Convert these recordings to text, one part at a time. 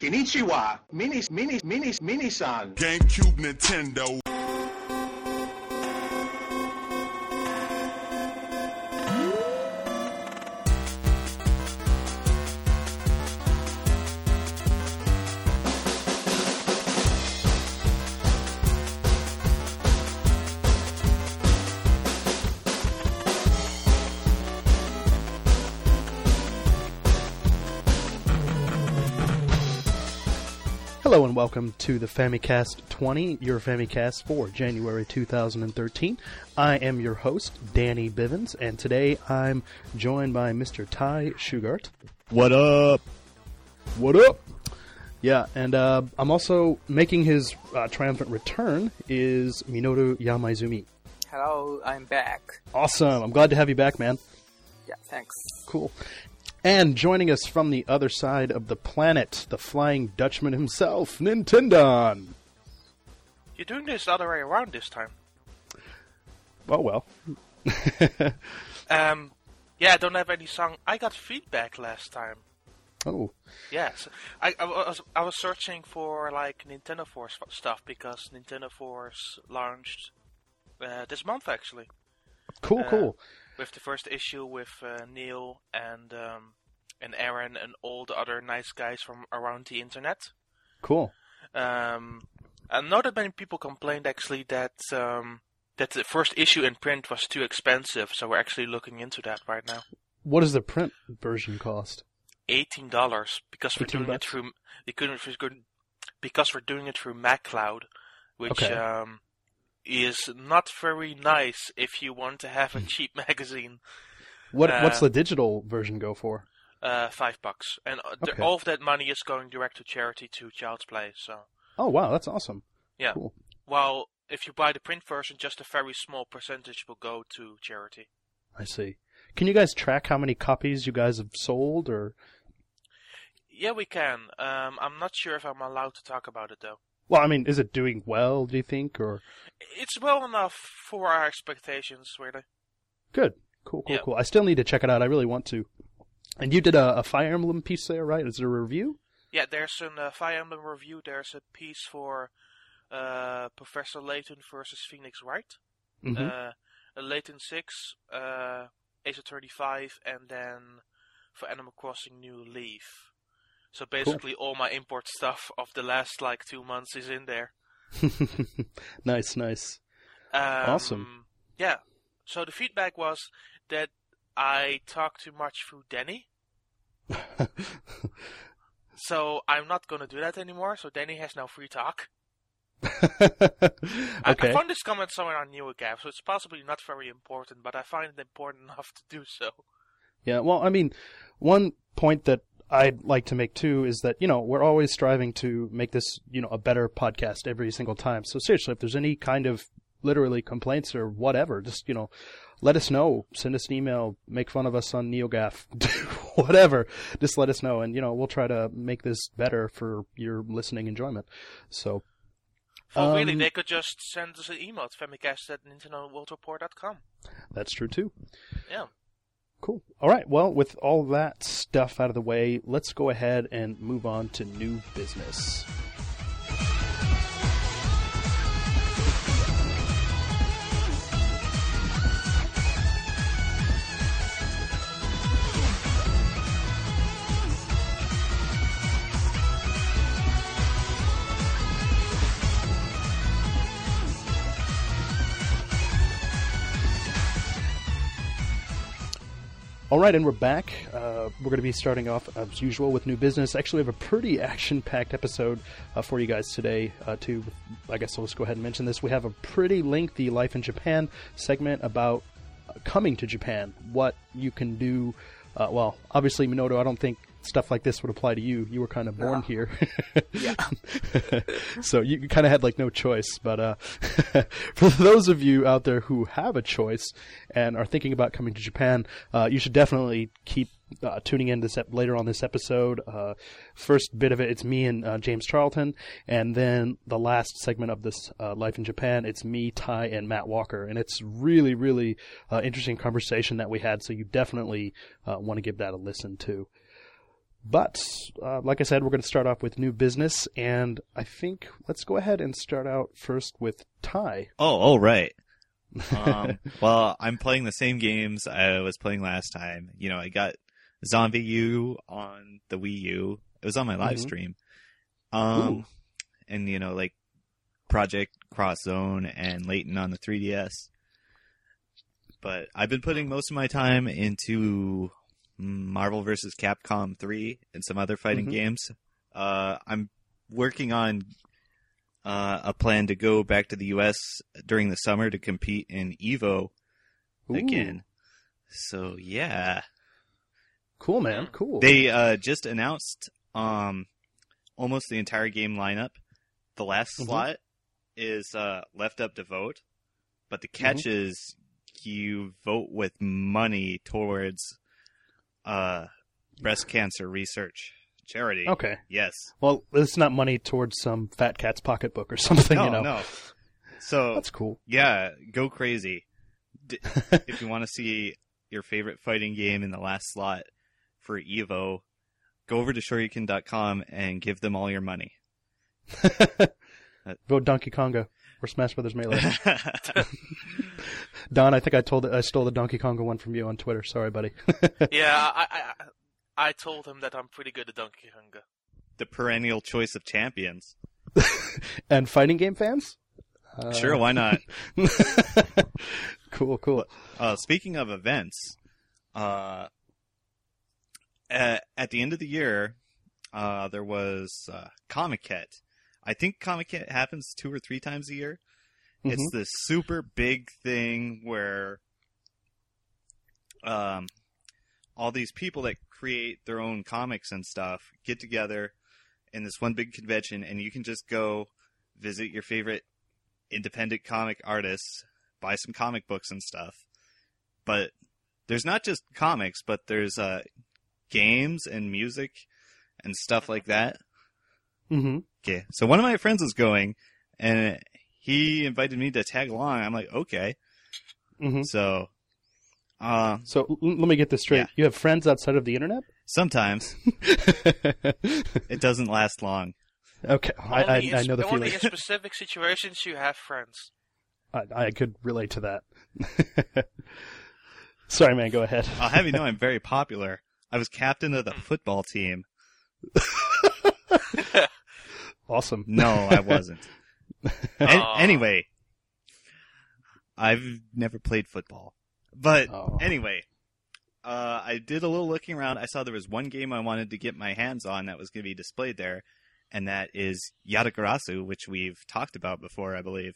Konnichiwa, mini, mini, mini, mini-san. GameCube, Nintendo. Welcome to the Famicast 20, your Famicast for January 2013. I am your host, Danny Bivens, and today I'm joined by Mr. Ty Shugart. What up? What up? Yeah, and uh, I'm also making his uh, triumphant return is Minoru Yamaizumi. Hello, I'm back. Awesome. I'm glad to have you back, man. Yeah, thanks. Cool. And joining us from the other side of the planet, the Flying Dutchman himself, Nintendon. You're doing this the other way around this time. Oh well. Um, yeah, I don't have any song. I got feedback last time. oh. Yes, I, I was I was searching for like Nintendo Force stuff because Nintendo Force launched uh, this month actually Cool, Uh, cool. With the first issue with uh, Neil and um, and Aaron and all the other nice guys from around the internet. Cool. Um, I know that many people complained actually that um, that the first issue in print was too expensive, so we're actually looking into that right now. What does the print version cost? Eighteen dollars because we're 18 doing it through we couldn't because we're doing it through MagCloud, which Okay. um, is not very nice if you want to have a cheap magazine. What Uh, what's the digital version go for? Uh, five bucks, and uh, the- Okay. all of that money is going direct to charity to Child's Play. So, Oh wow, that's awesome. yeah. Cool. While if you buy the print version, just a very small percentage will go to charity. I see. Can you guys track how many copies you guys have sold or Yeah, we can. Um, I'm not sure if I'm allowed to talk about it though. Well, I mean, is it doing well, do you think or It's well enough for our expectations, really. good. Cool, cool, Yeah. cool. I still need to check it out. I really want to. And you did a, a Fire Emblem piece there, right? Is it a review? Yeah, there's a uh, Fire Emblem review. There's a piece for uh, Professor Layton versus Phoenix Wright. hmm Uh, Layton 6, uh, Ace Attorney 5, and then for Animal Crossing New Leaf. So basically, all my import stuff of the last like two months is in there. nice, nice. Um, Awesome. Yeah. So the feedback was that I talk too much through Danny. So I'm not gonna do that anymore. So Danny has now free talk. I, I found this comment somewhere on NeoGAF, so it's possibly not very important, but I find it important enough to do so. Yeah, well, I mean, one point that I'd like to make too is that, you know, we're always striving to make this, you know, a better podcast every single time. So seriously, if there's any kind of literally complaints or whatever, just, you know, let us know. Send us an email, make fun of us on NeoGAF, whatever. Just let us know and, you know, we'll try to make this better for your listening enjoyment. So, Well, really, Um, they could just send us an email at famicast at nintendoworldreport.com. that's true too. Yeah. Cool. All right. Well, with all that stuff out of the way, let's go ahead and move on to new business. All right, and we're back. Uh, we're going to be starting off as usual with new business. Actually, we have a pretty action-packed episode uh, for you guys today. Uh, to, I guess I'll just go ahead and mention this. We have a pretty lengthy life in Japan segment about uh, coming to Japan, what you can do. Uh, well, obviously, Minoru, I don't think stuff like this would apply to you. You were kind of born here. Yeah. so you kind of had like no choice. But uh, for those of you out there who have a choice and are thinking about coming to Japan, uh, you should definitely keep uh, tuning in this ep- later on this episode. Uh, first bit of it, it's me and uh, James Charlton, and then the last segment of this uh, Life in Japan, it's me, Ty, and Matt Walker, and it's really, really uh, interesting conversation that we had. So you definitely uh, want to give that a listen to. But uh, like I said, we're going to start off with new business, and I think let's go ahead and start out first with Ty. Oh, oh, right. Um, well, I'm playing the same games I was playing last time. You know, I got ZombiU on the Wii U. It was on my live Mhm. stream. Um, Ooh. and you know, like Project Cross Zone and Layton on the 3DS. But I've been putting most of my time into Marvel vs. Capcom 3 and some other fighting Mhm. games. Uh, I'm working on uh, a plan to go back to the U.S. during the summer to compete in Evo Ooh, again. So yeah, cool, man. Cool. they uh, just announced um, almost the entire game lineup. The last Mhm. slot is uh, left up to vote, but the catch Mm-hmm. is you vote with money towards uh, breast cancer research charity. okay. Yes. Well, it's not money towards some fat cat's pocketbook or something, no, you know. no. So That's cool. yeah, go crazy. D- if you want to see your favorite fighting game in the last slot for Evo, go over to shoryuken.com and give them all your money. Vote Donkey Konga or Smash Brothers Melee. Don, I think I told I stole the Donkey Konga one from you on Twitter. Sorry, buddy. Yeah, I, I, I- I told him that I'm pretty good at Donkey Konga. the perennial choice of champions. and fighting game fans? Uh, Sure, why not? cool, cool. Uh, speaking of events, uh, at, at the end of the year, uh, there was uh, Comiket. I think Comiket happens two or three times a year. It's this super big thing where um, all these people that create their own comics and stuff get together in this one big convention, and you can just go visit your favorite independent comic artists, buy some comic books and stuff. But there's not just comics, but there's uh, games and music and stuff like that. Hmm Okay, so one of my friends was going, and he invited me to tag along. I'm like, okay. hmm So, uh, So l- let me get this straight. Yeah. You have friends outside of the internet? sometimes it doesn't last long. okay, I, I, I know the only feeling. in specific situations you have friends. I, I could relate to that. Sorry, man. Go ahead. I'll have you know I'm very popular. I was captain of the football team. Awesome. No, I wasn't. An- Aw. anyway, I've never played football. But Oh. anyway, uh, I did a little looking around. I saw there was one game I wanted to get my hands on that was going to be displayed there, and that is Yatagarasu, which we've talked about before, I believe.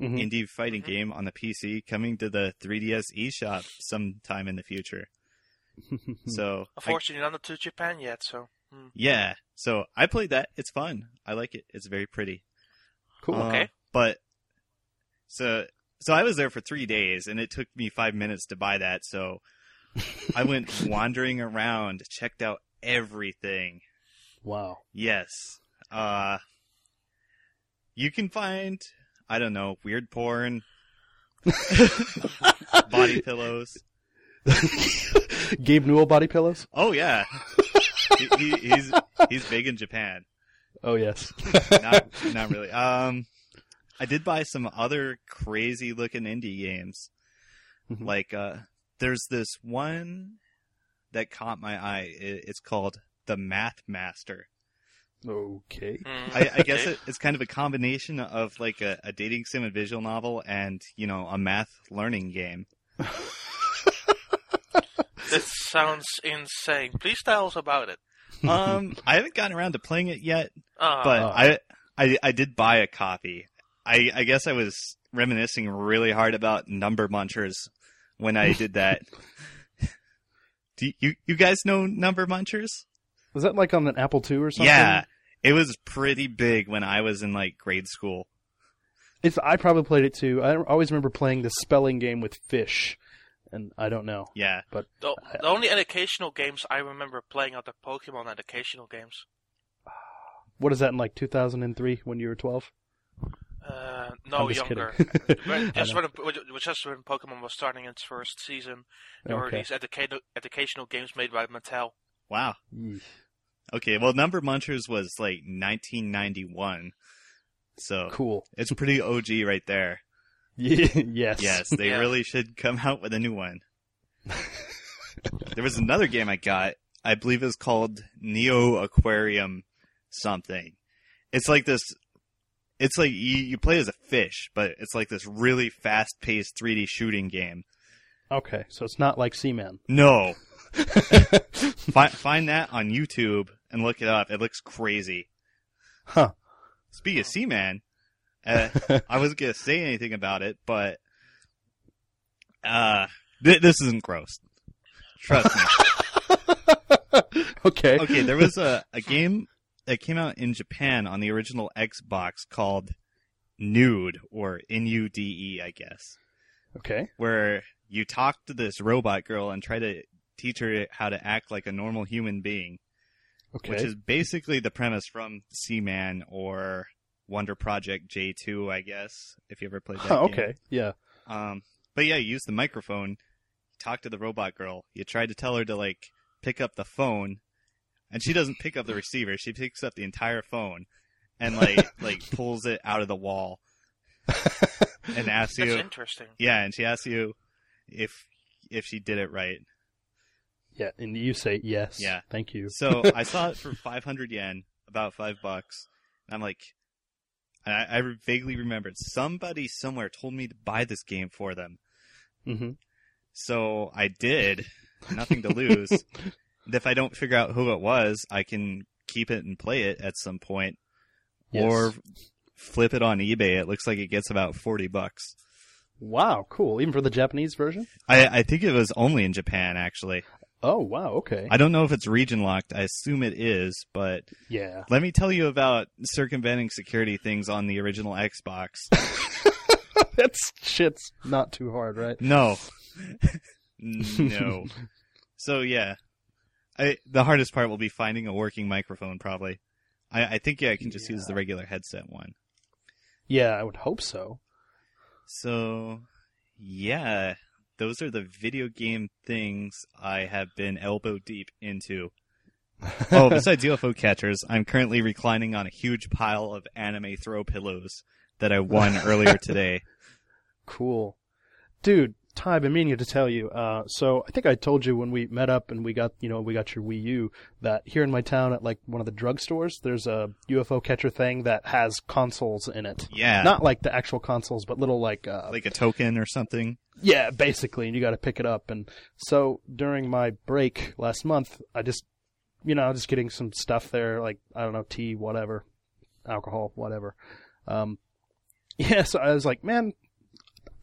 Mhm. Indie fighting Mhm. game on the PC coming to the 3DS eShop sometime in the future. So, I- Unfortunately, not to Japan yet, so. Hmm. yeah. So I played that. It's fun. I like it. It's very pretty. cool. Uh, Okay. But so so I was there for three days, and it took me five minutes to buy that. So I went wandering around, checked out everything. wow. Yes. Uh, you can find I don't know weird porn, body pillows. Gabe Newell body pillows? Oh yeah, he, he, he's he's big in Japan. Oh yes. not not really. Um, I did buy some other crazy looking indie games. Mhm. Like, uh, there's this one that caught my eye. It, it's called The Math Master. okay. Hmm, I, I guess it, it's kind of a combination of like a, a dating sim and visual novel, and you know, a math learning game. This sounds insane. Please tell us about it. Um, I haven't gotten around to playing it yet, Ah, but. I, I I did buy a copy. I I guess I was reminiscing really hard about Number Munchers when I did that. Do you you guys know Number Munchers? Was that like on an Apple II or something? Yeah, it was pretty big when I was in like grade school. It's, I probably played it too. I always remember playing the spelling game with fish, and I don't know. Yeah, the, the only educational games I remember playing are the Pokemon educational games. What is that in like 2003 when you were 12? Uh, no, I'm just younger. When- just when, just when Pokemon was starting its first season, there were these educa- educational games made by Mattel. Wow. Yeesh. Okay, well, Number Munchers was like 1991, so Cool. it's pretty OG right there. yes. Yes, they Yeah. really should come out with a new one. there was another game I got. I believe it's called Neo Aquarium something. It's like this. It's like you, you play as a fish, but it's like this really fast-paced 3D shooting game. Okay, so it's not like Seaman. No, find find that on YouTube and look it up. It looks crazy. Huh. Speaking of Seaman, uh, I wasn't gonna say anything about it, but uh, th- this isn't gross. Trust me. okay. okay, there was a, a game that came out in Japan on the original Xbox called Nude or N U D E, I guess, Okay. where you talk to this robot girl and try to teach her how to act like a normal human being, Okay. which is basically the premise from Seaman or Wonder Project J2, I guess, if you ever played that Huh, game. okay. Yeah. Um, but yeah, you use the microphone, talk to the robot girl. You try to tell her to like pick up the phone, and she doesn't pick up the receiver. She picks up the entire phone, and like like pulls it out of the wall, and asks That's you, interesting. yeah, and she asks you if if she did it right. Yeah. And you say yes. Yeah. Thank you. So I saw it for 500 yen, about five bucks. And I'm like, I, I vaguely remembered somebody somewhere told me to buy this game for them. hmm So I did. Nothing to lose. if I don't figure out who it was, I can keep it and play it at some point, Yes. or flip it on eBay. It looks like it gets about forty bucks. Wow. Cool. Even for the Japanese version. I, I think it was only in Japan, actually. Oh wow. Okay. I don't know if it's region locked. I assume it is, but yeah. let me tell you about circumventing security things on the original Xbox. That's shit's not too hard, right? No. no. So yeah. I the hardest part will be finding a working microphone probably. I, I think yeah, I can just use the regular headset one. Yeah, I would hope so. So yeah, those are the video game things I have been elbow deep into. oh, besides UFO catchers, I'm currently reclining on a huge pile of anime throw pillows that I won earlier today. Cool. Dude, Ty, I've been meaning to tell you. Uh, so I think I told you when we met up and we got, you know, we got your Wii U that here in my town at like one of the drugstores, there's a UFO catcher thing that has consoles in it. Yeah. Not like the actual consoles, but little like, uh, like a token or something. yeah, basically, and you got to pick it up. And so during my break last month, I just, you know, I was just getting some stuff there, like I don't know, tea, whatever, alcohol, whatever. Um, yeah, so I was like, man,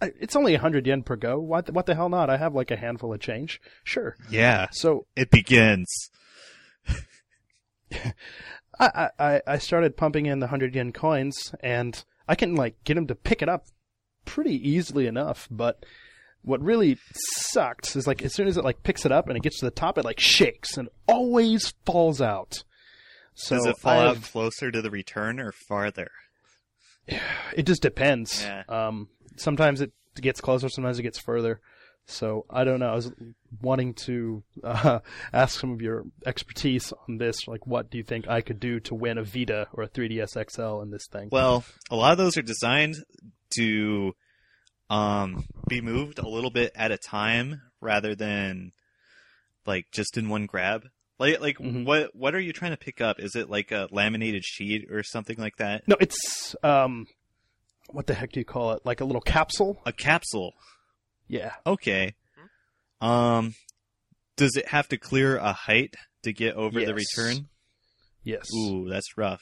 it's only a hundred yen per go. What the, what the hell not? I have like a handful of change. Sure. Yeah. So It begins. I, I, I started pumping in the hundred yen coins, and I can like get him to pick it up pretty easily enough. But what really sucks is like as soon as it like picks it up and it gets to the top, it like shakes and always falls out. So Does it fall out I've- closer to the return or farther? It just depends. Yeah. Um, sometimes it gets closer, sometimes it gets further. So I don't know. I was wanting to uh, ask some of your expertise on this. Like, what do you think I could do to win a Vita or a 3DS XL in this thing? Well, a lot of those are designed to um, be moved a little bit at a time rather than like just in one grab. Like, like Mhm. what what are you trying to pick up? Is it like a laminated sheet or something like that? No, it's um, what the heck do you call it? Like a little capsule? A capsule. Yeah. Okay. Um, does it have to clear a height to get over the return? Yes. Ooh, that's rough.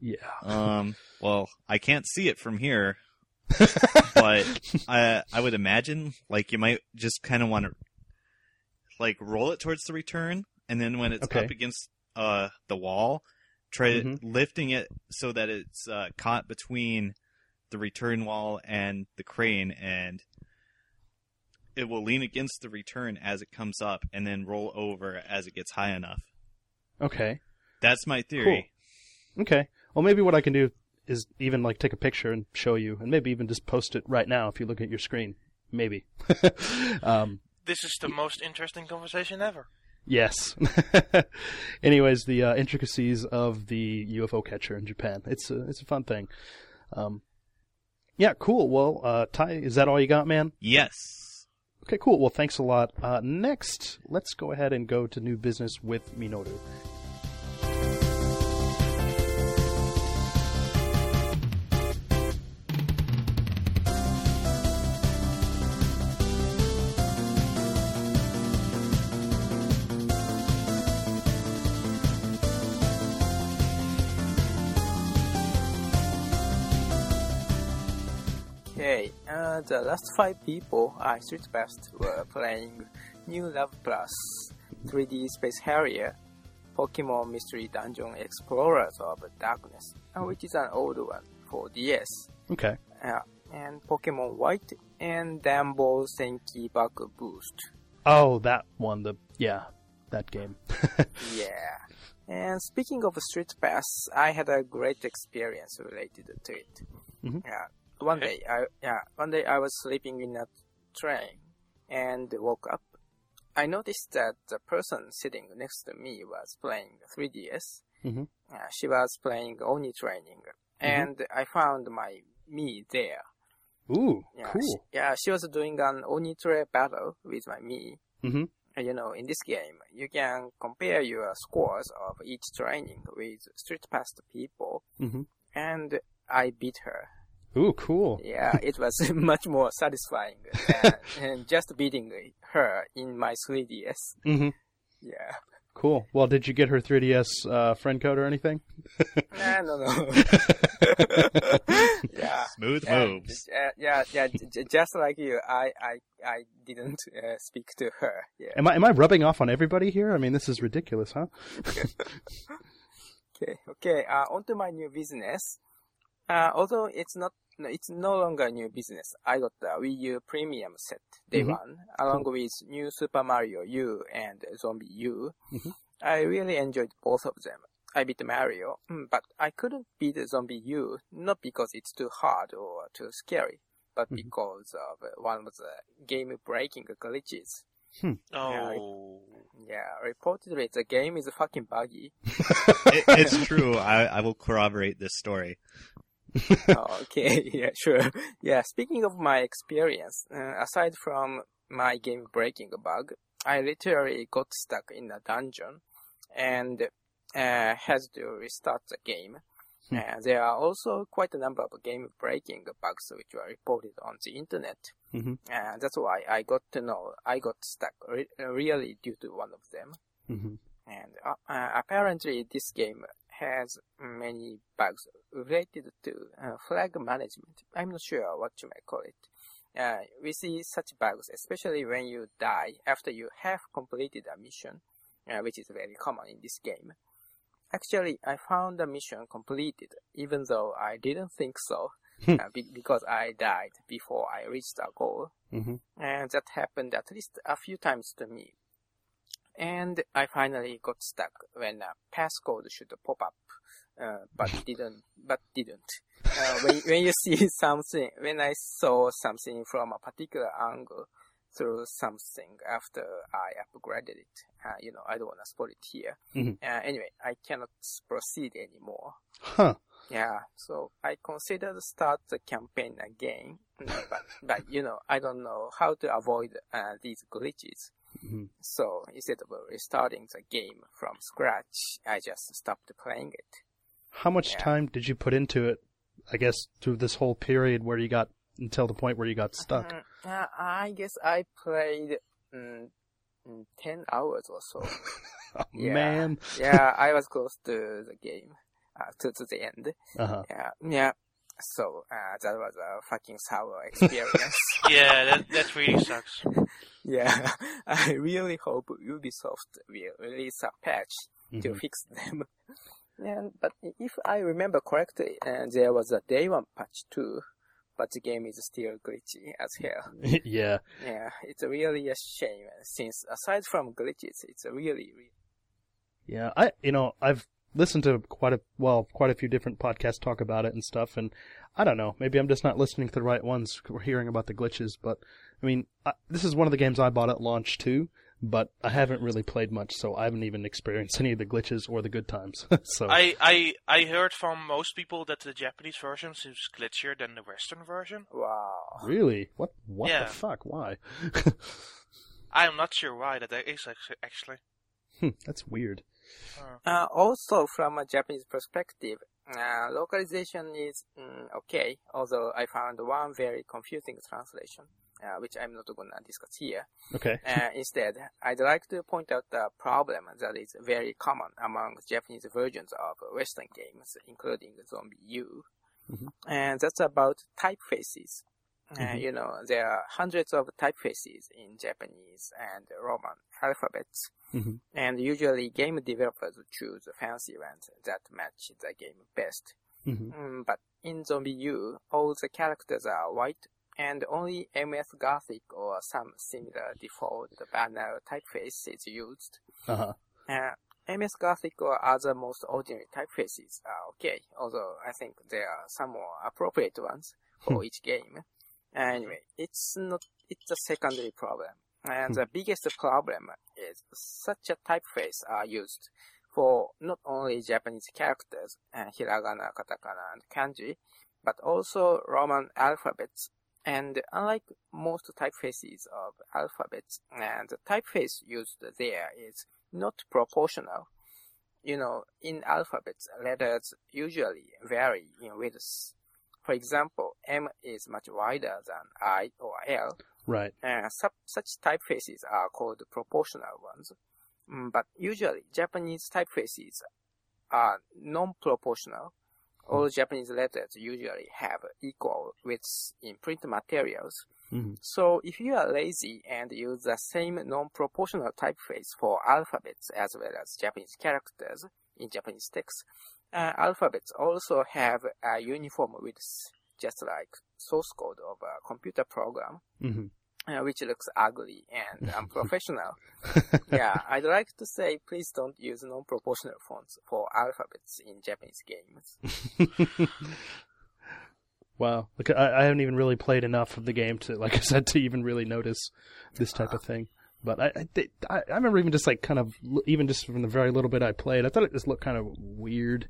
Yeah. Um, well, I can't see it from here, but I I would imagine like you might just kind of want to like roll it towards the return, and then when it's Okay. up against uh the wall, try Mhm. lifting it so that it's uh, caught between the return wall and the crane, and it will lean against the return as it comes up, and then roll over as it gets high enough. Okay. That's my theory. Okay. Well, maybe what I can do is even like take a picture and show you, and maybe even just post it right now if you look at your screen. Maybe. um, This is the most interesting conversation ever. Yes. Anyways, the uh, intricacies of the UFO catcher in Japan. It's a it's a fun thing. Um, yeah, cool. Well, uh, Ty, is that all you got, man? Yes. Okay, cool. Well, thanks a lot. Uh, next, let's go ahead and go to new business with Minoru. The last five people I StreetPassed were playing New Love Plus, 3D Space Harrier, Pokemon Mystery Dungeon Explorers of Darkness, uh, which is an old one for DS, Okay. uh, and Pokemon White, and Danball Senki Baku Boost. Oh, that one. The yeah, that game. Yeah. And speaking of Street Pass, I had a great experience related to it. Mhm. Yeah. One day, I yeah, one day I was sleeping in a train and woke up. I noticed that the person sitting next to me was playing 3DS. Mhm. Uh, she was playing Oni Training, and I found my me there. Ooh, Yeah, cool. she, yeah, she was doing an Oni Tre battle with my me. Mhm. Uh, You know, in this game, you can compare your scores of each training with Street Pass people, Mhm. and I beat her. Ooh, cool. Yeah, it was much more satisfying than, than just beating her in my 3DS. hmm Yeah. Cool. Well, did you get her 3DS uh, friend code or anything? Nah, no, no. yeah. Smooth moves. Yeah, yeah, yeah. j- j- just like you, I, I, I didn't uh, speak to her. Yeah. Am I am I rubbing off on everybody here? I mean, this is ridiculous, huh? Okay, okay. Uh, on to my new business. Uh, although it's not, no, it's no longer a new business. I got the Wii U Premium set day Mhm. one, along with New Super Mario U and ZombiU. Mhm. I really enjoyed both of them. I beat Mario, mm, but I couldn't beat ZombiU, not because it's too hard or too scary, but Mhm. because of uh, one of the game-breaking glitches. Oh. Yeah, reportedly the game is fucking buggy. It, it's true. I, I will corroborate this story. oh, okay, yeah, sure. Yeah, speaking of my experience, uh, aside from my game breaking bug, I literally got stuck in a dungeon and uh, had to restart the game. Hmm. Uh, there are also quite a number of game breaking bugs which were reported on the internet. Mhm. Uh, that's why I got to know I got stuck re- really due to one of them. hmm And uh, uh, apparently, this game has many bugs related to uh, flag management. I'm not sure what you may call it. Uh, we see such bugs, especially when you die after you have completed a mission, uh, which is very common in this game. Actually, I found the mission completed, even though I didn't think so, uh, be- because I died before I reached a goal. hmm And that happened at least a few times to me. And I finally got stuck when a passcode should pop up, uh, but didn't, but didn't. Uh, when, when you see something, when I saw something from a particular angle through something after I upgraded it, uh, you know, I don't want to spoil it here. Mhm. Uh, anyway, I cannot proceed anymore. Huh. Yeah, so I considered start the campaign again, but but you know I don't know how to avoid uh, these glitches. Mhm. So instead of restarting the game from scratch, I just stopped playing it. How much Yeah. time did you put into it? I guess through this whole period where you got until the point where you got stuck. Mm, uh, I guess I played mm, mm, ten hours or so. Oh, yeah. Man. yeah, I was close to the game, uh, to to the end. Uh huh. Yeah, yeah. So uh, that was a fucking sour experience. Yeah, that that really sucks. Yeah, I really hope Ubisoft will release a patch to Mhm. fix them. And, but if I remember correctly, uh, there was a day one patch too, but the game is still glitchy as hell. yeah. Yeah, it's really a shame since aside from glitches, it's really, really Yeah, I you know I've listened to quite a well quite a few different podcasts talk about it and stuff, and I don't know maybe I'm just not listening to the right ones. We're hearing about the glitches, but I mean I, this is one of the games I bought at launch too. but I haven't really played much, so I haven't even experienced any of the glitches or the good times. so I, I I heard from most people that the Japanese version seems glitchier than the Western version. Wow. really, what what Yeah. the fuck? Why? I'm not sure why that is actually. Hmm, That's weird. Uh, also, from a Japanese perspective, uh, localization is mm, okay, although I found one very confusing translation, uh, which I'm not going to discuss here. Okay. Uh, instead, I'd like to point out a problem that is very common among Japanese versions of Western games, including ZombiU. Mhm. And that's about typefaces. Uh, Mhm. you know, there are hundreds of typefaces in Japanese and Roman alphabets. Mhm. And usually game developers choose fancy ones that match the game best. hmm Mm, but in ZombiU, all the characters are white, and only MS Gothic or some similar default banner typeface is used. Uh huh. Uh, MS Gothic or other most ordinary typefaces are okay, although I think there are some more appropriate ones for each game. Anyway, it's not, it's a secondary problem. And the biggest problem is such a typeface are used for not only Japanese characters, uh, hiragana, katakana, and kanji, but also Roman alphabets. And unlike most typefaces of alphabets, and the typeface used there is not proportional. You know, in alphabets, letters usually vary in width. For example, M is much wider than I or L, Right. uh, such, such typefaces are called proportional ones. Mm, but usually, Japanese typefaces are non-proportional. All Japanese letters usually have equal widths in print materials. Mhm. So if you are lazy and use the same non-proportional typeface for alphabets as well as Japanese characters in Japanese text, uh, alphabets also have a uniform width, just like source code of a computer program hmm uh, which looks ugly and unprofessional. yeah, I'd like to say please don't use non-proportional fonts for alphabets in Japanese games. wow. Look, I, I haven't even really played enough of the game to, like I said, to even really notice this type of thing. But I, I, they- I, I remember even just like kind of, even just from the very little bit I played, I thought it just looked kind of weird.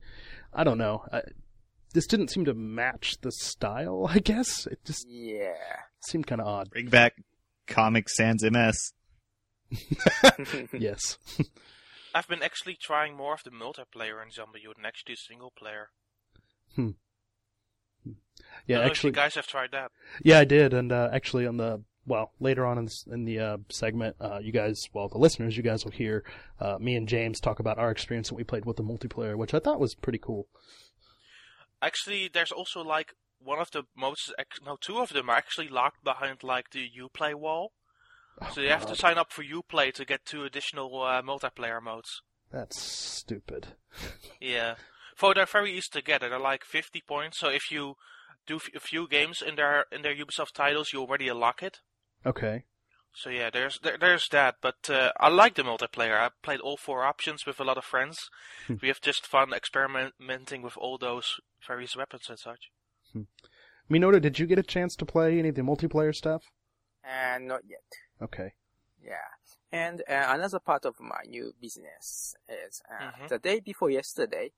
I don't know. I, this didn't seem to match the style. I guess it just Yeah. Seemed kind of odd. Bring back Comic Sans MS. Yes. I've been actually trying more of the multiplayer in ZombiU than actually single player. Hmm. Yeah, I don't know if actually, you guys have tried that. Yeah, I did, and uh, actually, on the well later on in, this, in the uh, segment, uh, you guys, well, the listeners, you guys will hear uh, me and James talk about our experience that we played with the multiplayer, which I thought was pretty cool. Actually, there's also like one of the modes. No, two of them are actually locked behind like the UPlay wall. So you have to sign up for UPlay to get two additional uh, multiplayer modes. That's stupid. Yeah. For they're very easy to get. They're like 50 points. So if you do f- a few games in their in their Ubisoft titles, you already unlock it. Okay. So yeah, there's there, there's that. But uh, I like the multiplayer. I played all four options with a lot of friends. we have just fun experimenting with all those various weapons and such. Minoru, did you get a chance to play any of the multiplayer stuff? and not yet. Okay. Yeah. And uh, another part of my new business is uh, Mhm. the day before yesterday,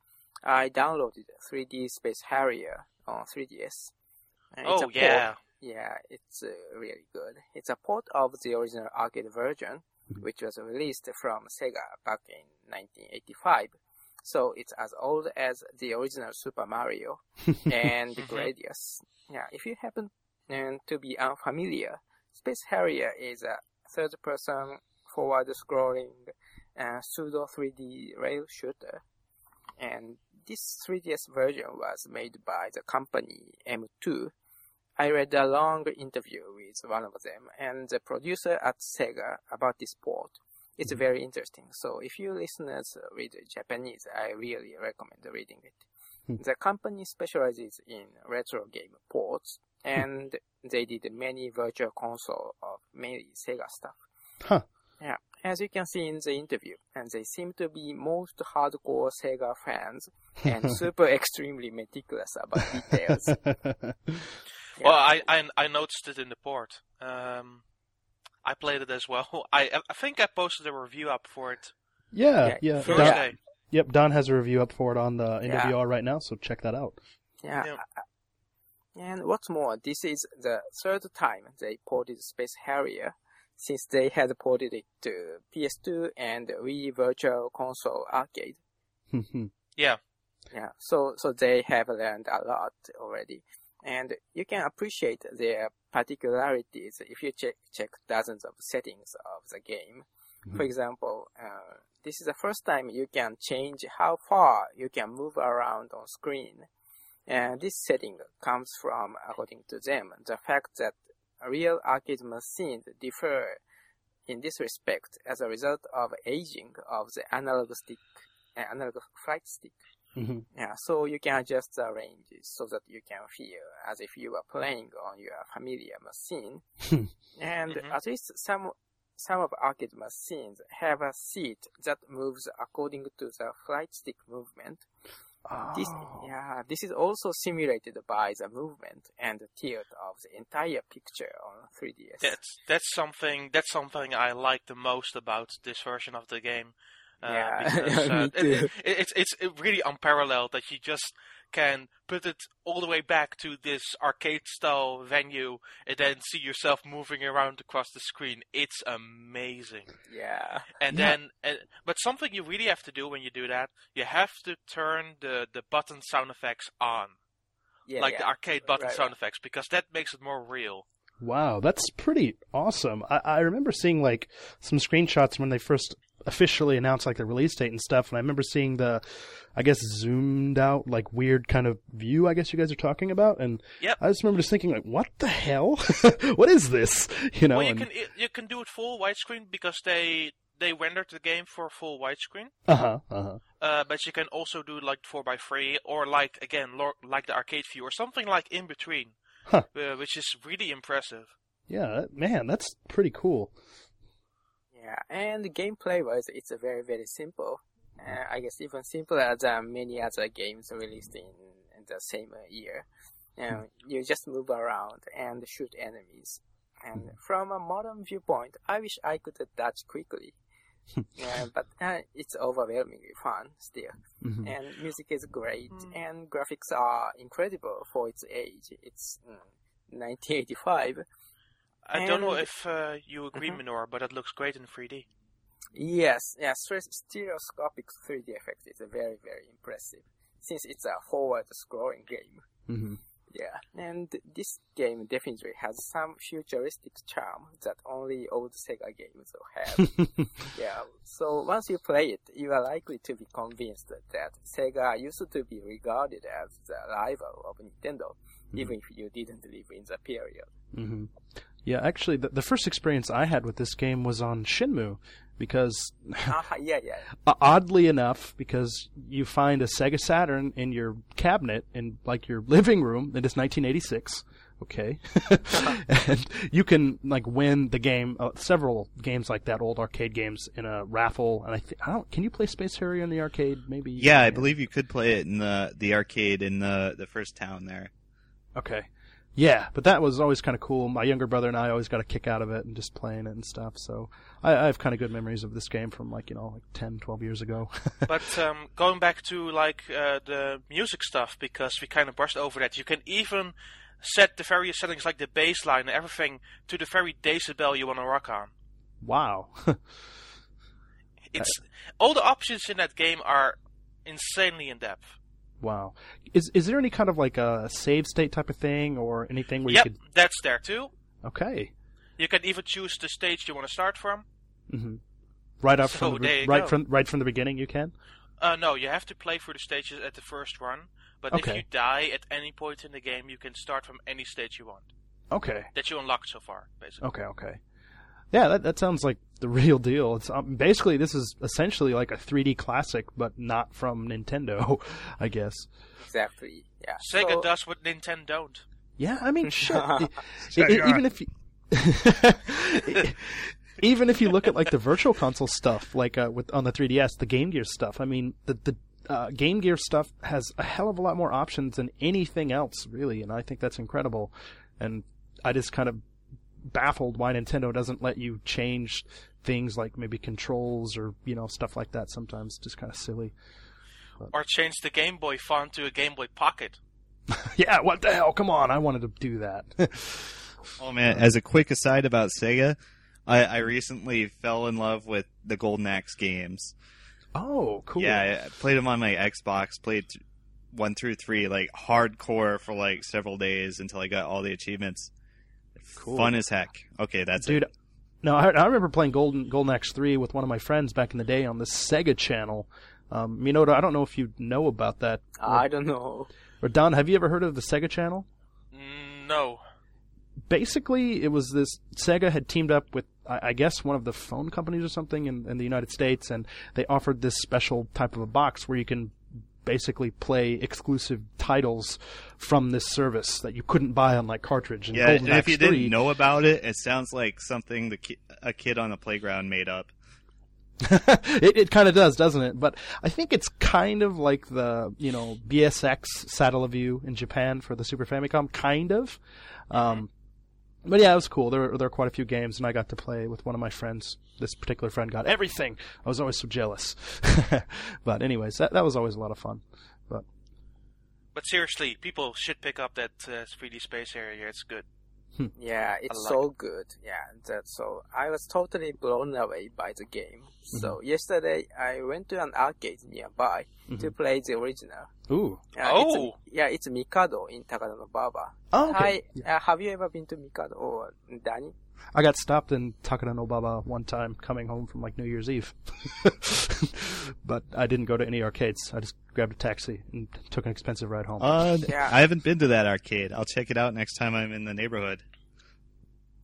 I downloaded 3D Space Harrier on 3DS. Uh, it's a oh port- yeah. Yeah, it's uh, really good. It's a port of the original arcade version, Mhm. which was released from Sega back in 1985. So it's as old as the original Super Mario and the Gradius. Yeah, if you happen um, to be unfamiliar, Space Harrier is a third-person forward-scrolling uh, pseudo 3D rail shooter, and this 3DS version was made by the company M2. I read a long interview with one of them and the producer at Sega about this port. It's very interesting. So if you listeners read Japanese, I really recommend reading it. Hmm. The company specializes in retro game ports and they did many virtual console of mainly Sega stuff. Huh. Yeah, as you can see in the interview, and they seem to be most hardcore Sega fans and super extremely meticulous about details. Well, I, I I noticed it in the port. Um, I played it as well. I I think I posted a review up for it Yeah, Yeah, yeah. first Don. Yep, Don has a review up for it on the Yeah. Right now, so check that out. Yeah. Yeah. And what's more, this is the third time they ported Space Harrier since they had ported it to PS2 and Wii Virtual Console Arcade. Yeah. Yeah, so so they have learned a lot already, and you can appreciate their particularities if you check check dozens of settings of the game. For example, uh, this is the first time you can change how far you can move around on screen, and this setting comes from, according to them, the fact that real arcade machines differ in this respect as a result of aging of the analog stick, uh, analog flight stick. Mhm. Yeah, so you can adjust the ranges so that you can feel as if you are playing on your familiar machine. and Mhm. at least some some of arcade machines have a seat that moves according to the flight stick movement. This, Oh. yeah, this is also simulated by the movement and the tilt of the entire picture on 3DS. That's that's something that's something I like the most about this version of the game. Uh, Yeah, because, me uh, it- it- it's it's really unparalleled that you just can put it all the way back to this arcade style venue and then see yourself moving around across the screen. It's amazing. yeah, And Yeah. then, and, but something you really have to do when you do that, you have to turn the the button sound effects on, yeah, like yeah. the arcade button Right, sound right. effects, because that makes it more real. Wow, that's pretty awesome. I, I remember seeing like some screenshots when they first officially announced like the release date and stuff, and I remember seeing the, I guess zoomed out like weird kind of view. I guess you guys are talking about, and Yep. I just remember just thinking like, what the hell? what is this? You know? well, you and, can you can do it full widescreen because they they rendered the game for full widescreen. uh huh, uh but you can also do like four x three or like again lo- like the arcade view or something like in between, Huh. uh, which is really impressive. Yeah, man, that's pretty cool. Yeah, and gameplay wise, it's a very very simple. Uh, I guess even simpler than many other games released in, in the same uh, year. You just move around and shoot enemies. And from a modern viewpoint, I wish I could dodge quickly. yeah, but uh, it's overwhelmingly fun still. Mhm. And music is great, Mm. and graphics are incredible for its age. It's mm, 1985. I don't know if uh, you agree, Mhm. Minor, but it looks great in 3D. Yes, yeah, stere- stereoscopic 3D effect is very, very impressive since it's a forward-scrolling game. Mhm. Yeah, and this game definitely has some futuristic charm that only old Sega games will have. yeah, so once you play it, you are likely to be convinced that Sega used to be regarded as the rival of Nintendo, even if you didn't live in the period. hmm Yeah, actually, the, the first experience I had with this game was on Shenmue, because Ah, yeah, yeah. uh, oddly enough, because you find a Sega Saturn in your cabinet in like your living room. It is 1986. Okay, and you can like win the game, uh, several games like that, old arcade games in a raffle. And I, th- I don't. Can you play Space Harrier in the arcade? Maybe. Yeah, I believe you could play it in the the arcade in the the first town there. Okay. Yeah, but that was always kind of cool. My younger brother and I always got a kick out of it and just playing it and stuff. So I, I have kind of good memories of this game from like, you know, like 10, 12 years ago. but um, going back to like uh, the music stuff, because we kind of brushed over that, you can even set the various settings like the bass line and everything to the very decibel you want to rock on. wow. It's all the options in that game are insanely in depth. Wow. Is is there any kind of like a save state type of thing or anything where Yep, you could Yep, that's there too. Okay. You can even choose the stage you want to start from. Mhm. Right up So from the, there be- you right go. from right from the beginning you can? Uh, no, you have to play through the stages at the first run. But if you die at any point in the game, you can start from any stage you want Okay. that you unlocked so far, basically. Okay, okay. Yeah, that that sounds like the real deal. It's um, basically this is essentially like a 3D classic but not from Nintendo, I guess. Exactly. Yeah. Sega So- does what Nintendo don't. Yeah, I mean, shit. I- I- Sega. even if you, even if you look at like the Virtual Console stuff, like uh, with on the 3DS, the Game Gear stuff. I mean, the the uh, Game Gear stuff has a hell of a lot more options than anything else, really, and I think that's incredible. And I just kind of baffled why Nintendo doesn't let you change things like maybe controls or you know stuff like that. Sometimes just kind of silly. Or change the Game Boy font to a Game Boy Pocket. yeah, what the hell? Come on, I wanted to do that. Oh man! As a quick aside about Sega, I, I recently fell in love with the Golden Axe games. oh, cool. Yeah, I played them on my Xbox. Played th- one through three like hardcore for like several days until I got all the achievements. Cool. Fun as heck. Okay, that's dude. it. No, I, I remember playing Golden Golden Axe three with one of my friends back in the day on the Sega channel. Um, Minoru, I don't know if you know about that. I don't know. Or Don, have you ever heard of the Sega channel? Mm, no. basically it was this Sega had teamed up with I I guess one of the phone companies or something in, in the United States, and they offered this special type of a box where you can basically play exclusive titles from this service that you couldn't buy on like cartridge. And Yeah, Golden and if Axe you 3 didn't know about it, it sounds like something the ki- a kid on the playground made up. it, it kind of does, doesn't it? But I think it's kind of like the you know BSX Satellaview in Japan for the Super Famicom, kind of. Um, but yeah, it was cool. There were, there were quite a few games, and I got to play with one of my friends. This particular friend got everything. I was always so jealous. but anyways, that that was always a lot of fun. But But seriously, people should pick up that uh, 3D Space Harrier. It's good. Yeah, it's like so good. Yeah, that's so. I was totally blown away by the game. So yesterday I went to an arcade nearby to play the original. ooh, Uh, Oh! it's, yeah, it's Mikado in Takada oh, okay. Hi, Yeah. uh, have you ever been to Mikado or Dani? I got stopped in Takada Baba one time coming home from like New Year's Eve. but I didn't go to any arcades. I just grabbed a taxi and took an expensive ride home. Uh, Yeah. I haven't been to that arcade. I'll check it out next time I'm in the neighborhood.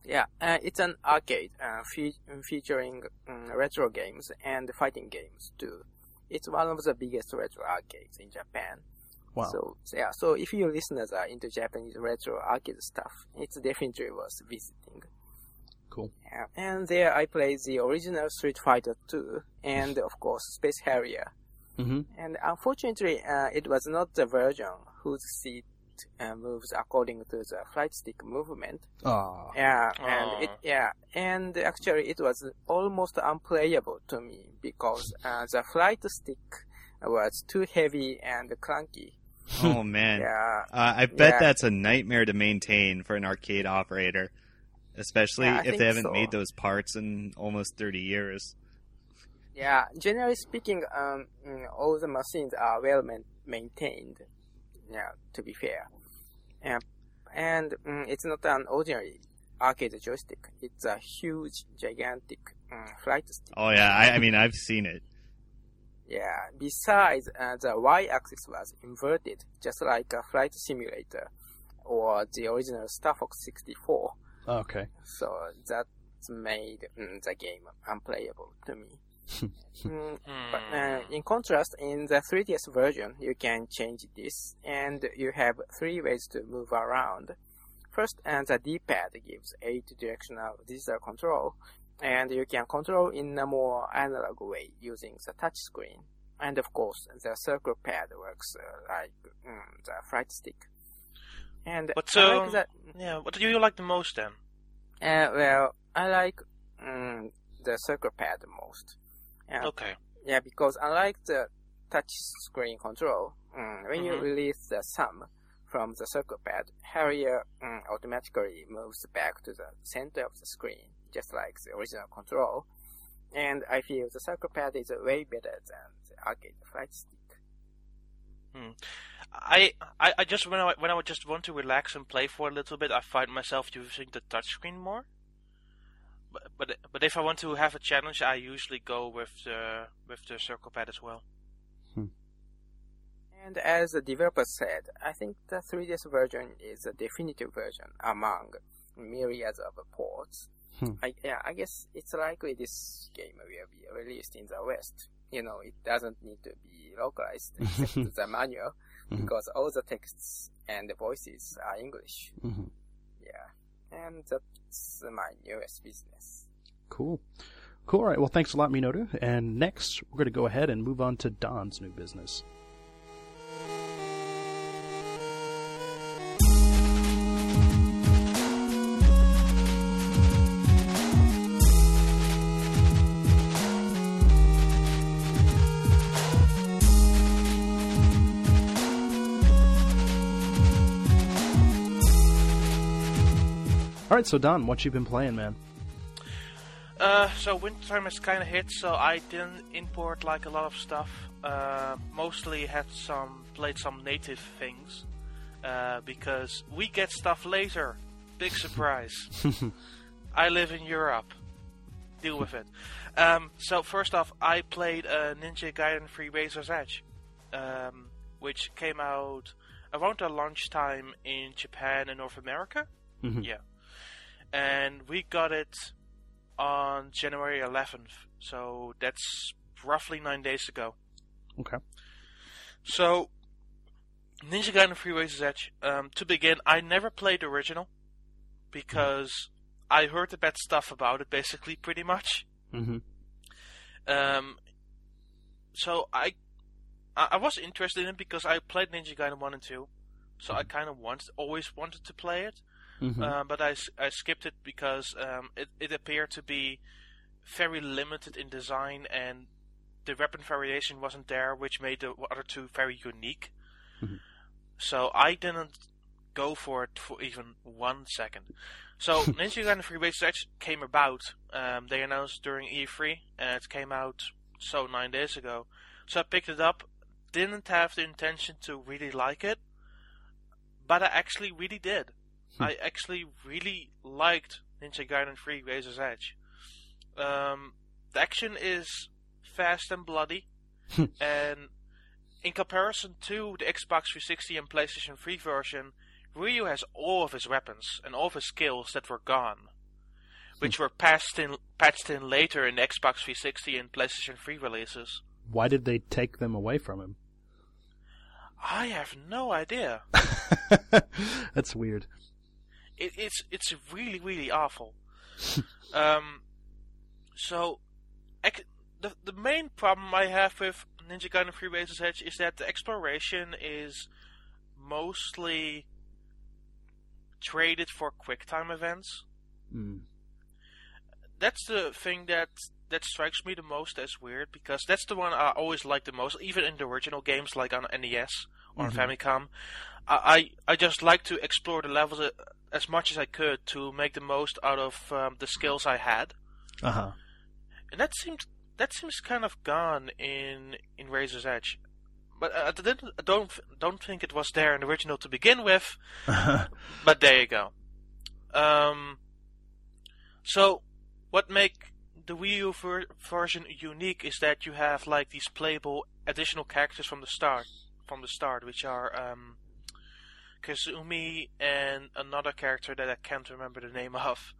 Yeah, uh, it's an arcade uh, fe- featuring um, retro games and fighting games too. It's one of the biggest retro arcades in Japan. wow. So so, yeah, so if your listeners are into Japanese retro arcade stuff, it's definitely worth visiting. Cool. Yeah, and there I played the original Street Fighter 2 and of course Space Harrier. hmm And unfortunately, uh, it was not the version whose seat uh, moves according to the flight stick movement. Aw. Yeah, and it yeah, and actually it was almost unplayable to me because uh, the flight stick was too heavy and clunky. Oh man, Yeah, uh, I bet Yeah. that's a nightmare to maintain for an arcade operator, especially Yeah, if they haven't so. made those parts in almost 30 years. yeah. Generally speaking, um, mm, all the machines are well man- maintained. Yeah, to be fair, yeah, and mm, it's not an ordinary arcade joystick. It's a huge, gigantic mm, flight stick. Oh yeah, I, I mean I've seen it. Yeah. Besides, uh, the y-axis was inverted, just like a flight simulator or the original Star Fox 64. Okay. So that made mm, the game unplayable to me. Mm, but uh, Hmm. in contrast, in the 3DS version, you can change this, and you have three ways to move around. First, and the D-pad gives eight directional digital control, and you can control in a more analog way using the touch screen. And of course, the circle pad works uh, like mm, the flight stick. And But, I like um, that. Yeah, what do you like the most then? Uh, well, I like mm, the circle pad the most. Okay. yeah, because unlike the touch screen control, mm, when you Mhm. release the thumb from the circle pad, Harrier mm, automatically moves back to the center of the screen, just like the original control. And I feel the circle pad is way better than the arcade flight stick. I, I, I just when I when I would just want to relax and play for a little bit, I find myself using the touchscreen more. But, but but if I want to have a challenge, I usually go with the with the circle pad as well. And as the developer said, I think the 3DS version is the definitive version among myriads of ports. Hmm. I, yeah, I guess it's likely this game will be released in the West. You know, it doesn't need to be localized except the manual Mhm. because all the texts and the voices are English. Mhm. Yeah, and that's my newest business. Cool. Cool. All right. Well, thanks a lot, Minoru. And next, we're going to go ahead and move on to Don's new business. All right, so Don, what you been playing, man? Uh, so wintertime has kind of hit, so I didn't import like a lot of stuff. Uh, mostly had some played some native things uh, because we get stuff later. Big surprise. I live in Europe. Deal with it. Um, so first off, I played uh, Ninja Gaiden 3 Razor's Edge, um, which came out around the launch time in Japan and North America. Mhm. Yeah, and we got it on January 11th, so that's roughly nine days ago. Okay. So, Ninja Gaiden 3 Razor's Edge. Um, to begin, I never played the original because I heard the bad stuff about it, basically, pretty much. Mm-hmm. Um, so I, I was interested in it because I played Ninja Gaiden 1 and 2, so I kind of want, always wanted to play it. Mm-hmm. Uh, but I, I skipped it because um, it, it appeared to be very limited in design and the weapon variation wasn't there, which made the other two very unique. Mhm. So I didn't go for it for even one second. So Ninja Gaiden 3 Razor's Edge came about. Um, they announced during E3, and it came out so nine days ago. So I picked it up. Didn't have the intention to really like it, but I actually really did. I actually really liked Ninja Gaiden 3 Razor's Edge. Um, the action is fast and bloody, and in comparison to the Xbox 360 and PlayStation 3 version, Ryu has all of his weapons and all of his skills that were gone, which were patched in patched in later in the Xbox 360 and PlayStation 3 releases. Why did they take them away from him? I have no idea. That's weird. It, it's it's really really awful. um, so, the the main problem I have with Ninja Gaiden 3 Razor's Edge is that the exploration is mostly traded for quick time events. Mm. That's the thing that that strikes me the most as weird because that's the one I always liked the most, even in the original games like on NES or on Famicom. I, I I just like to explore the levels a- as much as I could to make the most out of um, the skills I had, Uh huh. and that seems that seems kind of gone in in Razor's Edge. But I, didn't I don't don't think it was there in the original to begin with. But there you go. Um, so, what make the Wii U ver- version unique is that you have like these playable additional characters from the start, from the start, which are um, Kazumi and another character that I can't remember the name of.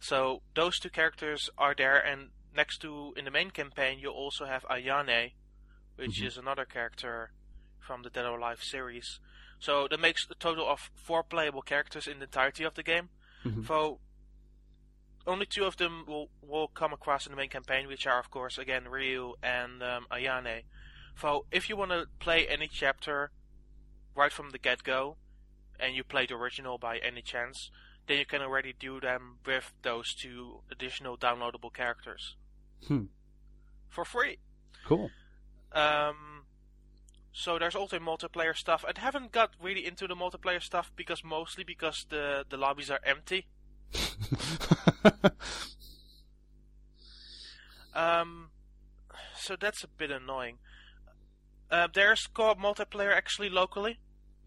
So those two characters are there, and next to in the main campaign you also have Ayane, which Mhm. is another character from the Dead or Alive series. So that makes a total of four playable characters in the entirety of the game. Mhm. So only two of them will will come across in the main campaign, which are of course again Ryu and um, Ayane. So if you want to play any chapter right from the get go, and you play the original by any chance, then you can already do them with those two additional downloadable characters Hmm. for free. Cool. Um, so there's also multiplayer stuff. I haven't got really into the multiplayer stuff because mostly because the the lobbies are empty. Um, so that's a bit annoying. Uh, there's co-op multiplayer actually locally.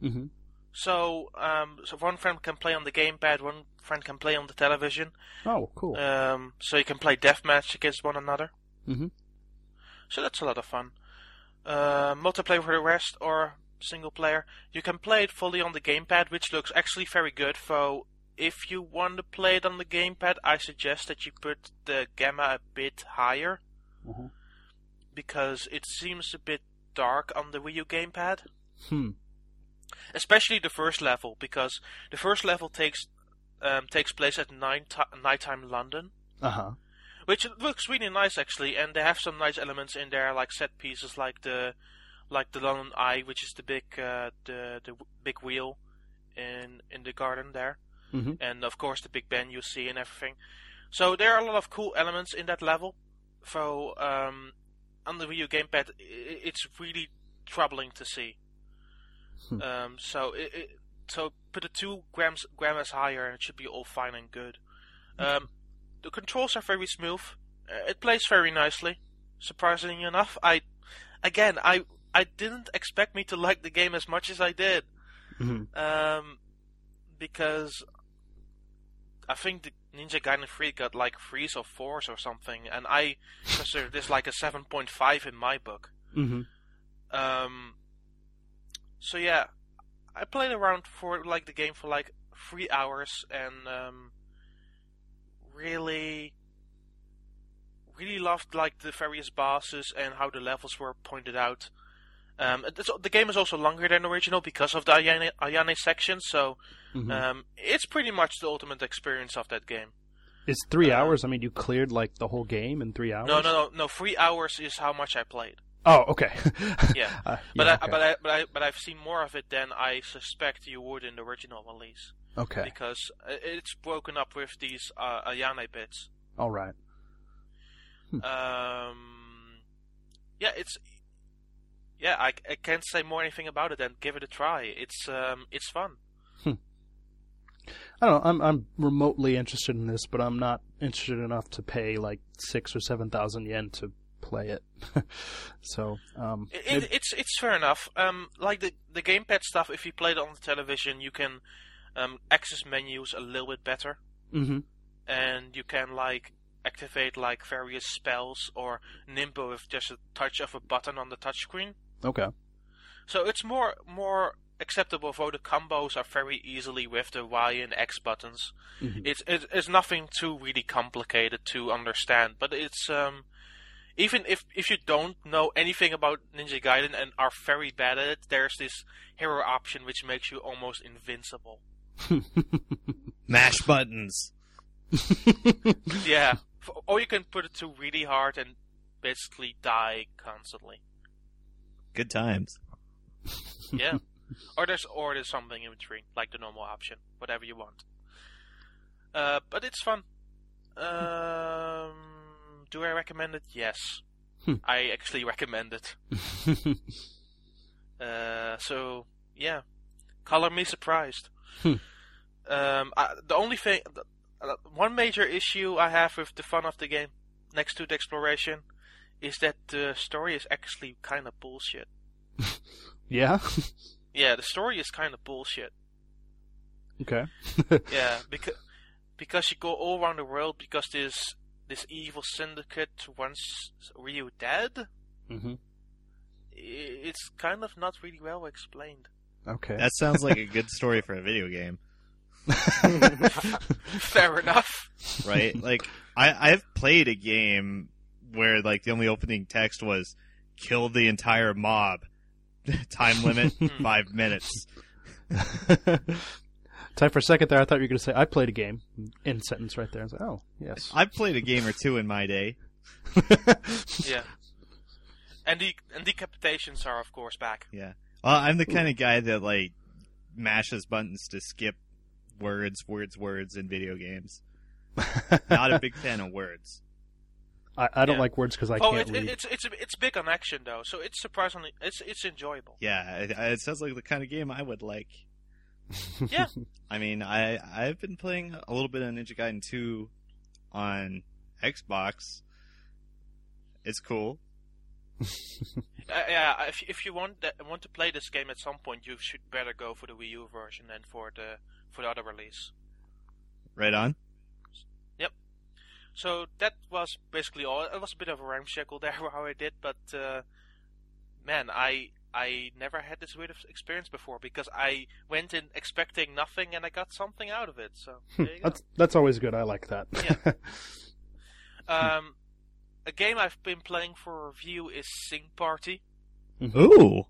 Hmm So, um, so one friend can play on the gamepad, one friend can play on the television. Oh, cool. Um, so you can play deathmatch against one another. hmm So that's a lot of fun. Uh, multiplayer for the rest or single player, you can play it fully on the gamepad, which looks actually very good. So if you want to play it on the gamepad, I suggest that you put the gamma a bit higher Mhm. because it seems a bit dark on the Wii U gamepad. Hmm. Especially the first level because the first level takes um, takes place at night nighttime London, Uh huh. which looks really nice actually, and they have some nice elements in there like set pieces like the like the London Eye, which is the big uh, the the big wheel in in the garden there, Mhm. and of course the Big Ben you see and everything. So there are a lot of cool elements in that level. So um, on the Wii U gamepad, it's really troubling to see. Hmm. Um, so it, it, so put the two grams grams higher, and it should be all fine and good. Um, the controls are very smooth. Uh, it plays very nicely. Surprisingly enough, I again I I didn't expect me to like the game as much as I did. Mhm. Um, because I think the Ninja Gaiden 3 got like threes or fours or something, and I consider this like a 7.5 in my book. Mm-hmm. Um, so yeah, I played around for like the game for like three hours and um, really, really loved like the various bosses and how the levels were pointed out. Um, it's, the game is also longer than original because of the Ayane, Ayane section, so Mhm. um, it's pretty much the ultimate experience of that game. Is three uh, hours? I mean, you cleared like the whole game in three hours. No, no, no, no. Three hours is how much I played. Oh, okay. Yeah. Uh, But yeah, I, okay. but I, but I, but I've seen more of it than I suspect you would in the original release okay. because it's broken up with these uh, Ayane bits. All right. Um, yeah, it's yeah. I, I can't say more anything about it than give it a try. It's um, it's fun. I don't know. I'm I'm remotely interested in this, but I'm not interested enough to pay like six or seven thousand yen to play it. so, um, It, it, it's it's fair enough. Um, like the the gamepad stuff, if you play it on the television, you can um, access menus a little bit better. mhm. and you can like activate like various spells or Ninpo with just a touch of a button on the touchscreen. Okay. So it's more more acceptable though the combos are very easily with the Y and X buttons. Mhm. It's it's it's nothing too really complicated to understand, but it's um even if if you don't know anything about Ninja Gaiden and are very bad at it, there's this hero option which makes you almost invincible. Mash buttons. Yeah. Or you can put it to really hard and basically die constantly. Good times. Yeah. or there's or there's something in between, like the normal option, whatever you want. Uh, but it's fun. Um, do I recommend it? Yes. Hmm. I actually recommend it. Uh, so yeah, color me surprised. Hmm. Um, I, the only thing, the, uh, one major issue I have with the fun of the game, next to the exploration, is that the story is actually kind of bullshit. yeah. Yeah, the story is kind of bullshit. okay. Yeah, because because you go all around the world because this this evil syndicate wants Ryu dead. hmm It's kind of not really well explained. Okay. That sounds like a good story for a video game, Fair enough. right? like I I've played a game where like the only opening text was kill the entire mob. Time limit five minutes. Time for a second there. I thought you were going to say I played a game. In sentence right there. I was like, oh yes. I've played a game or two in my day. Yeah. And the and decapitations are of course back. Yeah. Well, I'm the kind of guy that like mashes buttons to skip words, words, words in video games. Not a big fan of words. I, I don't Yeah. like words because I oh, can't it, read. it's it's it's big on action though, so it's surprisingly it's it's enjoyable. Yeah, it, it sounds like the kind of game I would like. Yeah. I mean, I I've been playing a little bit of Ninja Gaiden 2 on Xbox. It's cool. Uh, yeah, if if you want that, want to play this game at some point, you should better go for the Wii U version than for the for the other release. Right on. Yep. So that was basically all. It was a bit of a ramshackle there how I did, but uh, man, I I never had this weird of experience before because I went in expecting nothing and I got something out of it. So there you go. that's that's always good. I like that. Um, a game I've been playing for review is Sing Party. Ooh.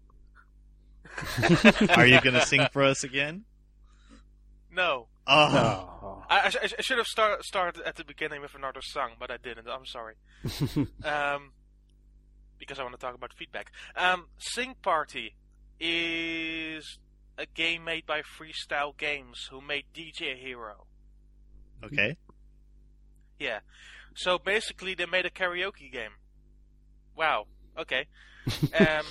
Are you gonna sing for us again? No, Oh, Oh. I, I, I should have start, started at the beginning with another song, but I didn't. I'm sorry. um, because I want to talk about feedback. Um, Sing Party is a game made by Freestyle Games, who made DJ Hero. okay. Yeah. So basically, they made a karaoke game. Wow. Okay. Um,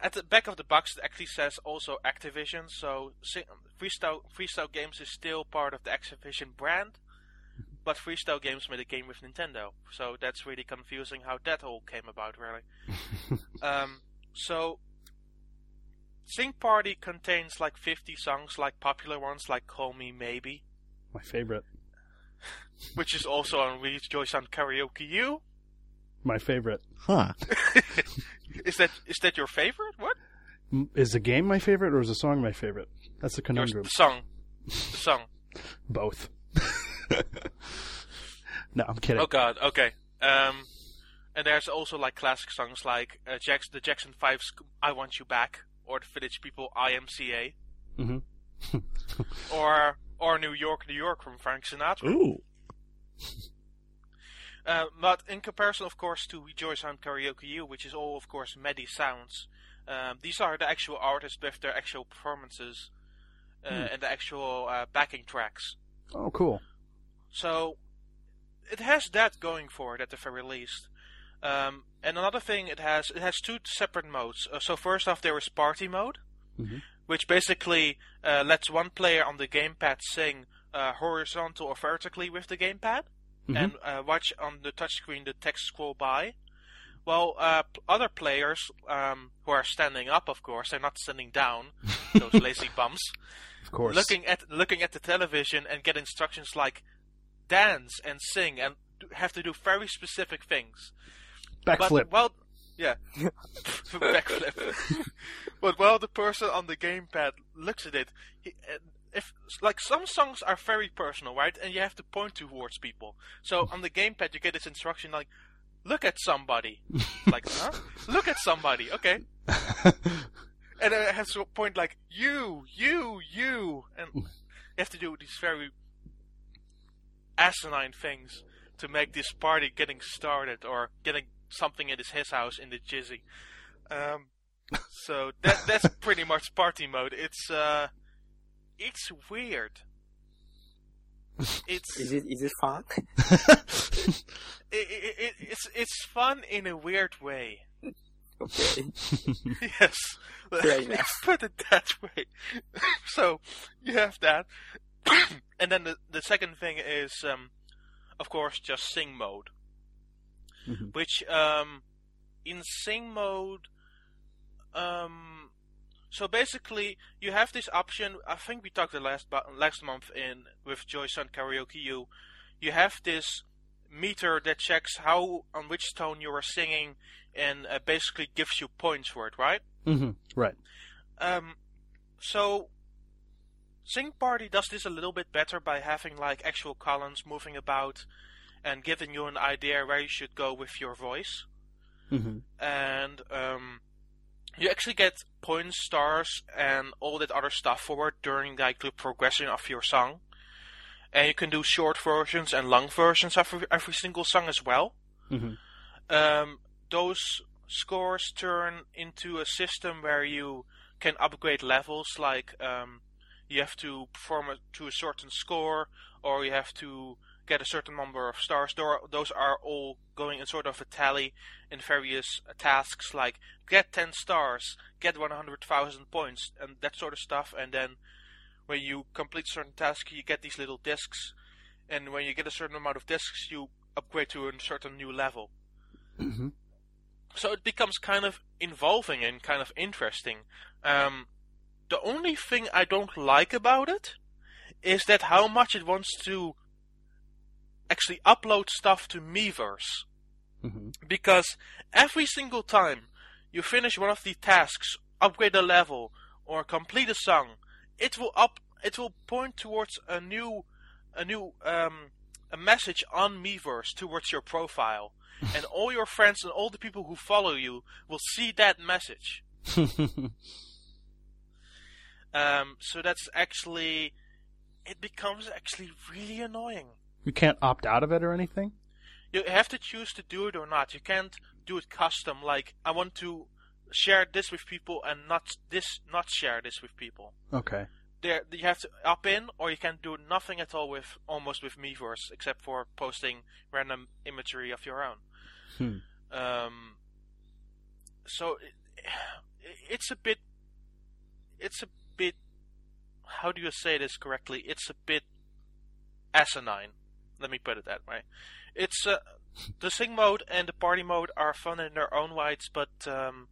at the back of the box it actually says also Activision. So Freestyle Freestyle Games is still part of the Activision brand, but Freestyle Games made a game with Nintendo. So that's really confusing how that all came about, really. um, so Sing Party contains like 50 songs, like popular ones like Call Me Maybe, My favorite. which is also on Rejoice on Karaoke U. My favorite. Huh. Is that is that your favorite? What? Is the game my favorite or is the song my favorite? That's the Your, conundrum. the song. The song. Both. no, I'm kidding. Oh god, okay. Um, and there's also like classic songs like uh, Jackson, the Jackson Five's I Want You Back, or the Village People YMCA, hmm or or New York, New York from Frank Sinatra. Ooh. Uh, but in comparison, of course, to Rejoice on Karaoke U, which is all, of course, MIDI sounds, um, these are the actual artists with their actual performances uh, and the actual uh, backing tracks. Oh, cool. So it has that going for it at the very least. Um, and another thing it has, it has two separate modes. Uh, so first off, there is party mode, Mhm. which basically uh, lets one player on the gamepad sing uh, horizontal or vertically with the gamepad, Mhm. and uh, watch on the touchscreen the text scroll by. Well, uh, other players um, who are standing up, of course, they're not standing down. those lazy bums Of course. looking at looking at the television and get instructions like dance and sing and have to do very specific things. Backflip. But well, yeah, backflip. but while the person on the gamepad looks at it, he, if like some songs are very personal, right, and you have to point towards people. So on the gamepad, you get this instruction like, "Look at somebody." like, huh? Look at somebody. Okay. And it has to point like you, you, you, and you have to do these very asinine things to make this party getting started or getting something in his, his house in the jizzy. Um, so that that's pretty much party mode. It's uh, it's weird. It's Is it is it fun? it, it, it, it's it's fun in a weird way. okay. yes. Fair Let me enough. put it that way. so you have that, and then the the second thing is, um, of course, just sing mode, Mhm. which um, in sing mode, um, so basically you have this option. I think we talked the last last month in with Joyce on Karaoke U. You have this meter that checks how on which tone you are singing and uh, basically gives you points for it, right? hmm Right. Um, so Sing Party does this a little bit better by having like actual columns moving about and giving you an idea where you should go with your voice. hmm And um, you actually get points, stars, and all that other stuff forward during like the progression of your song. And you can do short versions and long versions of every, every single song as well hmm um, those scores turn into a system where you can upgrade levels. Like um, you have to perform a, to a certain score, or you have to get a certain number of stars. Tho- Those are all going in sort of a tally in various uh, tasks, like get 10 stars, get 100,000 points, and that sort of stuff. And then when you complete certain tasks, you get these little discs. And when you get a certain amount of discs, you upgrade to a certain new level. hmm So it becomes kind of involving and kind of interesting. Um, the only thing I don't like about it is that how much it wants to actually upload stuff to Miiverse. hmm Because every single time you finish one of the tasks, upgrade a level, or complete a song, it will up it will point towards a new a new um, a message on Miiverse towards your profile. and all your friends and all the people who follow you will see that message. Um, so that's actually it becomes actually really annoying. you can't opt out of it or anything. You have to choose to do it or not. You can't do it custom. Like I want to share this with people and not this, not share this with people. Okay. There, you have to opt in, or you can do nothing at all with almost with Miiverse, except for posting random imagery of your own. Hmm. Um, so it, it's a bit, it's a. How do you say this correctly? It's a bit asinine. Let me put it that way. It's uh, the sing mode and the party mode are fun in their own rights, but um,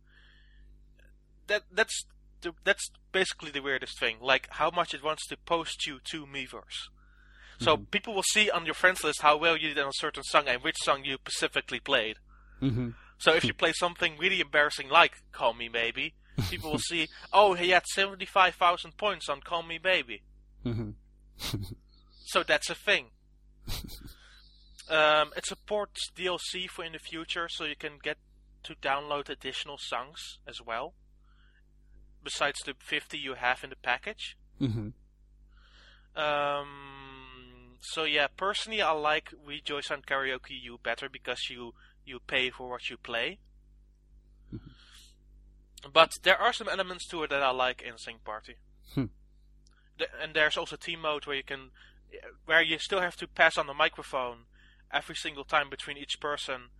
that that's the, that's basically the weirdest thing. Like how much it wants to post you to Miiverse. So Mhm. people will see on your friends list how well you did on a certain song and which song you specifically played. Mm-hmm. So if you play something really embarrassing like "Call Me Baby," people will see, oh, he had seventy-five thousand points on "Call Me Baby," Mm-hmm. so that's a thing. um, it supports DLC for in the future, so you can get to download additional songs as well, besides the fifty you have in the package. Mm-hmm. Um, so yeah, personally, I like Rejoice on Karaoke U better because you you pay for what you play. But there are some elements to it that I like in Sing Party. Hmm. The- and there's also team mode where you can, where you still have to pass on the microphone every single time between each person,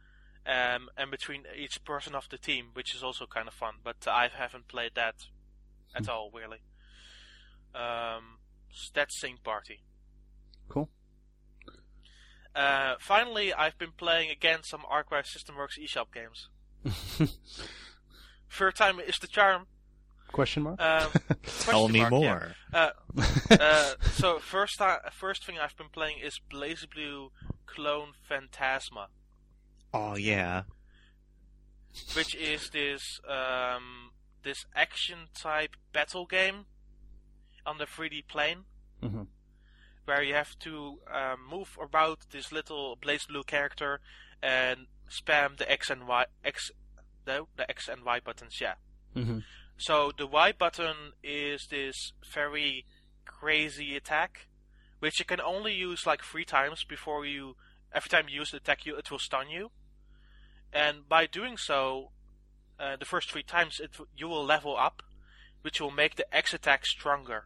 um, and between each person of the team, which is also kind of fun. But I haven't played that at all, really. Um, s- that's Sing Party. Cool. Uh, finally, I've been playing again some Arc System Works eShop games. Third time is the charm. Question mark? Um, Tell me mark, yeah. more. Uh, uh, so first, ti- first thing I've been playing is BlazBlue Clone Phantasma, Oh yeah. which is this um, this action type battle game on the 3D plane. Mhm. where you have to um, move about this little BlazBlue character and spam the X and Y X the X and Y buttons. Yeah. mm-hmm. So the Y button is this very crazy attack, which you can only use like three times before you. Every time you use the attack, you it will stun you, and by doing so, uh, the first three times it you will level up, which will make the X attack stronger.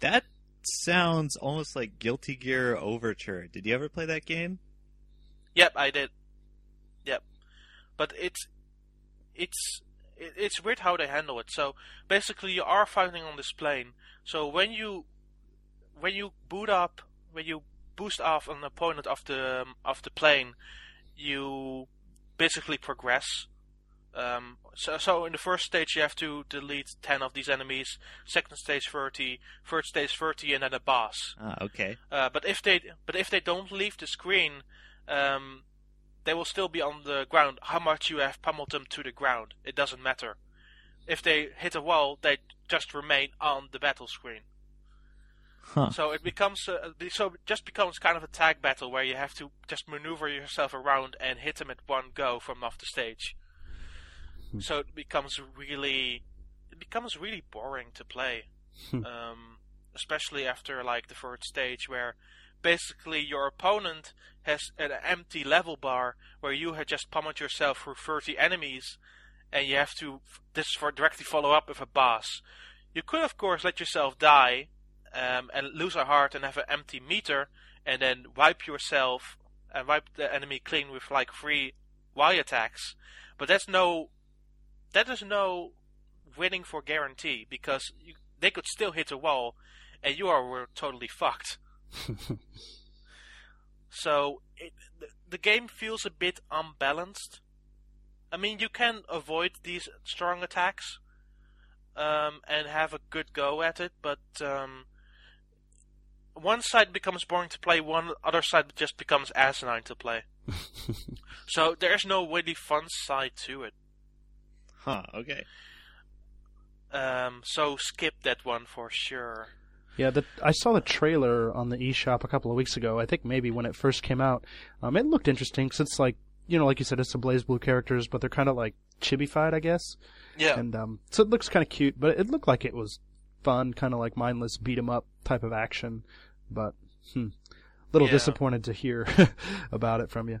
That sounds almost like Guilty Gear Overture. Did you ever play that game? Yep, I did. Yep, but it's it's it's weird how they handle it. So basically, you are fighting on this plane. So when you when you boot up, when you boost off an opponent of the of the plane, you basically progress. Um, so, so in the first stage you have to delete ten of these enemies. Second stage thirty, third stage thirty, and then a boss. Ah, okay. Uh, but if they but if they don't leave the screen, um, they will still be on the ground. How much you have pummeled them to the ground, it doesn't matter. If they hit a wall, they just remain on the battle screen. Huh. So it becomes uh, so it just becomes kind of a tag battle where you have to just maneuver yourself around and hit them at one go from off the stage. So it becomes really it becomes really boring to play, Hmm. um, especially after like the third stage where basically your opponent has an empty level bar where you had just pummeled yourself through 30 enemies and you have to this for directly follow up with a boss. You could of course let yourself die um, and lose a heart and have an empty meter and then wipe yourself and wipe the enemy clean with like three Y attacks. But that's no that is no winning for guarantee because you, they could still hit a wall and you are were totally fucked. So it, the, the game feels a bit unbalanced. I mean, you can avoid these strong attacks um, and have a good go at it, but um, one side becomes boring to play, one other side just becomes asinine to play. so there's no really fun side to it. Huh, okay. Um, so skip that one for sure. Yeah, the, I saw the trailer on the eShop a couple of weeks ago. I think maybe when it first came out. Um, it looked interesting since, like, you know, like you said, it's some BlazBlue characters, but they're kind of like chibified, I guess. Yeah. And um, so it looks kind of cute, but it looked like it was fun, kind of like mindless beat 'em up type of action. But hmm, little Yeah. disappointed to hear about it from you.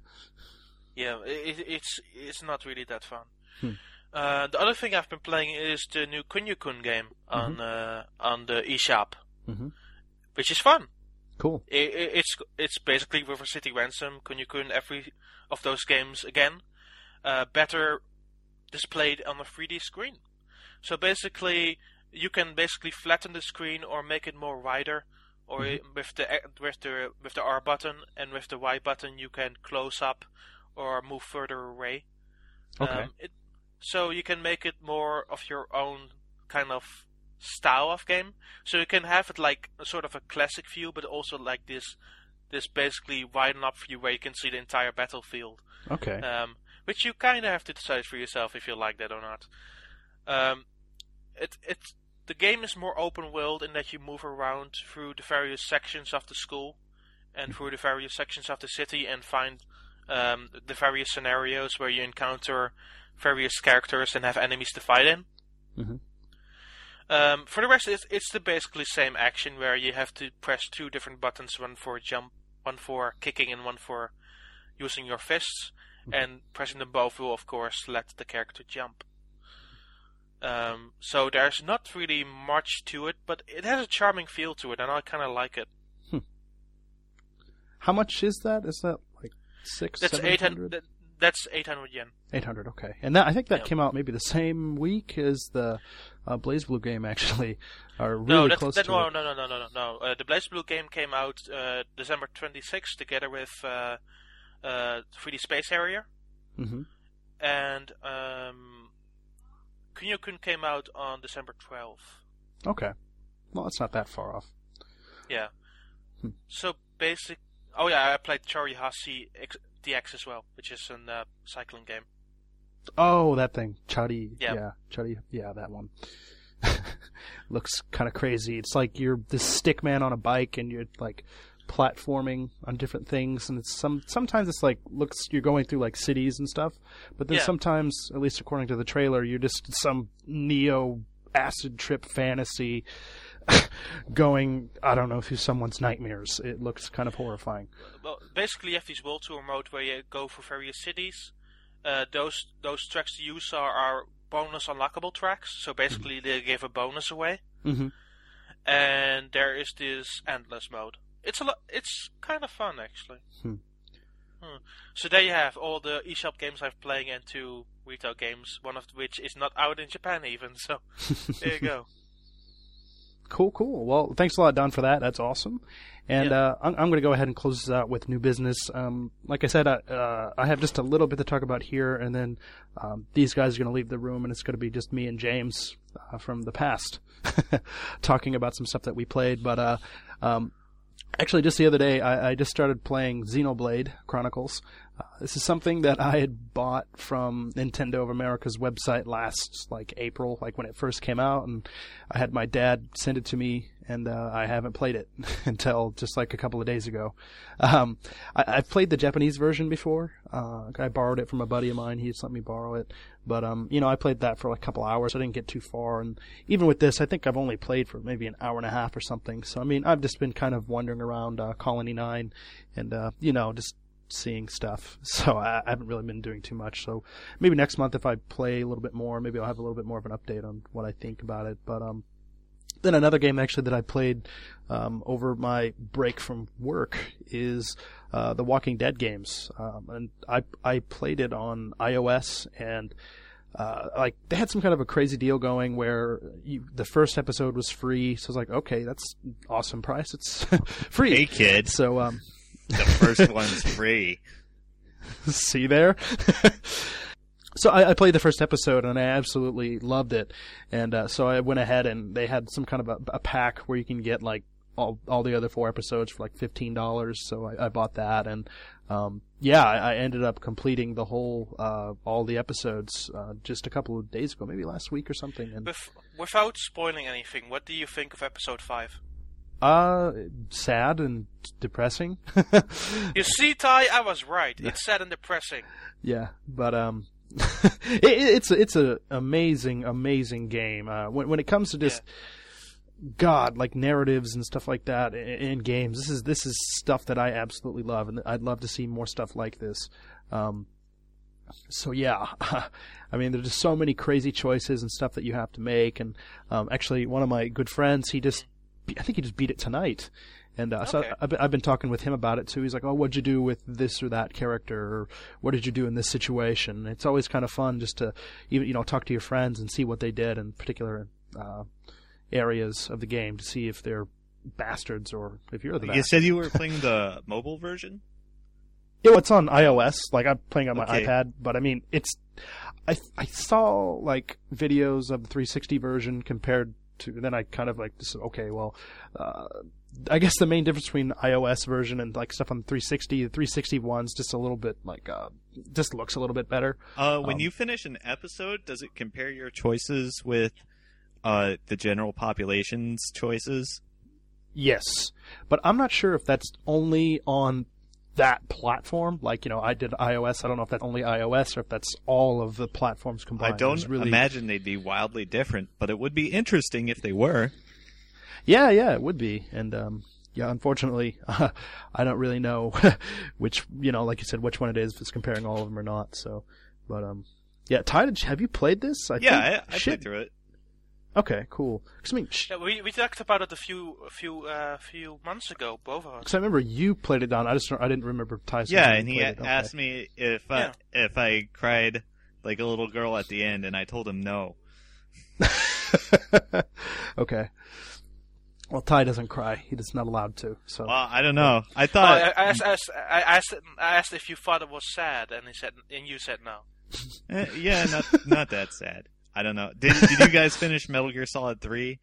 Yeah, it, it's it's not really that fun. Hmm. Uh, the other thing I've been playing is the new Kunio Kun game on uh, on the eShop, Mhm. which is fun. Cool. I i it's it's basically River City Ransom, Kunio Kun, every of those games again. Uh, better displayed on a 3D screen. So basically, you can basically flatten the screen or make it more wider. Or Mm-hmm. with the with the with the R button and with the Y button, you can close up or move further away. Okay. Um, it, so you can make it more of your own kind of style of game. So you can have it like a sort of a classic view, but also like this this basically widen up view where you can see the entire battlefield. Okay. Um, which you kind of have to decide for yourself if you like that or not. Um, it it the game is more open world in that you move around through the various sections of the school and through the various sections of the city and find um, the various scenarios where you encounter various characters and have enemies to fight in. Mhm. Um, for the rest, it's, it's the basically same action where you have to press two different buttons, one for jump, one for kicking, and one for using your fists. And pressing them both will, of course, let the character jump. Um, so there's not really much to it, but it has a charming feel to it, and I kind of like it. How much is that? Is that like six? That's eight hundred? hundred. That's eight hundred yen. Eight hundred. Okay, and that I think that Yeah. came out maybe the same week as the uh, BlazBlue game. Actually, are really no, that's, close that, to no, it. no, no, no, no, no, no. Uh, the Blaze Blue game came out uh, December 26th together with uh, uh, 3D Space Harrier, hmm and um, Kunio-kun came out on December 12th. Okay, well, it's not that far off. Yeah. Hmm. So basic. Oh yeah, I played Chorihasi X- DX as well, which is a uh, cycling game. Oh, that thing, Chuddy. Yeah. Yeah, Chuddy. Yeah, that one. Looks kind of crazy. It's like you're this stick man on a bike, and you're like platforming on different things, and it's some sometimes it's like looks you're going through like cities and stuff, but then Yeah. sometimes, at least according to the trailer, you're just some neo acid trip fantasy going I don't know through someone's nightmares. It looks kind of horrifying. Well, basically, you have these world tour mode where you go for various cities. Uh, those those tracks to use are, are bonus unlockable tracks, so basically they give a bonus away. Mm-hmm. And there is this endless mode. It's a lo- it's kind of fun actually. Hmm. Hmm. So there you have all the eShop games I've playing and two retail games, one of which is not out in Japan even. So there you go. Cool, cool. Well, thanks a lot, Don, for that. That's awesome. And Yeah. uh, I'm, I'm going to go ahead and close this out with new business. Um, like I said, I, uh, I have just a little bit to talk about here, and then um, these guys are going to leave the room, and it's going to be just me and James uh, from the past talking about some stuff that we played. But uh, um, actually, just the other day, I, I just started playing Xenoblade Chronicles. Uh, this is something that I had bought from Nintendo of America's website last like April, like when it first came out, and I had my dad send it to me, and uh, I haven't played it until just like a couple of days ago. Um, I, I've played the Japanese version before. Uh, I borrowed it from a buddy of mine. He just let me borrow it, but um, you know, I played that for like a couple hours. I didn't get too far, and even with this, I think I've only played for maybe an hour and a half or something. So I mean, I've just been kind of wandering around uh, Colony Nine, and uh, you know, just seeing stuff. So I, I haven't really been doing too much. So maybe next month if I play a little bit more, maybe I'll have a little bit more of an update on what I think about it. But um, then another game actually that I played um, over my break from work is uh, the Walking Dead games, um, and I I played it on iOS and. Uh, like they had some kind of a crazy deal going where you, the first episode was free, so I was like, okay, that's awesome price. It's free. Hey, kid. So um, The first one's free. see there. so I, I played the first episode and I absolutely loved it, and uh, so I went ahead and they had some kind of a, a pack where you can get like all all the other four episodes for like fifteen dollars. So I, I bought that and. Um, yeah, I, I ended up completing the whole, uh, all the episodes, uh, just a couple of days ago, maybe last week or something. And, With, without spoiling anything, what do you think of episode five? Uh, sad and depressing. You see, Ty, I was right. It's sad and depressing. Yeah, but um, it, it's it's a amazing amazing game. Uh, when when it comes to just God like narratives and stuff like that in, in games, this is this is stuff that I absolutely love, and I'd love to see more stuff like this. Um, so yeah, I mean, there's just so many crazy choices and stuff that you have to make. And um, actually, one of my good friends, he just I think he just beat it tonight. And uh, so I've been, I've been talking with him about it too. He's like, "Oh, what'd you do with this or that character? Or what did you do in this situation?" It's always kind of fun just to even you know talk to your friends and see what they did in particular uh, areas of the game to see if they're bastards or if you're the You bastard. said you were playing the mobile version. Yeah, well, it's on iOS. Like I'm playing on my Okay. iPad, but I mean, it's. I I saw like videos of the 360 version compared to. Then I kind of like just okay, well, uh, I guess the main difference between iOS version and like stuff on the 360, the 360 one's just a little bit like uh, just looks a little bit better. Uh, when Um, you finish an episode, does it compare your choices with uh, the general population's choices? Yes, but I'm not sure if that's only on that platform. Like you know, I did iOS. I don't know if that's only iOS or if that's all of the platforms combined. I don't really... imagine they'd be wildly different, but it would be interesting if they were. Yeah, yeah, it would be, and um, yeah, unfortunately, uh, I don't really know which, you know, like you said, which one it is. If it's comparing all of them or not. So, but um, yeah, Ty, did you, have you played this? I yeah, I, think, I shit. played through it. Okay, cool. Because I mean, sh- Yeah, we we talked about it a few a few uh, few months ago, both of us. 'cause I remember you played it on. I just I didn't remember Ty. saying Yeah, and he played a- Okay. asked me if I, Yeah. if I cried like a little girl at the end, and I told him no. okay. Well, Ty doesn't cry. He is not allowed to. So Well, I don't know. I Oh, thought I, I, asked, I, asked, I asked I asked if you thought it was sad, and he said, and you said no. Eh, yeah, not not that sad. I don't know. Did did you guys finish Metal Gear Solid Three?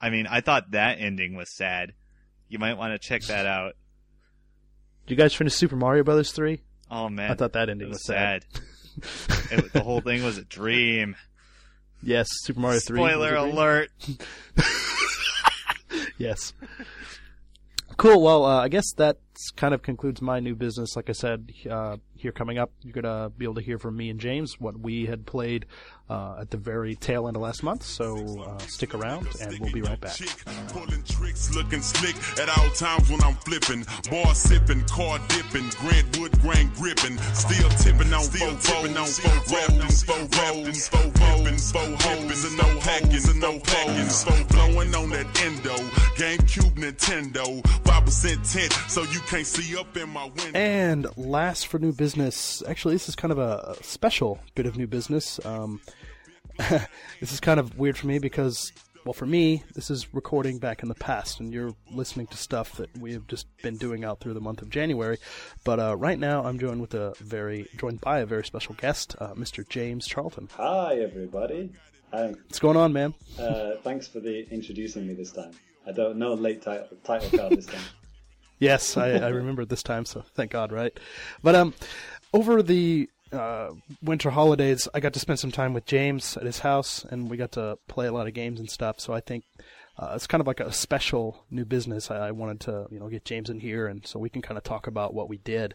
I mean, I thought that ending was sad. You might want to check that out. did you guys finish Super Mario Brothers three? Oh man, I thought that ending was was sad. sad. it, the whole thing was a dream. Yes, Super Mario three. Spoiler alert. Yes. Cool. Well, uh, I guess that kind of concludes my new business. Like I said, uh, here coming up, you're gonna be able to hear from me and James what we had played uh, at the very tail end of last month. So uh, stick around, and we'll be right back. Pulling tricks, looking slick at all times when I'm flipping. Bar sipping, car dipping, Grant Wood grain gripping. Still tipping on four tipping on four rolls, four rolls, four rolls, four holes, and no packings, and no packings. Four blowing on that endo. GameCube, Nintendo, five percent tint, so you can't see up in my window. And last for new business, actually, this is kind of a a special bit of new business. Um, this is kind of weird for me because, well, for me, this is recording back in the past, and you're listening to stuff that we have just been doing out through the month of January. But uh, right now, I'm joined with a very joined by a very special guest, uh, Mr. James Charlton. Hi, everybody. Hi. What's going on, man? Uh, thanks for the introducing me this time. I don't know late title, title card this time. Yes, I, I remember this time, so thank God, right? But um, over the uh, winter holidays, I got to spend some time with James at his house, and we got to play a lot of games and stuff. So I think uh, it's kind of like a special new business. I, I wanted to, you know, get James in here, and so we can kind of talk about what we did.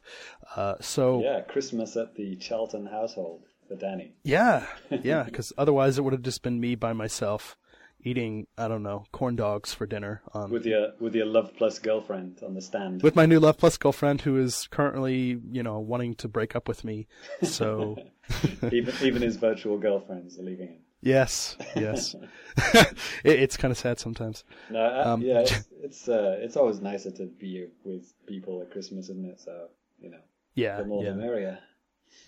Uh, so Yeah, Christmas at the Charlton household for Danny. yeah, yeah, because otherwise it would have just been me by myself eating, I don't know, corn dogs for dinner. Um, With your with your love plus girlfriend on the stand. with my new Love Plus girlfriend who is currently, you know, wanting to break up with me. So, even even his virtual girlfriends are leaving him. yes, yes. it, it's kind of sad sometimes. No, uh, Um, yeah, it's it's, uh, it's always nicer to be with people at Christmas, isn't it? So you know, Yeah, the more yeah. the merrier.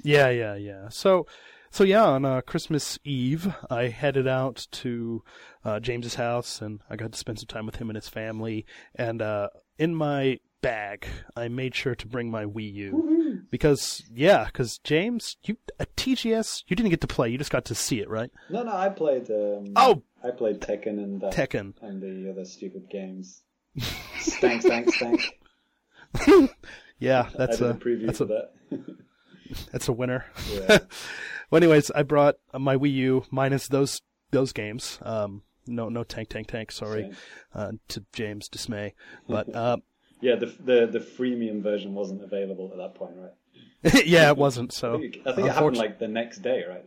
Yeah, yeah, yeah. So, so yeah, on uh, Christmas Eve, I headed out to uh, James's house, and I got to spend some time with him and his family. And uh, in my bag, I made sure to bring my Wii U because, yeah, because James, you at TGS, you didn't get to play; you just got to see it, right? No, no, I played. Um, Oh! I played Tekken and uh, Tekken. and the other stupid games. stank, stank, stank. Yeah, that's a a preview that's a that. that's a winner. Yeah. well, anyways, I brought my Wii U minus those those games. Um, no, no tank, tank, tank. Sorry, uh, to James' dismay. But uh, Yeah, the the the freemium version wasn't available at that point, right? yeah, it wasn't. So I think, it- I think it happened like the next day, right?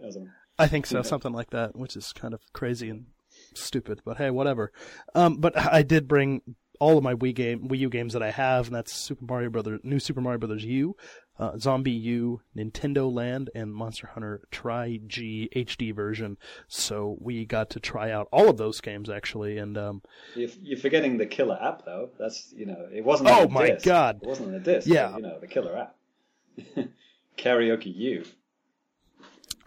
I think so, something like that, which is kind of crazy and stupid. But hey, whatever. Um, but I did bring all of my Wii game, Wii U games that I have, and that's Super Mario Brothers, New Super Mario Brothers U, uh, ZombiU, Nintendo Land, and Monster Hunter Tri G HD version. So we got to try out all of those games actually, and um, You're, you're forgetting the killer app though. That's you know it wasn't. Oh my disc. God. It wasn't a disc. Yeah. but, you know the killer app. Karaoke U.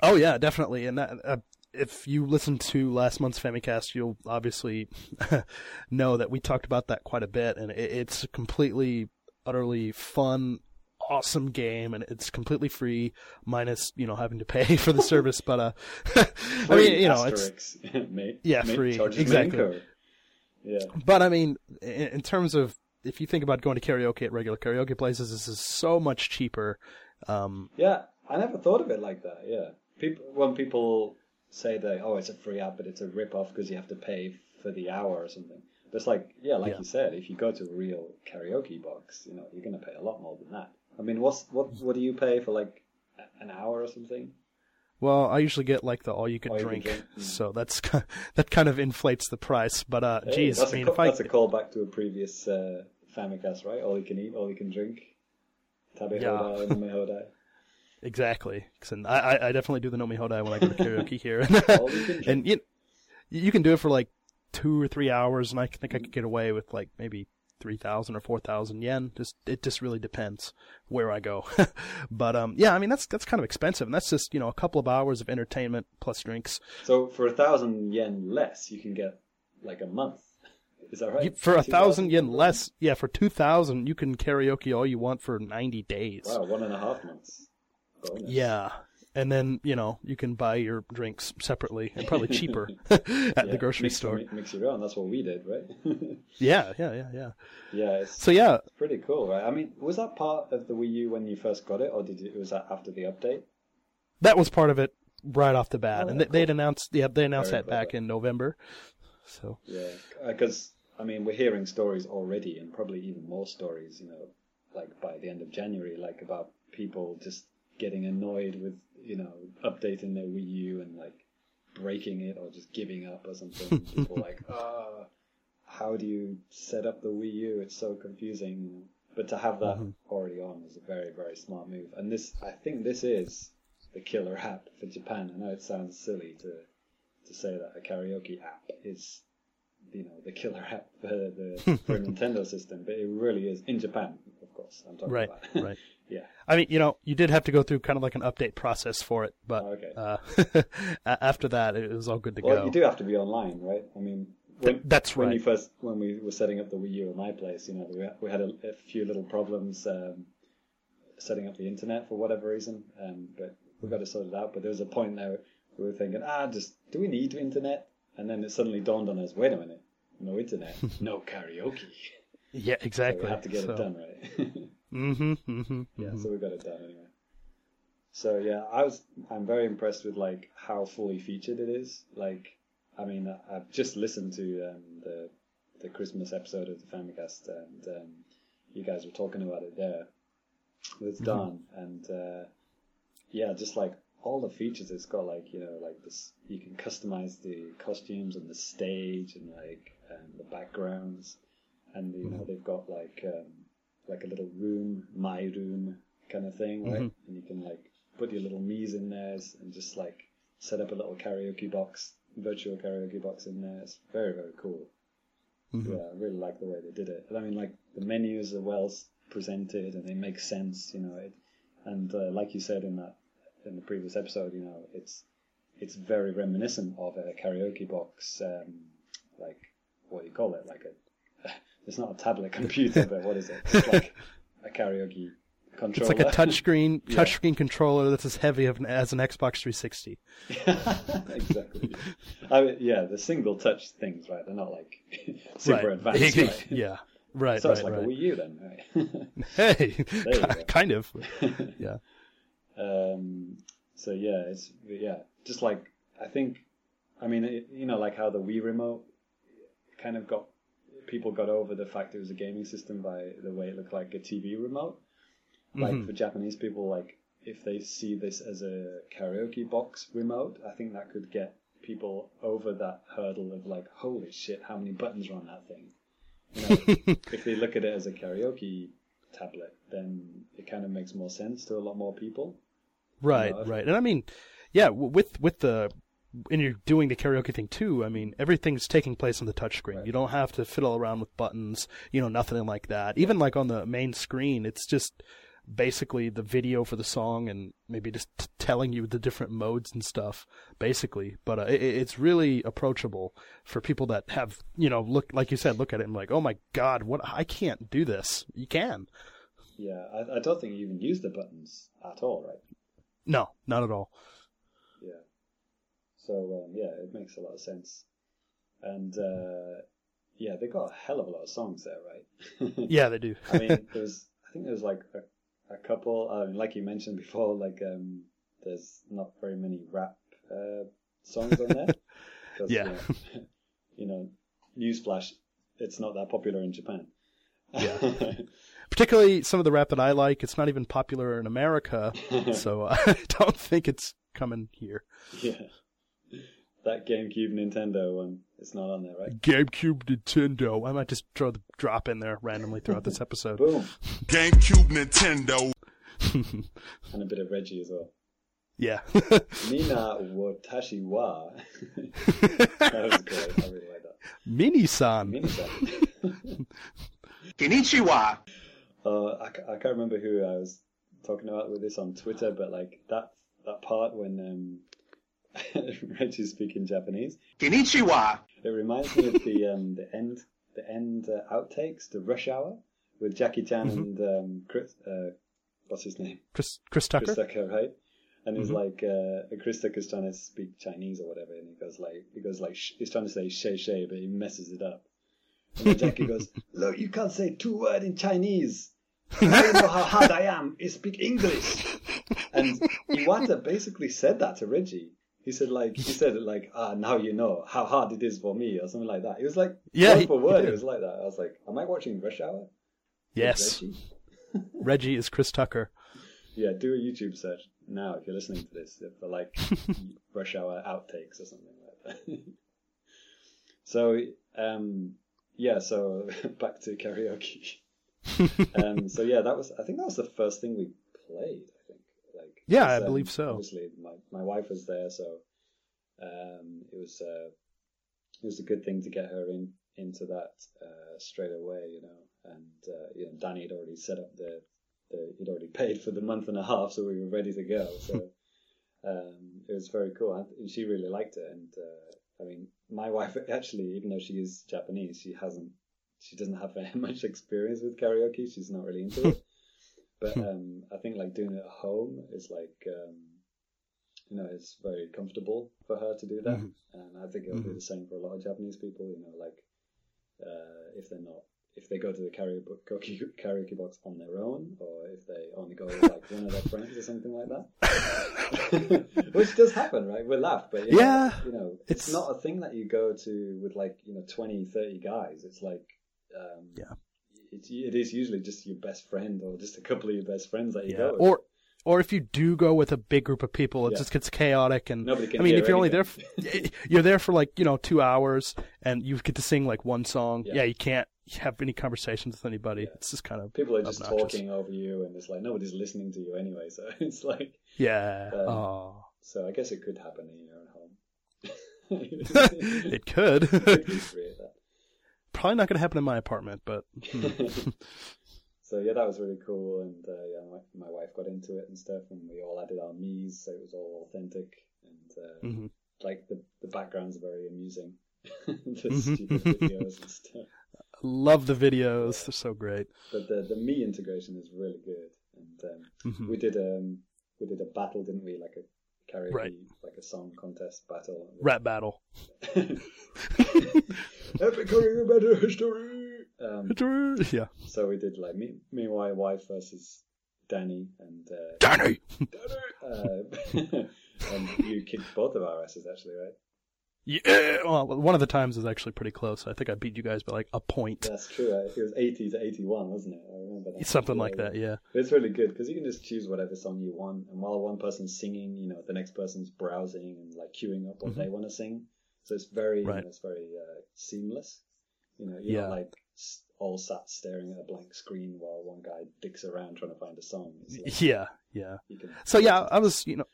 Oh yeah, definitely. And that, uh, if you listen to last month's Famicast, you'll obviously know that we talked about that quite a bit, and it, it's completely, utterly fun, awesome game, and it's completely free, minus you know having to pay for the service. But uh, I mean, you know, it's. Yeah, free, exactly. Yeah. But I mean, in, in terms of if you think about going to karaoke at regular karaoke places, this is so much cheaper. Um, Yeah, I never thought of it like that. Yeah, people when people say that oh it's a free app but it's a rip off because you have to pay for the hour or something. But it's like yeah, like Yeah. you said, if you go to a real karaoke box, you know you're gonna pay a lot more than that. I mean, what's what what do you pay for like an hour or something? well, I usually get like the all you can All you can drink, drink, mm. so that's that kind of inflates the price. But uh, Hey, geez, that's I mean, a, if I that's a callback to a previous uh, Famicast, right? All you can eat, all you can drink. Tabe Yeah. hodai, nomi hodai. Exactly. and I, I- I definitely do the Nomi Hodai when I go to karaoke here. All you can drink. and you, you can do it for like two or three hours, and I think I could get away with like maybe 3,000 or 4,000 yen. Just It just really depends where I go. but um, yeah, I mean, that's that's kind of expensive, and that's just, you know, a couple of hours of entertainment plus drinks. So for a thousand yen less, you can get like a month. Is that right? For a thousand yen less, yeah, for 2,000, you can karaoke all you want for 90 days. Wow, one and a half months. Bonus. Yeah. And then, you know, you can buy your drinks separately and probably cheaper at Yeah, the grocery mix, store. Mix your own. That's what we did, right? Yeah, yeah, yeah, yeah. yeah, So yeah, pretty cool, right? I mean, was that part of the Wii U when you first got it, or did it was that after the update? that was part of it right off the bat, Oh, and they, they'd cool. announced, yeah, they announced Very that back in November. So Yeah, uh, because I mean, we're hearing stories already, and probably even more stories. You know, like by the end of January, like about people just getting annoyed with you know updating their Wii U and like breaking it or just giving up or something. people like, ah, how do you set up the Wii U? It's so confusing. But to have that already on is a very very smart move. And this, I think, this is the killer app for Japan. I know it sounds silly to to say that a karaoke app is you know the killer app for the for a Nintendo system, but it really is in Japan, of course. I'm talking right, about. right. Yeah. I mean, you know, you did have to go through kind of like an update process for it, but Oh, okay. uh, after that, it was all good to Well, go. Well, you do have to be online, right? I mean, when, that's when right. you first when we were setting up the Wii U at my place, you know, we had, we had a, a few little problems um, setting up the internet for whatever reason, um, but we got it sorted out. But there was a point there we were thinking, ah, just do we need internet? And then it suddenly dawned on us, wait a minute, no internet, no karaoke. Yeah, So exactly. we have to get So- it done, right? Mm-hmm, mm-hmm, yeah, mhm. so we got it done anyway. So yeah, I was I'm very impressed with like how fully featured it is. Like, I mean, I- I've just listened to um, the the Christmas episode of the Famicast, and um, you guys were talking about it there with Don, and uh, yeah, just like all the features it's got, like you know, like this, you can customize the costumes and the stage and like um, the backgrounds, and you know they've got like um, like a little room, my room kind of thing, right? Mhm. And you can like put your little me's in there and just like set up a little karaoke box, virtual karaoke box in there. It's very very cool. Mhm. Yeah, I really like the way they did it. And I mean, like the menus are well presented and they make sense, you know. It, and uh, like you said in that in the previous episode, you know, it's it's very reminiscent of a karaoke box, um, like what do you call it? Like a it's not a tablet computer, but what is it? It's like a karaoke controller. It's like a touchscreen Yeah. touchscreen controller that's as heavy an, as an Xbox 360. exactly. I mean, yeah, the single touch things, right? They're not like super right. advanced, right? yeah. Right. So right, it's like right. a Wii U then, right? Hey, kind of. Yeah. Um, so yeah, it's yeah, just like I think, I mean, it, you know, like how the Wii remote kind of got people got over the fact it was a gaming system by the way it looked like a TV remote. Like Mhm. for Japanese people, like if they see this as a karaoke box remote, I think that could get people over that hurdle of like, holy shit, how many buttons are on that thing? You know, if they look at it as a karaoke tablet, then it kind of makes more sense to a lot more people. Right, know, right. And I mean, yeah, with with the when you're doing the karaoke thing too, I mean, everything's taking place on the touchscreen. Right. You don't have to fiddle around with buttons, you know, nothing like that. Even like on the main screen, it's just basically the video for the song and maybe just t- telling you the different modes and stuff, basically. But uh, it, it's really approachable for people that have, you know, look like you said, look at it and like, oh my god, what? I can't do this. You can. Yeah, I, I don't think you even use the buttons at all, right? No, not at all. So um, yeah, it makes a lot of sense. And uh, yeah, they got a hell of a lot of songs there, right? Yeah, they do. I mean, there was I think there was like a, a couple. Um, like you mentioned before, like um, there's not very many rap uh, songs on there. Yeah. You know, you know, newsflash, it's not that popular in Japan. Yeah. particularly some of the rap that I like. It's not even popular in America, so I don't think it's coming here. yeah. That GameCube Nintendo one, it's not on there, right? GameCube, Nintendo. I might just throw the drop in there randomly throughout this episode. Boom. GameCube, Nintendo. And a bit of Reggie as well. yeah. Mina Watashi wa. that was great. I really like that. Mini-san. Mina-san. Konnichiwa. uh, I, I can't remember who I was talking about with this on Twitter, but like that that part when um, Reggie's speaking Japanese, Konnichiwa. it reminds me of the um, the end the end uh, outtakes, the Rush Hour with Jackie Chan and um, Chris. Uh, what's his name? Chris, Chris Tucker? Chris Tucker, right? And he's like, uh, Chris Tucker's trying to speak Chinese or whatever, and he goes like, he goes like, sh- he's trying to say shay shay, but he messes it up. And then Jackie goes, look, you can't say two word in Chinese. Now you know how hard I am. You speak English. And Iwata basically said that to Reggie. He said like, he said like, ah, now you know how hard it is for me, or something like that. It was like, Yeah, word for word, it was like that. I was like, am I watching Rush Hour? Yes. Reggie? Reggie is Chris Tucker. Yeah, do a YouTube search now if you're listening to this for like rush hour outtakes or something like that. so, um, yeah, so back to karaoke. um, so yeah, that was I think that was the first thing we played. I think like Yeah, I believe so. Obviously, my my wife was there, so um, it was uh, it was a good thing to get her in into that uh, straight away, you know. And uh, you know, Danny had already set up the, the he'd already paid for the month and a half, so we were ready to go. So um, it was very cool, and- and she really liked it. And uh, I mean, my wife actually, even though she is Japanese, she hasn't she doesn't have very much experience with karaoke. She's not really into it. But um, I think like doing it at home is like um, you know it's very comfortable for her to do that, Mhm. and I think it'll be the same for a lot of Japanese people. You know, like uh, if they're not if they go to the karaoke karaoke box on their own, or if they only go with like one of their friends or something like that, which does happen, right? We laugh, but you know, Yeah, you know, it's- it's, not a thing that you go to with like you know 20, 30 guys. It's like um, Yeah. It, it is usually just your best friend or just a couple of your best friends that you Yeah. go with. Or or if you do go with a big group of people, it Yeah. just gets chaotic. And Nobody can I mean, hear if you're only there, for, you're there for like you know two hours, and you get to sing like one song. Yeah. Yeah, you can't have any conversations with anybody. Yeah. It's just kind of People are just obnoxious. talking over you, and it's like nobody's listening to you anyway. So it's like, Yeah. Um, oh. so I guess it could happen in your own home. it could. Could recreate that. Probably not going to happen in my apartment, but hmm. so yeah, that was really cool, and uh, yeah, my, my wife got into it and stuff, and we all added our me's, so it was all authentic, and uh, Mhm. like the the backgrounds are very amusing, the Mhm. stupid videos and stuff. love the videos. They're so great. But the the me integration is really good, and um, Mhm. we did um we did a battle, didn't we? Like a karaoke, Right. like a song contest battle. Rap battle. Epic career better history. Um, Yeah. so we did like me, me my wife versus Danny and uh, Danny. uh, and you kicked both of our asses actually, right? Yeah. Well, one of the times was actually pretty close. I think I beat you guys by like a point. That's true. uh, It was eighty to eighty-one, wasn't it? I remember that. Something like that. Yeah. It's really good because you can just choose whatever song you want, and while one person's singing, you know, the next person's browsing and like queuing up what they want to sing. So it's very, you Mm-hmm. Know, it's very uh, seamless. You know, you're Yeah. like all sat staring at a blank screen while one guy dicks around trying to find a song. Like, Yeah, yeah. can, So yeah, I was you know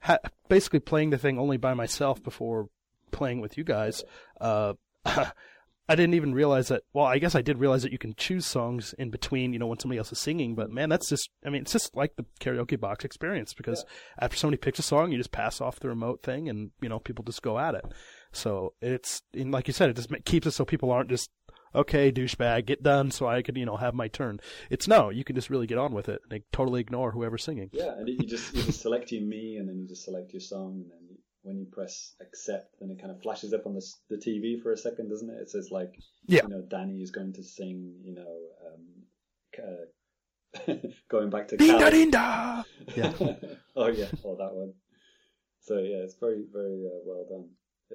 ha- basically playing the thing only by myself before playing with you guys. Uh, I didn't even realize that. Well, I guess I did realize that you can choose songs in between, you know, when somebody else is singing. But man, that's just. I mean, it's just like the karaoke box experience because after somebody picks a song, you just pass off the remote thing, and you know, people just go at it. So it's and like you said, it just keeps it so people aren't just okay, douchebag, get done, so I could you know have my turn. It's no, you can just really get on with it and like, totally ignore whoever's singing. Yeah, and you just you just select your me, and then you just select your song, and then you, when you press accept, then it kind of flashes up on the the TV for a second, doesn't it? It says like, Yeah. you know, Danny is going to sing, you know, um, uh, going back to Ding da Cali. ding da. Yeah. oh yeah, oh that one. So yeah, it's very very uh, well done.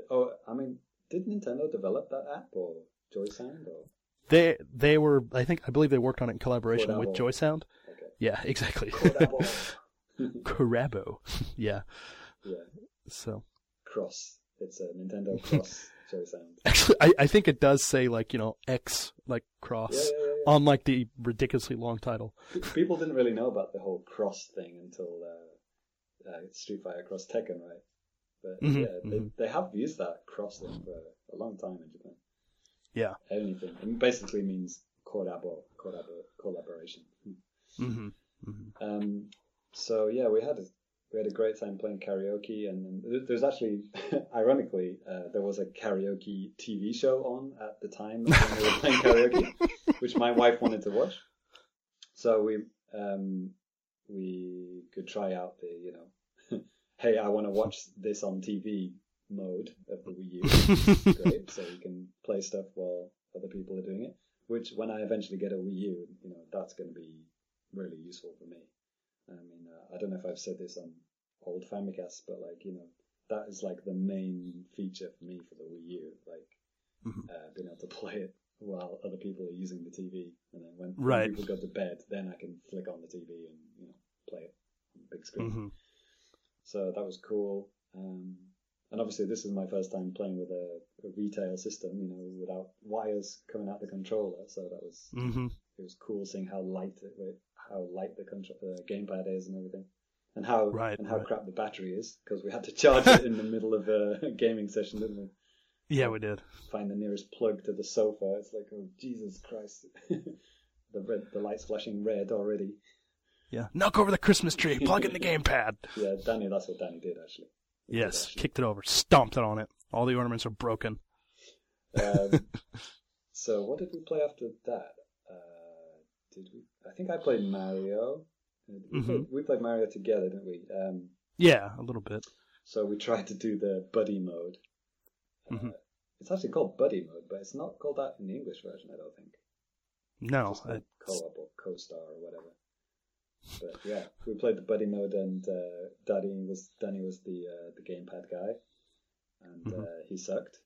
Oh, I mean, did Nintendo develop that app or Joy Sound or? They they were I think I believe they worked on it in collaboration with Joy Sound. Okay. Yeah, exactly. Carabo. yeah. yeah, So Cross. It's a Nintendo Cross Joy Sound. actually, I, I think it does say like you know X like cross yeah, yeah, yeah. on like the ridiculously long title. People didn't really know about the whole cross thing until uh, uh, Street Fighter Cross Tekken, right? But Mhm, yeah, they, mhm. they have used that cross thing for a long time in Japan. Yeah. Anything. It basically means collabo, collabo, collaboration. hmm hmm Um, so yeah, we had a, we had a great time playing karaoke, and, and there- there's actually, ironically, uh, there was a karaoke TV show on at the time when we were playing karaoke, which my wife wanted to watch. So we um, we could try out the you know, hey, I want to watch this on TV mode of the Wii U. Great, so you can play stuff while other people are doing it. Which, when I eventually get a Wii U, you know, that's going to be really useful for me. I mean, uh, I don't know if I've said this on old Famicast, but like, you know, that is like the main feature for me for the Wii U, like Mhm. uh, being able to play it while other people are using the TV, and then when, Right. people go to bed, then I can flick on the TV and you know play it on the big screen. hmm So that was cool. Um, and obviously, this is my first time playing with a, a retail system, you know, without wires coming out the controller. So that was hmm it was cool seeing how light it, how light the control, the gamepad is and everything, and how Right, and how right. crap the battery is because we had to charge it in the middle of a gaming session, didn't we? Yeah, we did. Find the nearest plug to the sofa. It's like, oh Jesus Christ, the red, the light's flashing red already. Yeah, knock over the Christmas tree, plug in the gamepad. Yeah, Danny, that's what Danny did actually. He did Yes, actually. kicked it over, stomped it on it. All the ornaments are broken. Um, so what did we play after that? Uh, did we? I think I played Mario. Uh, We, Mhm. played, we played Mario together, didn't we? Um, Yeah, a little bit. so we tried to do the buddy mode. Uh, Mhm. It's actually called buddy mode, but it's not called that in the English version. I don't think. No, It's I, co-op or co-star or whatever. But yeah, we played the buddy mode, and uh, Daddy was Danny was the uh, the gamepad guy, and Mhm. uh, he sucked.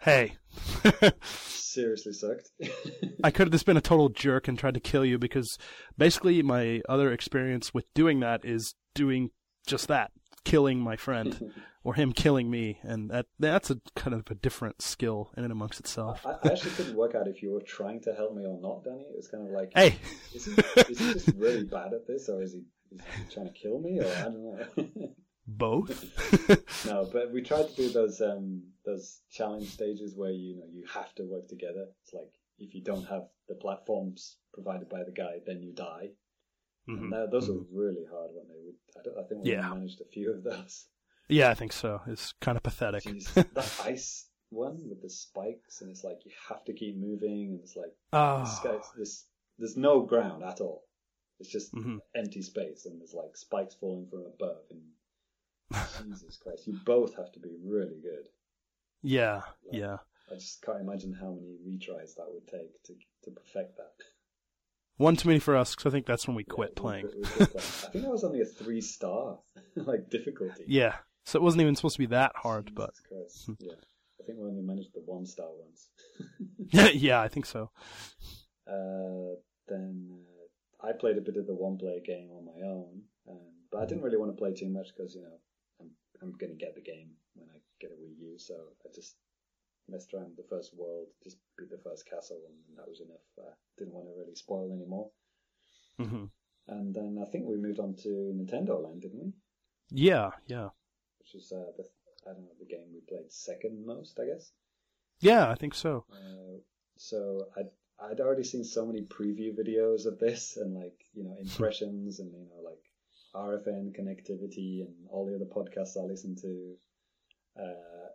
hey, Seriously sucked. I could have just been a total jerk and tried to kill you because basically my other experience with doing that is doing just that, killing my friend or him killing me, and that that's a kind of a different skill in and amongst itself. I, I actually couldn't work out if you were trying to help me or not, Danny. It was kind of like, hey, is he, is he just really bad at this, or is he, is he trying to kill me, or I don't know. both. no, but we tried to do those um those challenge stages where you know you have to work together. It's like if you don't have the platforms provided by the guy, then you die. Mhm. And those were really hard when they would. I, don't, I think we Yeah. managed a few of those. Yeah, I think so. It's kind of pathetic. Jeez, that ice one with the spikes, and it's like you have to keep moving, and it's like Oh, this guy, this, there's no ground at all. It's just Mhm. empty space, and there's like spikes falling from above. And Jesus Christ, you both have to be really good. yeah, yeah. I just can't imagine how many retries that would take to to perfect that. One too many for us because I think that's when we quit Yeah, we playing. quit- we quit playing. I think that was only a three star like difficulty. Yeah, so it wasn't even supposed to be that hard, but Jesus Christ. yeah, I think we only managed the one star ones. yeah, I think so. Uh, then uh, I played a bit of the one player game on my own, um, but I didn't really want to play too much because you know I'm I'm going to get the game when I get a Wii U, so I just around with the first world, just beat the first castle, and that was enough. Uh, didn't want to really spoil anymore. hmm And then I think we moved on to Nintendo Land, didn't we? Yeah, yeah, Which was uh, the I don't know the game we played second most, I guess. yeah. I think so. Uh, so I'd I'd already seen so many preview videos of this and like you know impressions and you know like RFN connectivity and all the other podcasts I listen to. Uh,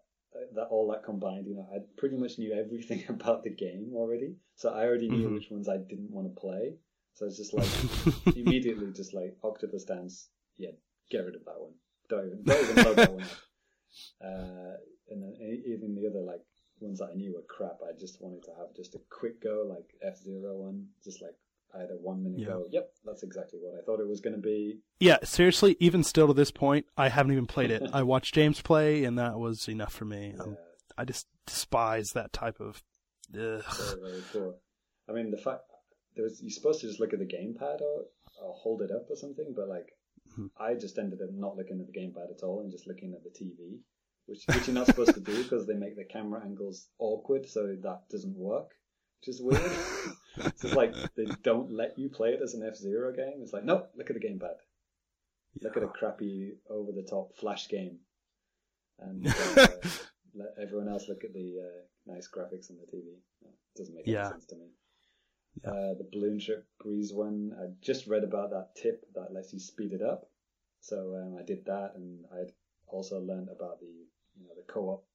that all that combined, you know, I pretty much knew everything about the game already. So I already knew Mhm. which ones I didn't want to play. So it's just like immediately just like Octopus Dance, yeah, get rid of that one. Don't even don't even load that one. Uh, and then even the other like ones that I knew were crap. I just wanted to have just a quick go, like F Zero one, just like A one minute Yeah. go. Yep, that's exactly what I thought it was going to be. Yeah, seriously. Even still to this point, I haven't even played it. I watched James play, and that was enough for me. Um, Yeah, I just despise that type of. Ugh. very very poor. I mean, the fact there was you're supposed to just look at the gamepad or, or hold it up or something, but like Mhm. I just ended up not looking at the gamepad at all and just looking at the TV, which which you're not supposed to do because they make the camera angles awkward, so that doesn't work, which is weird. so it's like they don't let you play it as an F Zero game. It's like, nope, look at the gamepad. Look at a crappy over the top flash game, and uh, let everyone else look at the uh, nice graphics on the TV. It doesn't make Yeah. any sense to me. Yeah. Uh, the balloon trip breeze one, I just read about that tip that lets you speed it up. So um, I did that, and I'd also learned about the you know the co-op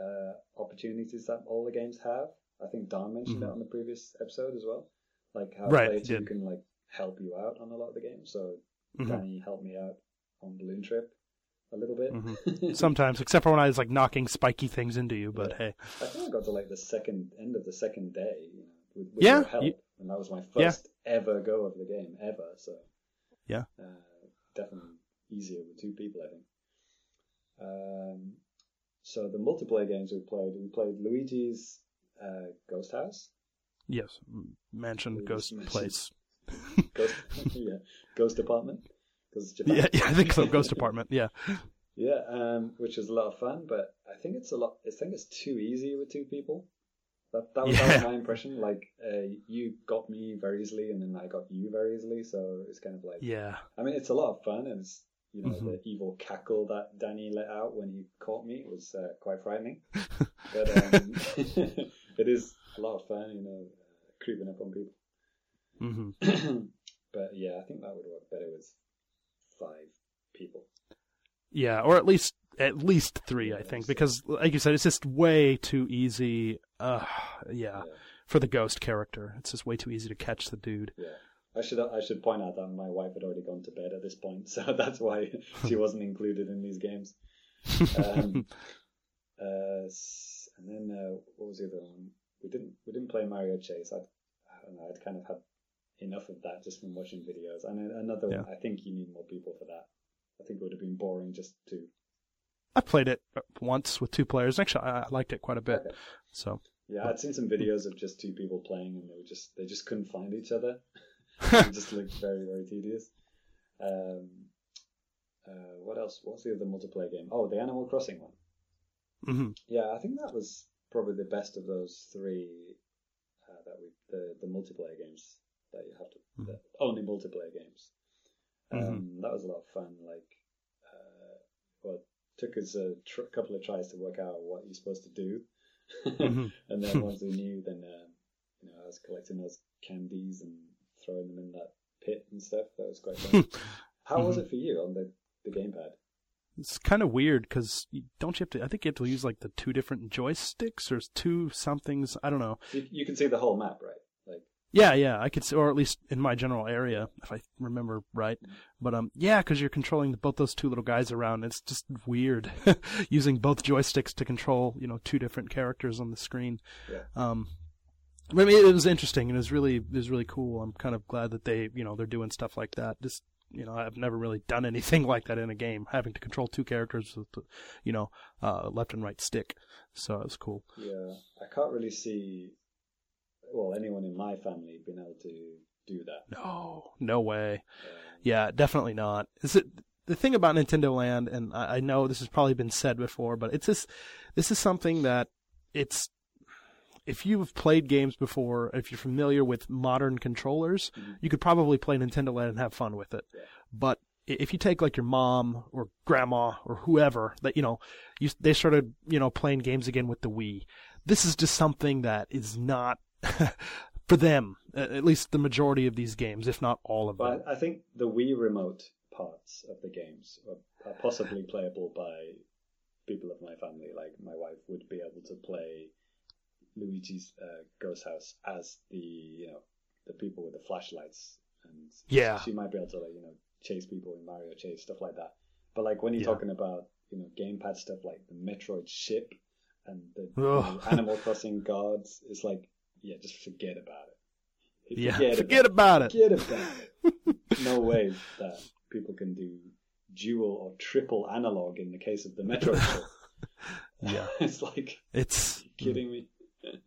uh, opportunities that all the games have. I think Don mentioned it Mhm. on the previous episode as well, like how Right, Player he Two can like help you out on a lot of the games. So Mhm. Danny helped me out on balloon trip a little bit. Mhm. Sometimes, except for when I was like knocking spiky things into you. But Yeah. hey, I think I got to like the second end of the second day, you know, with, with Yeah, your help, you- and that was my Yeah. first ever go of the game ever. So Yeah. uh, definitely easier with two people, I think. Um, so the multiplayer games we played, we played Luigi's uh, Ghost House, yes, mansion, ghost mention. place. Ghost, yeah, Ghost Apartment, Japan. Yeah, yeah, I think so. Ghost apartment. Yeah. Yeah, um, which is a lot of fun, but I think it's a lot. I think it's too easy with two people. That that was, that was my impression. Like, uh, you got me very easily, and then I got you very easily. So it's kind of like, Yeah. I mean, it's a lot of fun, and it's you know Mhm. the evil cackle that Danny let out when he caught me was uh, quite frightening. but um, it is a lot of fun, you know, creeping up on people. hmm but yeah, I think that would work better with five people. Yeah, or at least at least three, I think, because like you said, it's just way too easy. Uh, yeah, Yeah. for the ghost character, it's just way too easy to catch the dude. Yeah. I should I should point out that my wife had already gone to bed at this point, so that's why she wasn't included in these games. Um, uh, and then uh, what was the other one? We didn't we didn't play Mario Chase. I'd, I don't know. I'd kind of had enough of that just from watching videos. And another one. I think you need more people for that. I think it would have been boring just to. I played it once with two players. Actually, I liked it quite a bit. Okay. So Yeah, I'd seen some videos of just two people playing, and they were just they just couldn't find each other. it just looked very very tedious. Um, uh, what else? What's the other multiplayer game? Oh, the Animal Crossing one. Hmm Yeah, I think that was probably the best of those three uh, that we the the multiplayer games that you have to Mhm. the only multiplayer games. Um, Mhm. That was a lot of fun. Like, uh, well, it took us a tr- couple of tries to work out what you're supposed to do, Mhm. and then once we knew, then um, you know I was collecting those candies and throwing them in that pit and stuff. That was quite fun. How was Mhm. it for you on the the gamepad? It's kind of weird because don't you have to? I think you have to use like the two different joysticks or two somethings. I don't know. You, you can see the whole map, right? Like. Yeah, yeah, I could, s- or at least in my general area, if I remember right. But um, yeah, because you're controlling both those two little guys around. It's just weird using both joysticks to control, you know, two different characters on the screen. Yeah. Um, I mean, it was interesting and it was really, it was really cool. I'm kind of glad that they, you know, they're doing stuff like that. Just, you know, I've never really done anything like that in a game, having to control two characters with, the, you know, uh, left and right stick. So it was cool. Yeah, I can't really see, well, anyone in my family being able to do that. No, no way. Um, Yeah, definitely not. Is it the thing about Nintendo Land? And I, I know this has probably been said before, but it's just this is something that it's if you've played games before, if you're familiar with modern controllers, mm-hmm. you could probably play Nintendo Land and have fun with it. But if you take like your mom or grandma or whoever that you know, you they started you know playing games again with the Wii. This is just something that is not for them. At least the majority of these games, if not all of them. I think the Wii remote parts of the games are, are possibly playable by people of my family. Like my wife would be able to play Luigi's uh, Ghost House as the you know the people with the flashlights, and Yeah. she might be able to like you know chase people in Mario Chase stuff like that. But like when you're Yeah. talking about you know gamepad stuff like the Metroid ship and the, Ugh. the Animal Crossing guards, it's like yeah, just forget about it. yeah, forget about it. Forget about it. no way that people can do dual or triple analog in the case of the Metroid. Yeah. it's like, It's you kidding me?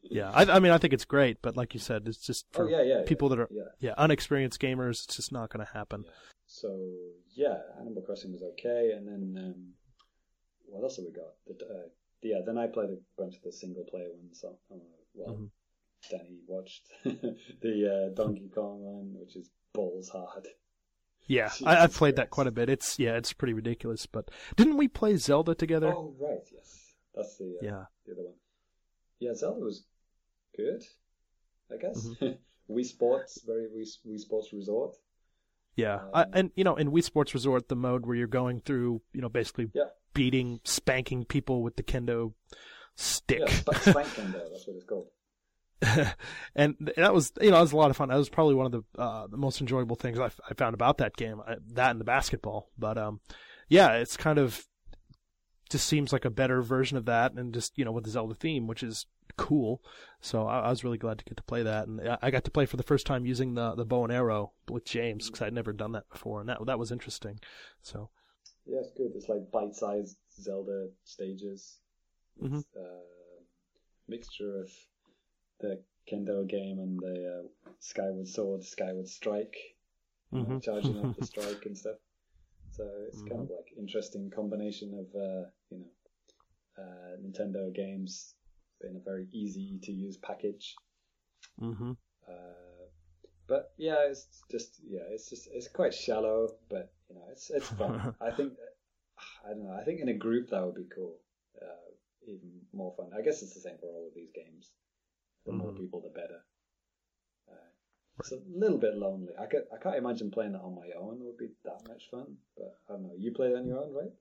Yeah. I, I mean, I think it's great, but like you said, it's just for Oh yeah, yeah. people yeah, that are yeah. unexperienced gamers. It's just not going to happen. So yeah, Animal Crossing was okay, and then um, what else have we got? The, uh, yeah, then I played a bunch of the single player ones. So, uh, well, Mhm. Danny watched the uh, Donkey Kong one, which is balls hard. Yeah, I, I've Jesus played that quite a bit. It's yeah, it's pretty ridiculous. But didn't we play Zelda together? Oh right, yes, that's the uh, Yeah. the other one. Yeah, Zelda was good, I guess. Mm-hmm. Wii Sports, very Wii, Wii Sports Resort. Yeah, I, Um, and you know, in Wii Sports Resort, the mode where you're going through, you know, basically Yeah. beating, spanking people with the kendo stick. Yeah, Sp- Spank Kendo, that's what it's called. and that was you know that was a lot of fun. That was probably one of the uh, the most enjoyable things I, f- I found about that game. I, that and the basketball, but um, yeah, it's kind of just seems like a better version of that, and just you know with the Zelda theme, which is cool. So I, I was really glad to get to play that, and I- I got to play for the first time using the the bow and arrow with James because I'd never done that before, and that that was interesting. So Yeah, it's good. It's like bite-sized Zelda stages. Mhm. It's uh, mixture of the Kendo game and the uh, Skyward Sword, Skyward Strike, know, Mhm. charging up the strike and stuff. So it's kind of like interesting combination of uh, you know uh, Nintendo games in a very easy to use package. hmm Uh, but yeah, it's just yeah, it's just it's quite shallow, but you know, it's it's fun. I think I don't know. I think in a group that would be cool, uh, even more fun. I guess it's the same for all of these games. The more Mhm. people, the better. It's a little bit lonely. I could, I can't imagine playing that on my own It would be that much fun. But I don't know. You play it on your own, right?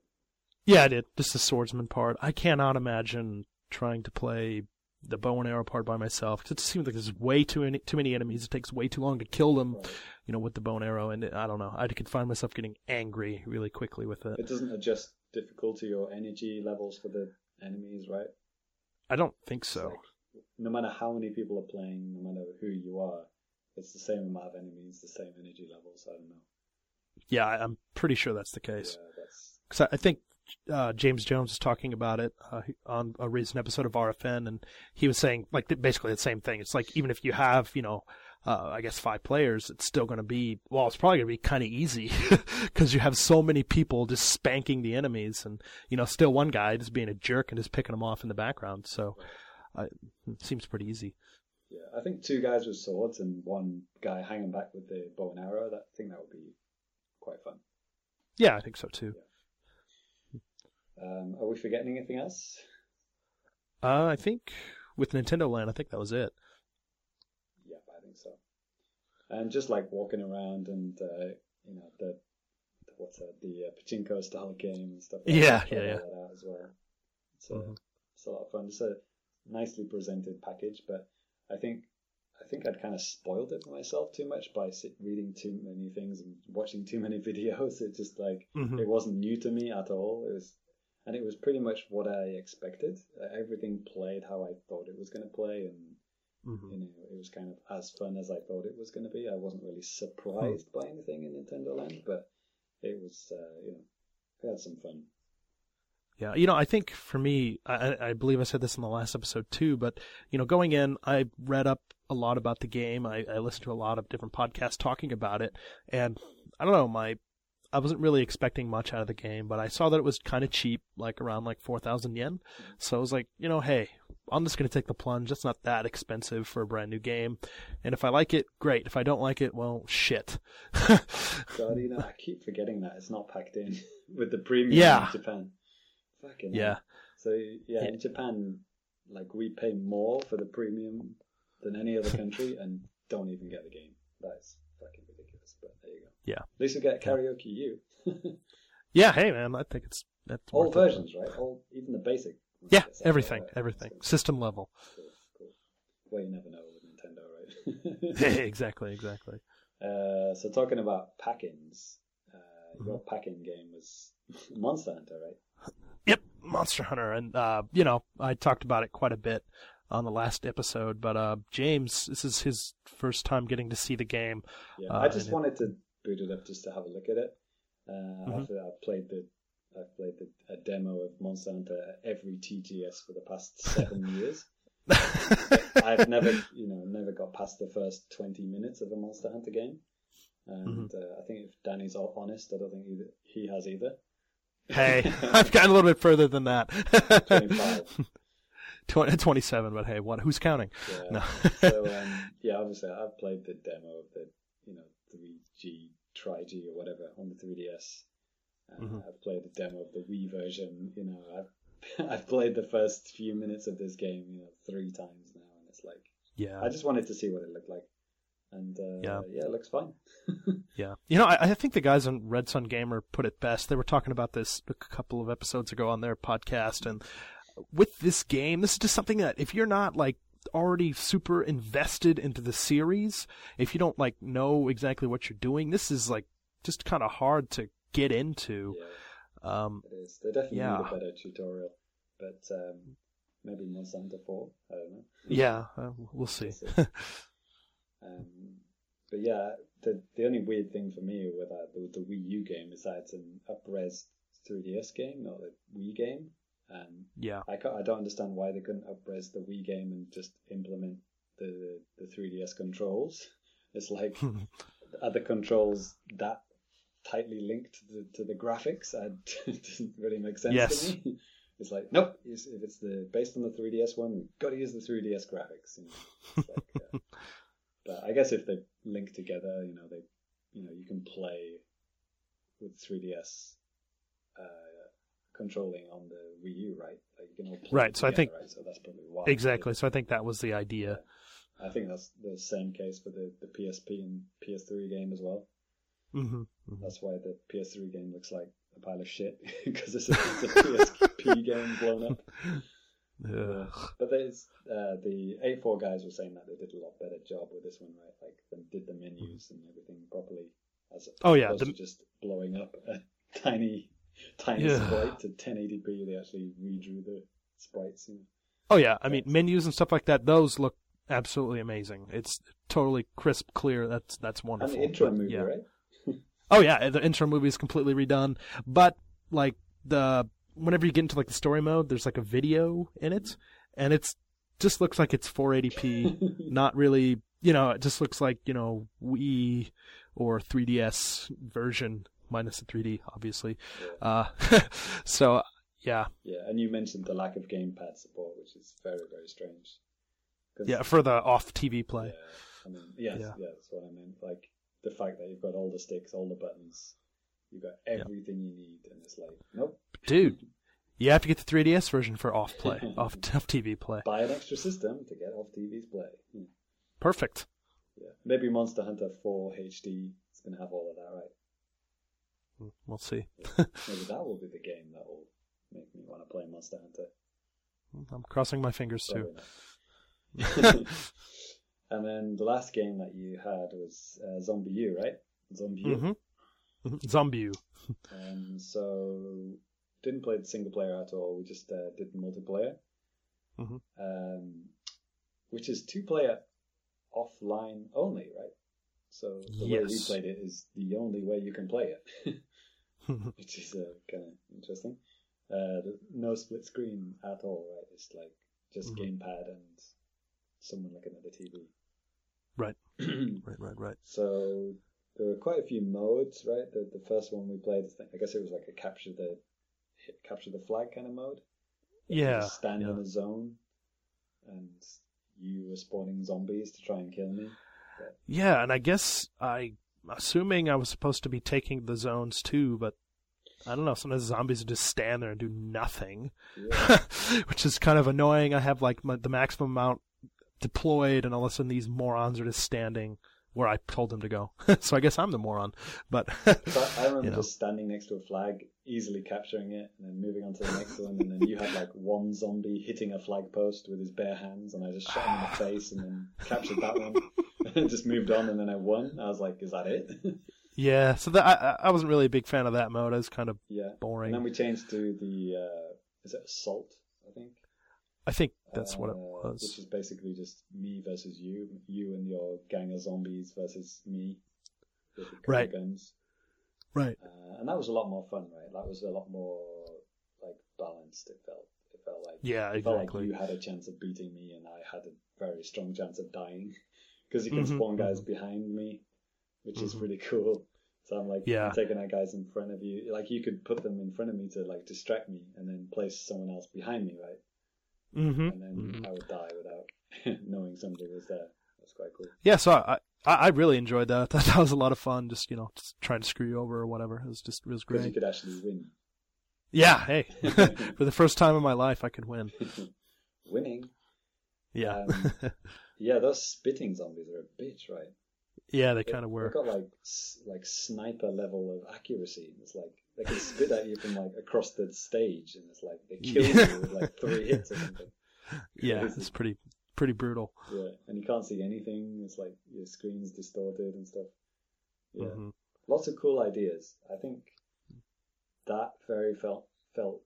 Yeah, I did. Just the swordsman part. I cannot imagine trying to play the bow and arrow part by myself because it seems like there's way too many too many enemies. It takes way too long to kill them, Right. you know, with the bow and arrow. And I don't know. I could find myself getting angry really quickly with it. It doesn't adjust difficulty or energy levels for the enemies, right? I don't think so. Like, no matter how many people are playing, no matter who you are, it's the same amount of enemies, the same energy levels. I don't know. Yeah, I'm pretty sure that's the case. Because I I think uh, James Jones was talking about it uh, on a recent episode of RFN, and he was saying like basically the same thing. It's like even if you have, you know, uh, I guess five players, it's still going to be well, it's probably going to be kind of easy because you have so many people just spanking the enemies, and you know, still one guy just being a jerk and just picking them off in the background. So uh, it seems pretty easy. Yeah. I think two guys with swords and one guy hanging back with the bow and arrow. That I think that would be quite fun. Yeah, I think so too. Um, are we forgetting anything else? Uh, I think with Nintendo Land, I think that was it. Yeah, I think so. And just like walking around and uh, you know the what's that the uh, pachinko style game and stuff. Like Yeah, that. Yeah, yeah. that out as well. Uh, Mhm. it's a lot of fun. It's a nicely presented package, but I think I think I'd kind of spoiled it for myself too much by reading too many things and watching too many videos. It just like Mhm. it wasn't new to me at all. It was, and it was pretty much what I expected. Uh, everything played how I thought it was going to play, and Mhm. you know, it was kind of as fun as I thought it was going to be. I wasn't really surprised by anything in Nintendo Land, but it was, uh, you know, we had some fun. Yeah, you know, I think for me, I, I believe I said this in the last episode too, but you know, going in, I read up a lot about the game. I, I listened to a lot of different podcasts talking about it, and I don't know, my I wasn't really expecting much out of the game, but I saw that it was kind of cheap, like around like four thousand yen. So I was like, you know, hey, I'm just going to take the plunge. That's not that expensive for a brand new game. And if I like it, great. If I don't like it, well, shit. God, you know, I keep forgetting that it's not packed in with the premium Yeah. in Japan. Fucking hell. yeah. So yeah, in Japan, like we pay more for the premium than any other country, and don't even get the game. That's fucking ridiculous. But there you go. Yeah. At least we get karaoke U. Yeah. Hey, man, I think it's that's All worth it. versions, right? All even the basic. Yeah, everything, right? everything, That's system level. Cool, cool. Well, you never know with Nintendo, right? exactly, exactly. Uh, so talking about pack-ins, uh, Mm-hmm. your pack-in game was Monster Hunter, right? Monster Hunter, and uh, you know, I talked about it quite a bit on the last episode. But uh, James, this is his first time getting to see the game. Yeah, Uh, I just wanted to boot it up just to have a look at it. Uh, Mm-hmm. After I played the, I played the, a demo of Monster Hunter every TGS for the past seven years. I've never, you know, never got past the first twenty minutes of a Monster Hunter game, and Mm-hmm. uh, I think if Danny's honest, I don't think either, he has either. Hey, I've gotten a little bit further than that. 25. 20, 27, but hey, what? Who's counting? Yeah. No. so um, yeah, obviously I've played the demo of the you know 3G Tri G or whatever on the 3DS. Uh, Mhm. I've played the demo of the Wii version. You know, I've I've played the first few minutes of this game you know three times now, and it's like yeah, I just wanted to see what it looked like, and uh, Yeah. yeah, it looks fine. Yeah, you know, I, I think the guys on Red Sun Gamer put it best. They were talking about this a couple of episodes ago on their podcast, and with this game, this is just something that if you're not like already super invested into the series, if you don't like know exactly what you're doing, this is like just kind of hard to get into. Yeah, Um, it is. They definitely Yeah. need a better tutorial, but um, maybe Hunter 4. I don't know. yeah, uh, we'll see. Um, but yeah, the the only weird thing for me with uh, the, the Wii U game is that it's an up-res 3DS game, not a Wii game. Um, yeah, I I don't understand why they couldn't up-res the Wii game and just implement the the 3DS controls. It's like are the controls that tightly linked to the, to the graphics? I, it doesn't really make sense Yes. to me. It's like nope. If it's the based on the 3DS one, we've got to use the 3DS graphics. You know? It's like, uh, but I guess if they link together, you know, they, you know, you can play with 3DS uh, controlling on the Wii U, right? Like you can all play Right, so I think- right? so that's probably why. exactly. So I think that was the idea. I think that's the same case for the, the PSP and PS3 game as well. hmm That's why the PS3 game looks like a pile of shit because it's a, it's a PSP game blown up. Ugh. But there's uh, the A4 guys were saying that they did a lot better job with this one, right? Like they did the menus and everything properly, as Oh, yeah, the- to just blowing up a tiny, tiny Yeah. sprite to 1080p. They actually redrew the sprites. You know? Oh yeah, I mean menus and stuff like that. Those look absolutely amazing. It's totally crisp, clear. That's that's And wonderful. the intro movie, yeah. right? Oh yeah, the intro movie is completely redone. But like the whenever you get into like the story mode, there's like a video in it, and it's just looks like it's 480p. not really, you know, it just looks like you know Wii or 3DS version minus the 3D, obviously. Uh, so yeah, Yeah, and you mentioned the lack of gamepad support, which is very, very strange. yeah, for the off TV play. Yeah, I mean, yes, Yeah. yeah. that's what I meant. Like the fact that you've got all the sticks, all the buttons, you've got everything you need, and it's like, nope, Dude, you have to get the 3DS version for off play, off, off TV play. buy an extra system to get off TV's play. Hmm. Perfect. Yeah, maybe Monster Hunter 4 HD is going to have all of that, right? We'll see. Maybe that will be the game that will make me want to play Monster Hunter. I'm crossing my fingers too. Probably and then the last game that you had was uh, ZombiU, right? ZombiU. Mm-hmm. Zombie. Um, so didn't play the single player at all. We just uh, did the multiplayer, Mhm. um, which is two player offline only, right? So the way we played it is the only way you can play it, which is uh, kind of interesting. Uh, no split screen at all, right? It's like just Mhm. gamepad and someone looking at the TV. Right. right, right, right. So there were quite a few modes, right? The the first one we played, I guess it was like a capture the hit, capture the flag kind of mode. You Yeah. stand yeah. in a zone, and you were spawning zombies to try and kill me. Yeah, and I guess I, assuming I was supposed to be taking the zones too, but I don't know. Sometimes zombies just stand there and do nothing, Yeah. which is kind of annoying. I have like my, the maximum amount deployed, and all of a sudden these morons are just standing where I told them to go. so I guess I'm the moron. But I, I remember You know. just standing next to a flag, easily capturing it, and then moving on to the next one, and then you had like one zombie hitting a flag post with his bare hands, and I just shot him in the face, and then captured that one, and just moved on, and then I won. I was like, "Is that it?" yeah, so that, I, I wasn't really a big fan of that mode. It was kind of yeah. boring. And then we changed to the uh, is it assault? I think that's what it Uh, was. Which is basically just me versus you, you and your gang of zombies versus me with Right. guns. Right. Uh, and that was a lot more fun, right? That was a lot more like balanced. It felt. It felt like. Yeah, It felt exactly. like you had a chance of beating me, and I had a very strong chance of dying because you can Mhm, spawn guys behind me, which is Mhm. really cool. So I'm like Yeah. taking out guys in front of you. Like you could put them in front of me to like distract me, and then place someone else behind me, right? Hmm And then I would die without knowing somebody was there. That's quite cool. Yeah, so I, I I really enjoyed that. that. That was a lot of fun. Just you know, just trying to screw you over or whatever. It was just it was Because you great. could actually win. Yeah. Hey, for the first time in my life, I could win. Winning. Yeah. Um, yeah, those spitting zombies are a bitch, right? yeah, they kind of They've were. got like like sniper level of accuracy. It's like they can spit at you from like across the stage, and it's like they kill Yeah. you with like three hits or something. Yeah, crazy. it's pretty pretty brutal. Yeah, and you can't see anything. It's like your screen's distorted and stuff. Yeah, hmm lots of cool ideas. I think that very felt felt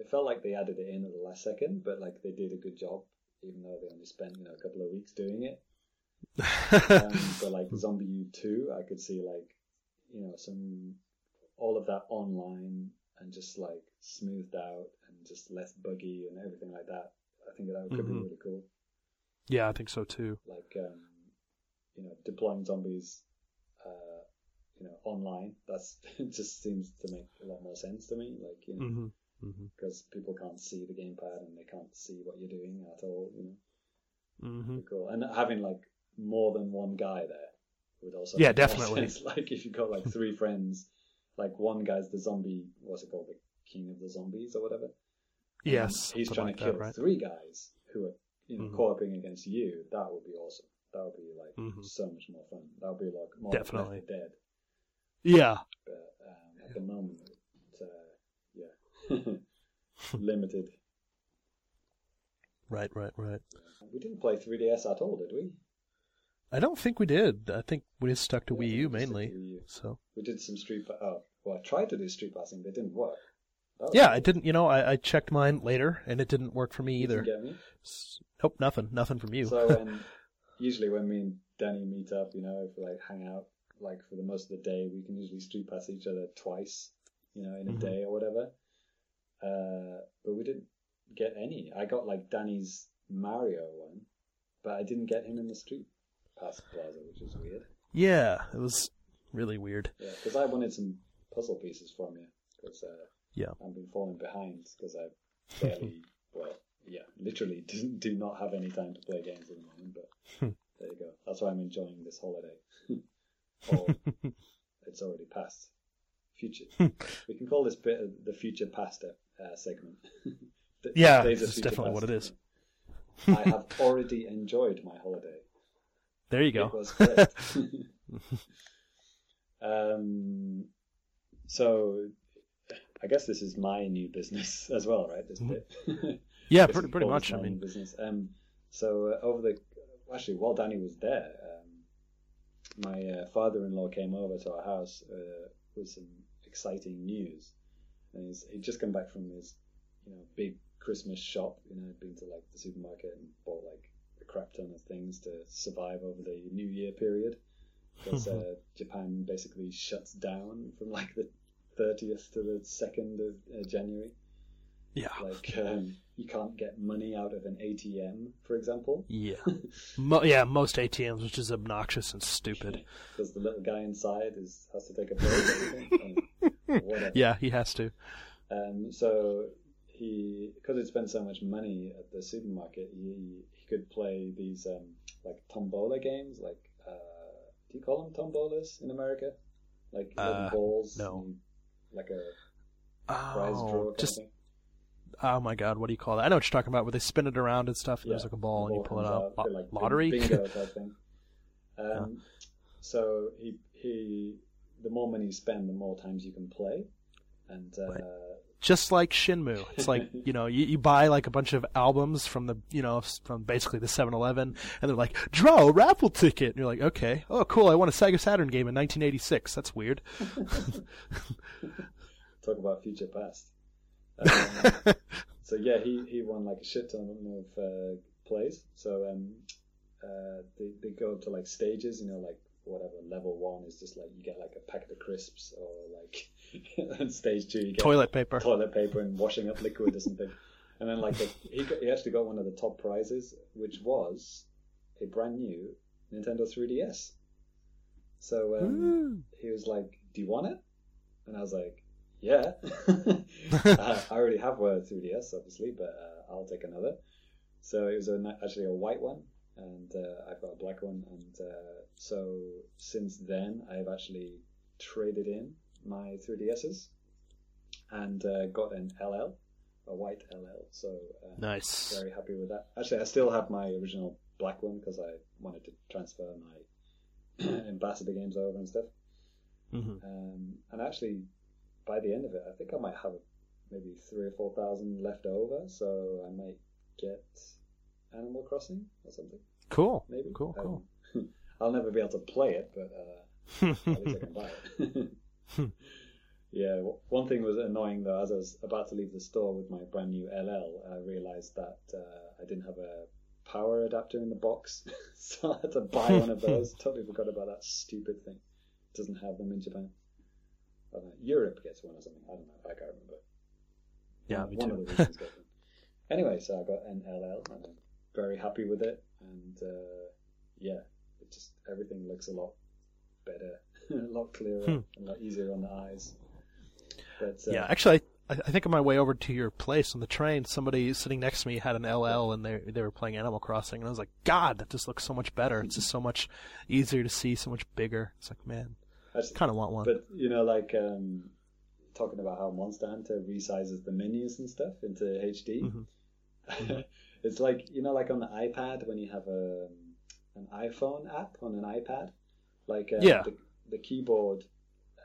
it felt like they added it in at the last second, but like they did a good job, even though they only spent you know a couple of weeks doing it. Um, but like ZombiU two, I could see like you know some all of that online and just like smoothed out and just less buggy and everything like that. I think that could be Mhm. really cool. yeah, I think so too. Like um, you know deploying zombies, uh, you know online. That's it just seems to make a lot more sense to me. Like you know hmm hmm because people can't see the gamepad and they can't see what you're doing at all. You know. hmm cool. And having like more than one guy there would also Yeah, definitely. sense. Like if you've got like three friends, like one guy's the zombie, what's it called, the king of the zombies or whatever. Yes, he's trying like to kill that, right? three guys who are you know Mhm. co-oping against you. That would be awesome. That would be like Mhm. so much more fun. That would be like more like Definitely. 4 Dead. Yeah, But um, at the moment, uh, yeah, limited. right, right, right. We didn't play 3DS at all, did we? I don't think we did. I think we just stuck to Yeah, Wii U just stuck to mainly. Wii U. So We did some street. Oh, well, I tried to do street passing, but it didn't work. Yeah, cool. it didn't. You know, I, I checked mine later, and it didn't work for me You either. didn't me. Nope, nothing, nothing from you. So when usually when me and Danny meet up, you know, if we like hang out, like for the most of the day, we can usually street pass each other twice, you know, in a Mhm. day or whatever. Uh, but we didn't get any. I got like Danny's Mario one, but I didn't get him in the street plaza, which is weird. yeah, it was really weird. Yeah, because I wanted some puzzle pieces from you. Because uh, Yeah. I've been falling behind because I barely, well, yeah, literally do, do not have any time to play games at the moment. But there you go. That's why I'm enjoying this holiday. or it's already past. Future. we can call this bit the future past uh, segment. Yeah, of definitely what it is. I have already enjoyed my holiday. There you go. um, so, I guess this is my new business as well, right? This bit. Yeah, pretty, pretty much. I mean, business. Um, so uh, over the actually while Danny was there, um, my uh, father-in-law came over to our house uh, with some exciting news, and he's he'd just come back from his you know big Christmas shop. You know, been to like the supermarket and bought like a crap ton of things to survive over the New Year period because uh, Japan basically shuts down from like the 30th to the 2nd of uh, January. yeah, Like um, you can't get money out of an ATM, for example, yeah, Mo- yeah. Most ATMs, which is obnoxious and stupid. because the little guy inside is has to take a break. I think. Whatever. Yeah, he has to. Um, so he because he'd spent so much money at the supermarket, he he could play these um, like tombola games. Like, uh, do you call them tombolas in America? Like Uh, balls, no. and like a prize draw Oh, kind just of thing. oh my god, what do you call that? I know what you're talking about, where they spin it around and stuff. And Yeah, there's like a ball, and you pull it out. Lo- like lottery. bingo type thing. Um, So he he the more money you spend, the more times you can play, and uh, Right. Just like Shenmue, it's like you know you, you buy like a bunch of albums from the you know from basically the 7-Eleven, and they're like draw a raffle ticket, and you're like okay, oh cool, I won a Sega Saturn game in 1986. That's weird. talk about future past. Um, so yeah, he, he won like a shit ton of uh, plays. So um, uh, they they go up to like stages, you know, like whatever level one is just like you get like a packet of crisps, or like on stage two you get Toilet paper. toilet paper and washing up liquid or something. And then like the, he got, he actually got one of the top prizes, which was a brand new Nintendo 3DS. So um, he was like, "Do you want it?" And I was like, "Yeah." I, I already have a 3DS, obviously, but uh, I'll take another. So it was a, actually a white one, and uh, I've got a black one. And uh, so since then, I've actually traded in my 3DSs and uh, got an LL, a white LL. So uh, Nice. very happy with that. Actually, I still have my original black one because I wanted to transfer my ambassador games over and stuff. hmm Um, and actually, by the end of it, I think I might have maybe three or four thousand left over, so I might get Animal Crossing or something. Cool. Maybe. Cool. Cool. Um, I'll never be able to play it, but uh, at least I can buy it. yeah, w- one thing was annoying though. As I was about to leave the store with my brand new LL, I realised that uh, I didn't have a power adapter in the box, so I had to buy one of those. totally forgot about that stupid thing. doesn't have them in Japan. I don't know. Europe gets one or something. I don't know. I can't remember. Yeah, one, me one too. of the regions get them. Anyway, so I got an LL and I'm very happy with it. And uh, yeah, it just everything looks a lot better, a lot clearer, Hmm. a lot easier on the eyes. But, uh, Yeah, actually, I, I think on my way over to your place on the train, somebody sitting next to me had an LL and they they were playing Animal Crossing, and I was like, God, that just looks so much better. It's just so much easier to see, so much bigger. It's like, man, actually- kind of want one. But you know, like um, talking about how Monster Hunter resizes the menus and stuff into HD. Mhm. it's like you know, like on the iPad when you have a an iPhone app on an iPad. Like uh, Yeah. the, the keyboard,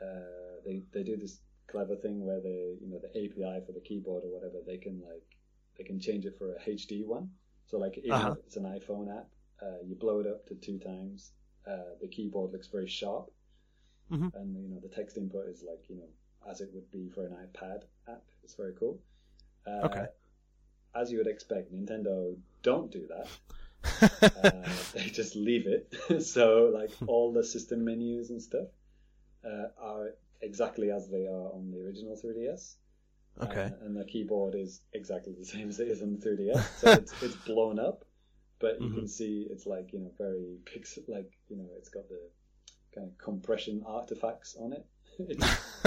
uh, they they do this clever thing where they you know the API for the keyboard or whatever they can like they can change it for a HD one. So like even Uh-huh. if it's an iPhone app, uh, you blow it up to two times. Uh, the keyboard looks very sharp, Mhm. and you know the text input is like you know as it would be for an iPad app. It's very cool. Uh, Okay. As you would expect, Nintendo don't do that. uh, they just leave it. so like all the system menus and stuff uh, are exactly as they are on the original 3DS. okay. Uh, and the keyboard is exactly the same as it is on the 3DS. So it's, it's blown up, but you Mhm. can see it's like, you know, very pixel, like, you know, it's got the kind of compression artifacts on it. it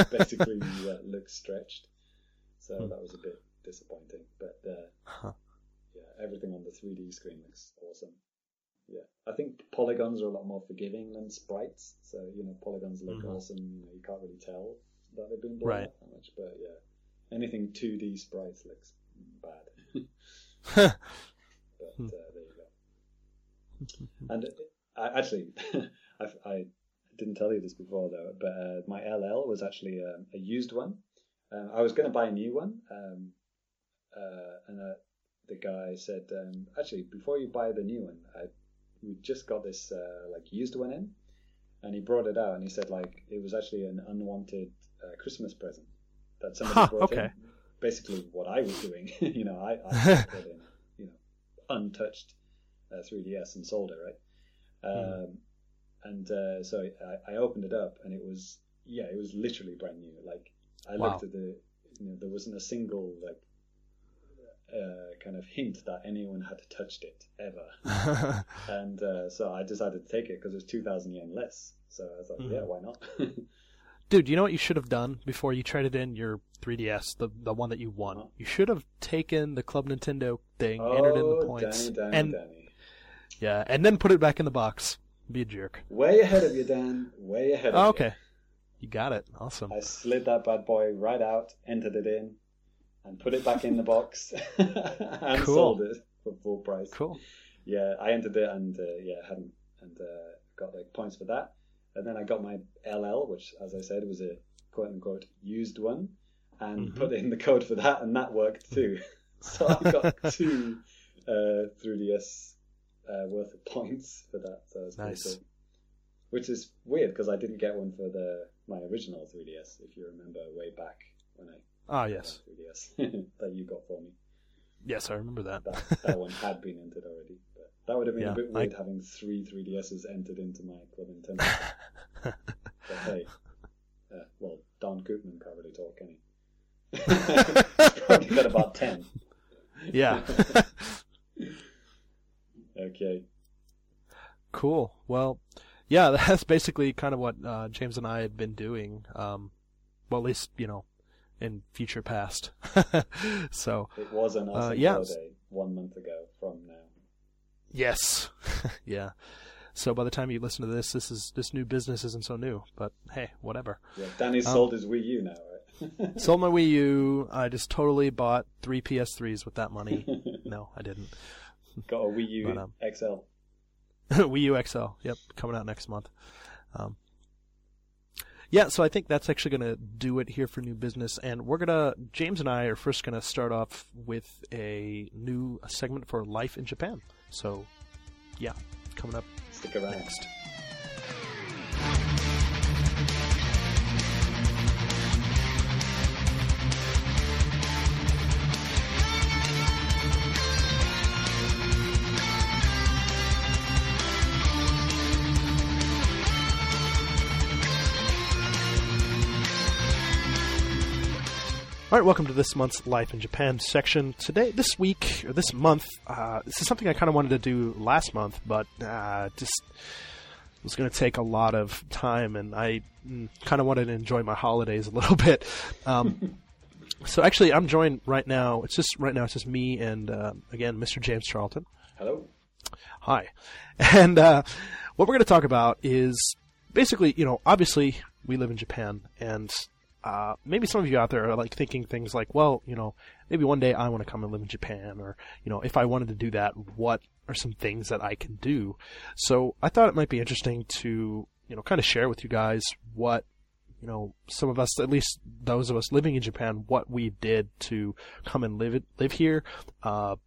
basically uh, looks stretched. So Hmm. that was a bit disappointing. But uh, Huh. yeah, everything on the 3D screen looks awesome. Yeah, I think polygons are a lot more forgiving than sprites. So you know, polygons look Mhm. awesome. You know, you can't really tell that they've been blown Right. up that much. But yeah, anything 2D sprites looks bad. but uh, there you go. And it, I, actually, I, I didn't tell you this before though, but uh, my LL was actually um, a used one. Um, I was going to buy a new one, um, uh, and uh, the guy said, um, actually, before you buy the new one, I, we just got this uh, like used one in, and he brought it out, and he said like it was actually an unwanted uh, Christmas present that somebody Huh, brought in. Basically, what I was doing, you know, I, I brought in, you know, untouched uh, 3DS and sold it, right? Um, and uh, so I, I opened it up, and it was yeah, it was literally brand new. Like I Wow. looked at the, you know, there wasn't a single like uh, kind of hint that anyone had touched it ever. and uh, so I decided to take it because it was two thousand yen less. So I was like, Mhm. yeah, why not? Dude, you know what you should have done before you traded in your 3DS, the the one that you won? Huh? You should have taken the Club Nintendo thing, entered in the Oh, points, Danny, Danny, and Danny. yeah, and then put it back in the box. Be a jerk. Way ahead of you, Dan. Way ahead of Oh, you. okay, you got it. Awesome. I slid that bad boy right out, entered it in, and put it back in the box, and Cool. sold it for full price. Cool. Yeah, I entered it and uh, yeah, hadn't and uh, got like points for that. And then I got my LL, which, as I said, was a quote unquote used one, and Mhm. put in the code for that, and that worked too. so I got two uh, 3DS uh, worth of points for that. So it's Nice. cool. Which is weird because I didn't get one for the my original 3DS, if you remember way back when I Ah, yes, 3DS that you got for me. yes, I remember that. That, that one had been entered already. But that would have been Yeah, a bit I- weird having three 3DSs entered into my Club Nintendo. but hey, uh, well, Don Koopman can't really talk, can he? He's probably got about 10. yeah. Okay. Cool. Well, yeah, that's basically kind of what uh, James and I had been doing. Um, well, at least you know, in future past. so It was a nice Uh, uh, yeah. day one month ago from now. yes, yeah. So by the time you listen to this, this is this new business isn't so new. But hey, whatever. Yeah, Danny's Um, sold his Wii U now, right? Sold my Wii U. I just totally bought three PS3s with that money. no, I didn't. got a Wii U But, um, XL. Wii U XL. Yep, coming out next month. Um, yeah, so I think that's actually going to do it here for new business, and we're gonna James and I are first going to start off with a new segment for life in Japan. So, yeah, coming up Stick around. next. All right, welcome to this month's Life in Japan section. Today, this week, or this month, uh, this is something I kind of wanted to do last month, but uh, just was going to take a lot of time, and I kind of wanted to enjoy my holidays a little bit. Um, so, actually, I'm joined right now. It's just right now. It's just me and uh, again, Mr. James Charlton. Hello. Hi. And uh, what we're going to talk about is basically, you know, obviously we live in Japan, and uh, maybe some of you out there are like thinking things like, well, you know, maybe one day I want to come and live in Japan, or you know, if I wanted to do that, what are some things that I can do? So I thought it might be interesting to, you know, kind of share with you guys what. You know, some of us, at least those of us living in Japan, what we did to come and live it, live here, uh,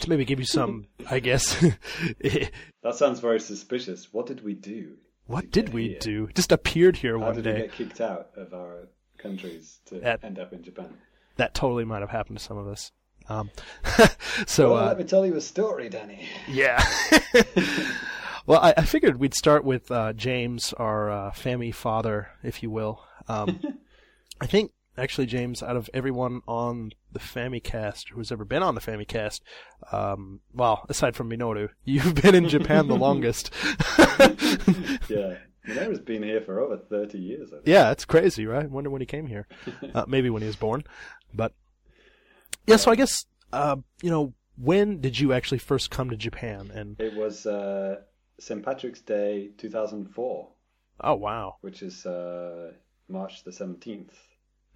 to maybe give you some, I guess, That sounds very suspicious. What did we do? What did we here? do? Just appeared here How one did day. we get kicked out of our countries to That- end up in Japan? That totally might have happened to some of us. Um, so well, uh, let me tell you a story, Danny. yeah. well, I, I figured we'd start with uh, James, our uh, family father, if you will. Um, I think actually, James, out of everyone on the Famicast who's ever been on the Famicast, um, well, aside from Minoru, you've been in Japan the longest. Yeah. Minoru's been here for over 30 years. I think. Yeah, it's crazy, right? I wonder when he came here. Uh, maybe when he was born, but yeah. So I guess uh, you know when did you actually first come to Japan? And It was uh, St. Patrick's Day 2004, oh wow, which is uh, March the 17th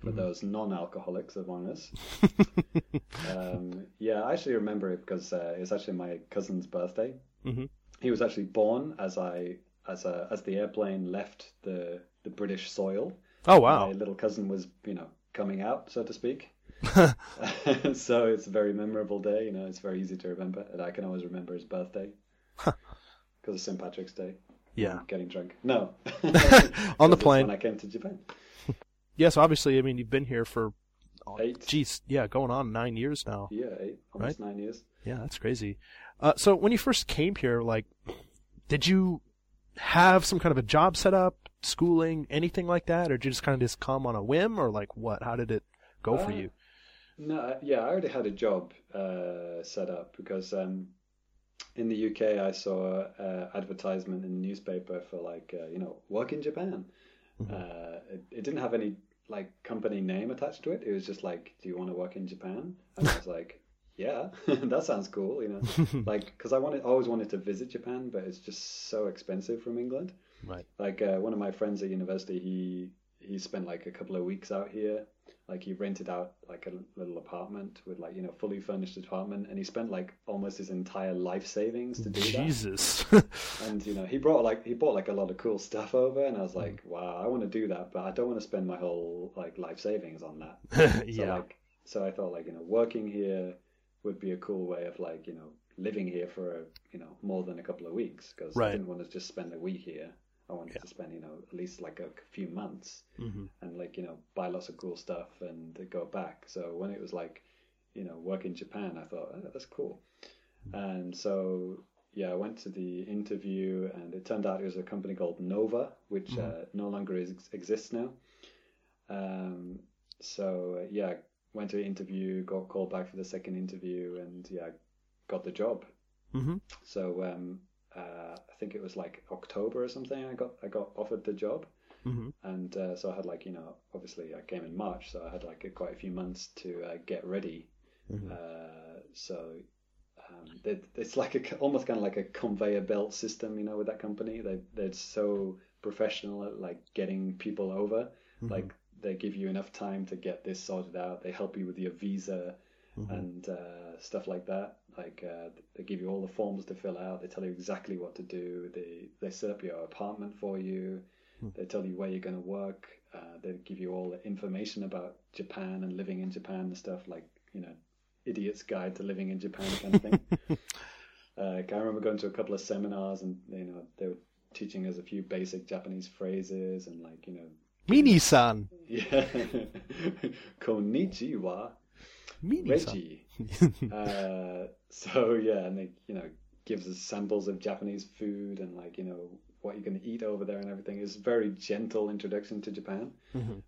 for Mm-hmm. those non alcoholics among us. um, yeah, I actually remember it because uh, it was actually my cousin's birthday. Mhm. He was actually born as I as a, as the airplane left the the British soil. oh wow, My little cousin was, you know, coming out, so to speak. so it's a very memorable day. You know, it's very easy to remember, and I can always remember his birthday because of St. Patrick's Day. yeah, Getting drunk. No, On the plane. when I came to Japan. Yes. Obviously, I mean you've been here for oh, Eight. geez, yeah, going on nine years now. Yeah, eight, almost nine years. Yeah, that's crazy. Uh, so when you first came here, like, did you have some kind of a job set up, schooling, anything like that, or did you just kind of just come on a whim, or like what? How did it go for Uh, you? No, uh, yeah, I already had a job uh, set up because um, in the UK I saw uh, advertisement in the newspaper for like uh, you know work in Japan, Uh, it, it didn't have any like company name attached to it. It was just like, "Do you want to work in Japan?" And I was like, "Yeah, that sounds cool." You know, like because I wanted, always wanted to visit Japan, but it's just so expensive from England. Right. Like uh, one of my friends at university, he he spent like a couple of weeks out here. Like he rented out like a little apartment with like you know fully furnished apartment, and he spent like almost his entire life savings to do that. Jesus. And you know he brought like he bought like a lot of cool stuff over, and I was like, mm. wow, I want to do that, but I don't want to spend my whole like life savings on that. So yeah. like, so I thought like you know working here would be a cool way of like you know living here for you know more than a couple of weeks because Right. I didn't want to just spend a week here. I wanted to spend you know at least like a few months Mhm. and like you know buy lots of cool stuff and go back. So when it was like you know work in Japan, I thought oh, that's cool. And so yeah, I went to the interview, and it turned out it was a company called Nova, which uh, no longer is, exists now. Um, so uh, yeah, went to the interview, got called back for the second interview, and yeah, got the job. Mhm. So um, uh, I think it was like October or something. I got I got offered the job, Mhm. and uh, so I had like you know obviously I came in March, so I had like a, quite a few months to uh, get ready. Uh, so um, they, it's like a almost kind of like a conveyor belt system, you know, with that company. They they're so professional at like getting people over. Like they give you enough time to get this sorted out. They help you with your visa and uh, stuff like that. Like uh, they give you all the forms to fill out. They tell you exactly what to do. They they set up your apartment for you. They tell you where you're going to work. Uh, they give you all the information about Japan and living in Japan and stuff like you know, idiot's guide to living in Japan kind of thing. uh, I remember going to a couple of seminars and you know they were teaching us a few basic Japanese phrases and like you know Mini-san. yeah konnichiwa. Reggie. uh, so yeah, and they you know gives us samples of Japanese food and like you know what you're going to eat over there and everything. It's a very gentle introduction to Japan.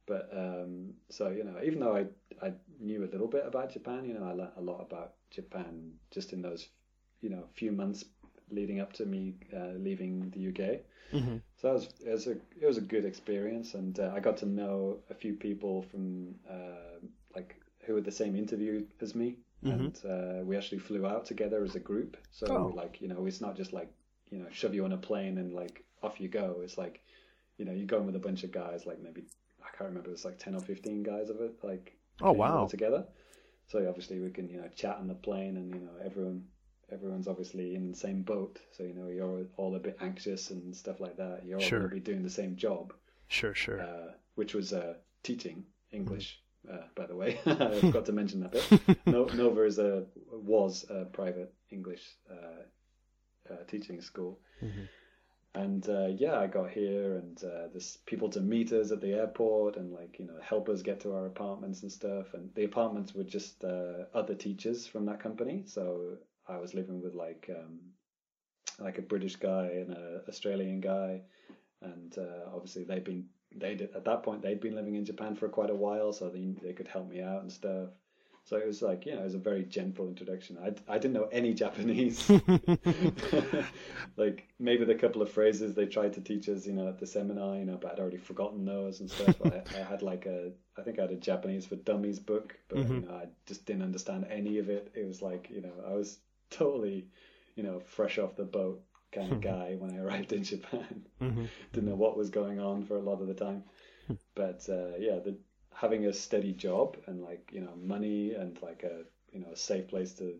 But um, so you know, even though I I knew a little bit about Japan, you know, I learned a lot about Japan just in those you know few months leading up to me uh, leaving the UK. So it was, it was a it was a good experience, and uh, I got to know a few people from uh, like who had the same interview as me, and uh, we actually flew out together as a group. So Oh. like you know, it's not just like you know shove you on a plane and like off you go. It's like you know you go in with a bunch of guys, like maybe I can't remember, it was like ten or fifteen guys of it, like Oh, wow. together. So obviously we can you know chat on the plane, and you know everyone everyone's obviously in the same boat. So you know you're all a bit anxious and stuff like that. You're all Sure. going to be doing the same job, Sure, sure. uh, which was uh, teaching English. Mm-hmm. Uh, by the way, I forgot to mention that bit. No, Nova is a was a private English uh, uh, teaching school. Mm-hmm. And uh, yeah, I got here, and uh, there's people to meet us at the airport, and like you know, help us get to our apartments and stuff. And the apartments were just uh, other teachers from that company, so I was living with like um, like a British guy and an Australian guy, and uh, obviously they've been they did at that point they'd been living in Japan for quite a while, so they they could help me out and stuff. So it was like, you know, it was a very gentle introduction. I, I didn't know any Japanese. like maybe the couple of phrases they tried to teach us, you know, at the seminar, you know, but I'd already forgotten those and stuff. I, I had like a, I think I had a Japanese for Dummies book, but mm-hmm. you know, I just didn't understand any of it. It was like, you know, I was totally, you know, fresh off the boat kind of guy when I arrived in Japan. Didn't know what was going on for a lot of the time. But uh, yeah, the having a steady job and like you know money and like a you know a safe place to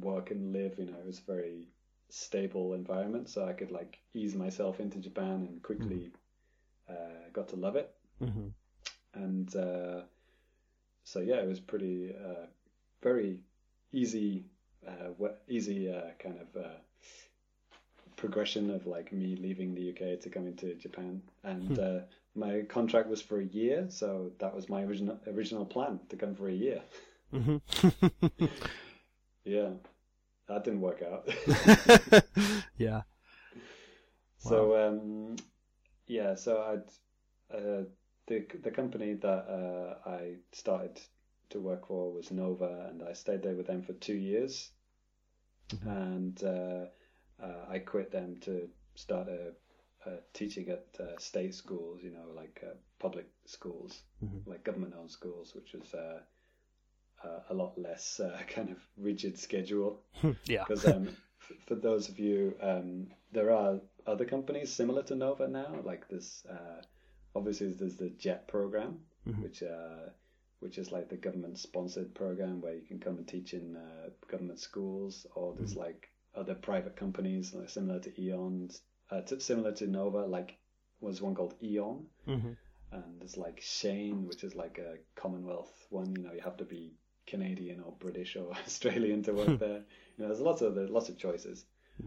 work and live, you know, it was a very stable environment, so I could like ease myself into Japan and quickly uh, got to love it. Mm-hmm. And uh, so yeah, it was pretty uh, very easy, uh, easy uh, kind of. Uh, progression of like me leaving the UK to coming to Japan, and uh, my contract was for a year, so that was my original original plan to come for a year. Mm-hmm. Yeah, that didn't work out. yeah. so um, yeah, so I'd uh, the the company that uh, I started to work for was Nova, and I stayed there with them for two years, and uh, I quit them to start a, uh, teaching at uh, state schools, you know, like uh, public schools, Mhm. like government-owned schools, which was uh, uh, a lot less uh, kind of rigid schedule. yeah. Because um, f- for those of you, um, there are other companies similar to Nova now. Like this, uh, obviously, there's the JET program, Mhm. which uh, which is like the government-sponsored program where you can come and teach in uh, government schools, or there's like other private companies like similar to AEON, uh, to, similar to Nova. Like was one called AEON, hmm and there's like Shane, which is like a Commonwealth one. You know, you have to be Canadian or British or Australian to work there. You know, there's lots of there's lots of choices,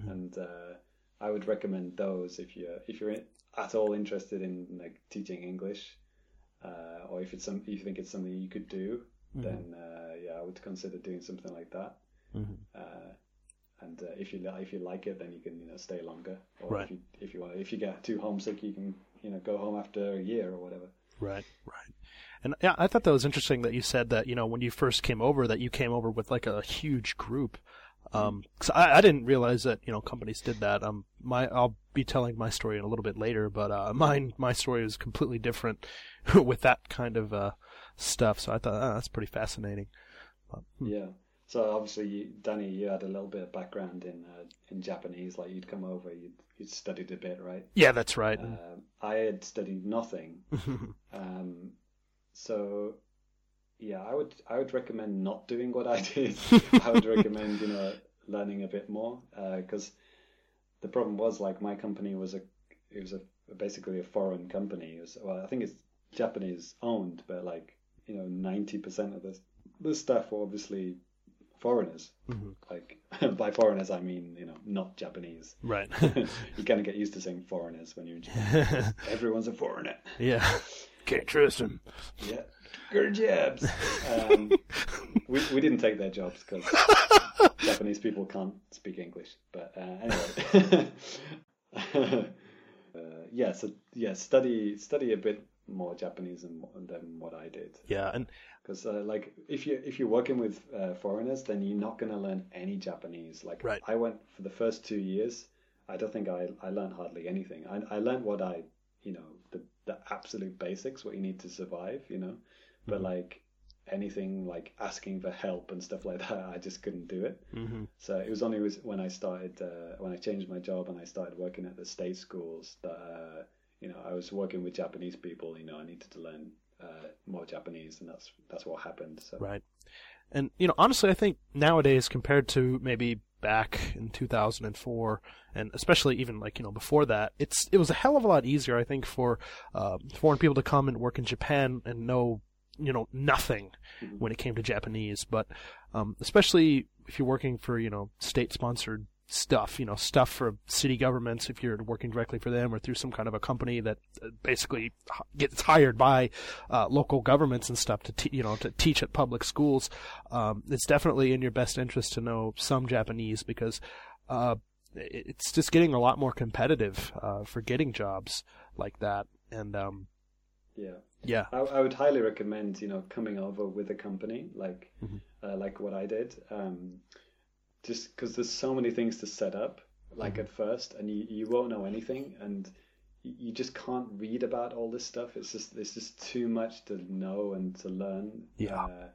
and uh, I would recommend those if you if you're in, at all interested in like teaching English, uh, or if it's some if you think it's something you could do, then uh, yeah, I would consider doing something like that. Mhm. And uh, if you li- if you like it, then you can you know stay longer. Or Right. if you if you want if you get too homesick, you can you know go home after a year or whatever. Right, right. And yeah, I thought that was interesting that you said that, you know, when you first came over, that you came over with like a huge group. Um, 'cause I, I didn't realize that, you know, companies did that. Um, my, I'll be telling my story in a little bit later, but, uh, mine, my story was completely different with that kind of, uh, stuff. So I thought, oh, that's pretty fascinating. Yeah. So obviously, Danny, you had a little bit of background in uh, in Japanese. Like you'd come over, you'd you'd studied a bit, right? Yeah, that's right. Um, I had studied nothing. Um, so yeah, I would I would recommend not doing what I did. I would recommend you know learning a bit more because the problem was like my company was a it was a basically a foreign company. It was, well, I think it's Japanese owned, but like you know ninety percent of the the staff were obviously foreigners. Mhm. Like by foreigners, I mean you know not Japanese. right. you kind of get used to saying foreigners when you're in Japan. Everyone's a foreigner. yeah. Can't trust them. Yeah, good jobs. Um, we we didn't take their jobs because Japanese people can't speak English. But uh, anyway, uh, yeah. So yeah, study study a bit more Japanese than, than what I did. Yeah. And, Because uh, like if you if you're working with uh, foreigners, then you're not going to learn any Japanese. Like Right. I went for the first two years. I don't think I I learned hardly anything. I I learned what I you know the the absolute basics, what you need to survive. You know, but like anything like asking for help and stuff like that, I just couldn't do it. mhm. So it was only was when I started uh, when I changed my job and I started working at the state schools that uh, you know I was working with Japanese people. You know, I needed to learn uh, more Japanese, and that's that's what happened. So Right. And you know, honestly, I think nowadays compared to maybe back in 2004, and especially even like you know before that, it's it was a hell of a lot easier, I think, for uh, foreign people to come and work in Japan and know you know nothing when it came to Japanese. But um, especially if you're working for you know state-sponsored stuff, you know stuff for city governments, if you're working directly for them or through some kind of a company that uh, basically gets hired by uh, local governments and stuff to te- you know to teach at public schools, um, it's definitely in your best interest to know some Japanese because uh, it's just getting a lot more competitive uh, for getting jobs like that. And um, yeah. yeah, I, I would highly recommend you know coming over with a company like Mhm. uh, like what I did. Um, just because there's so many things to set up like at first, and you, you won't know anything, and you, you just can't read about all this stuff. It's just it's just too much to know and to learn. Yeah. Uh,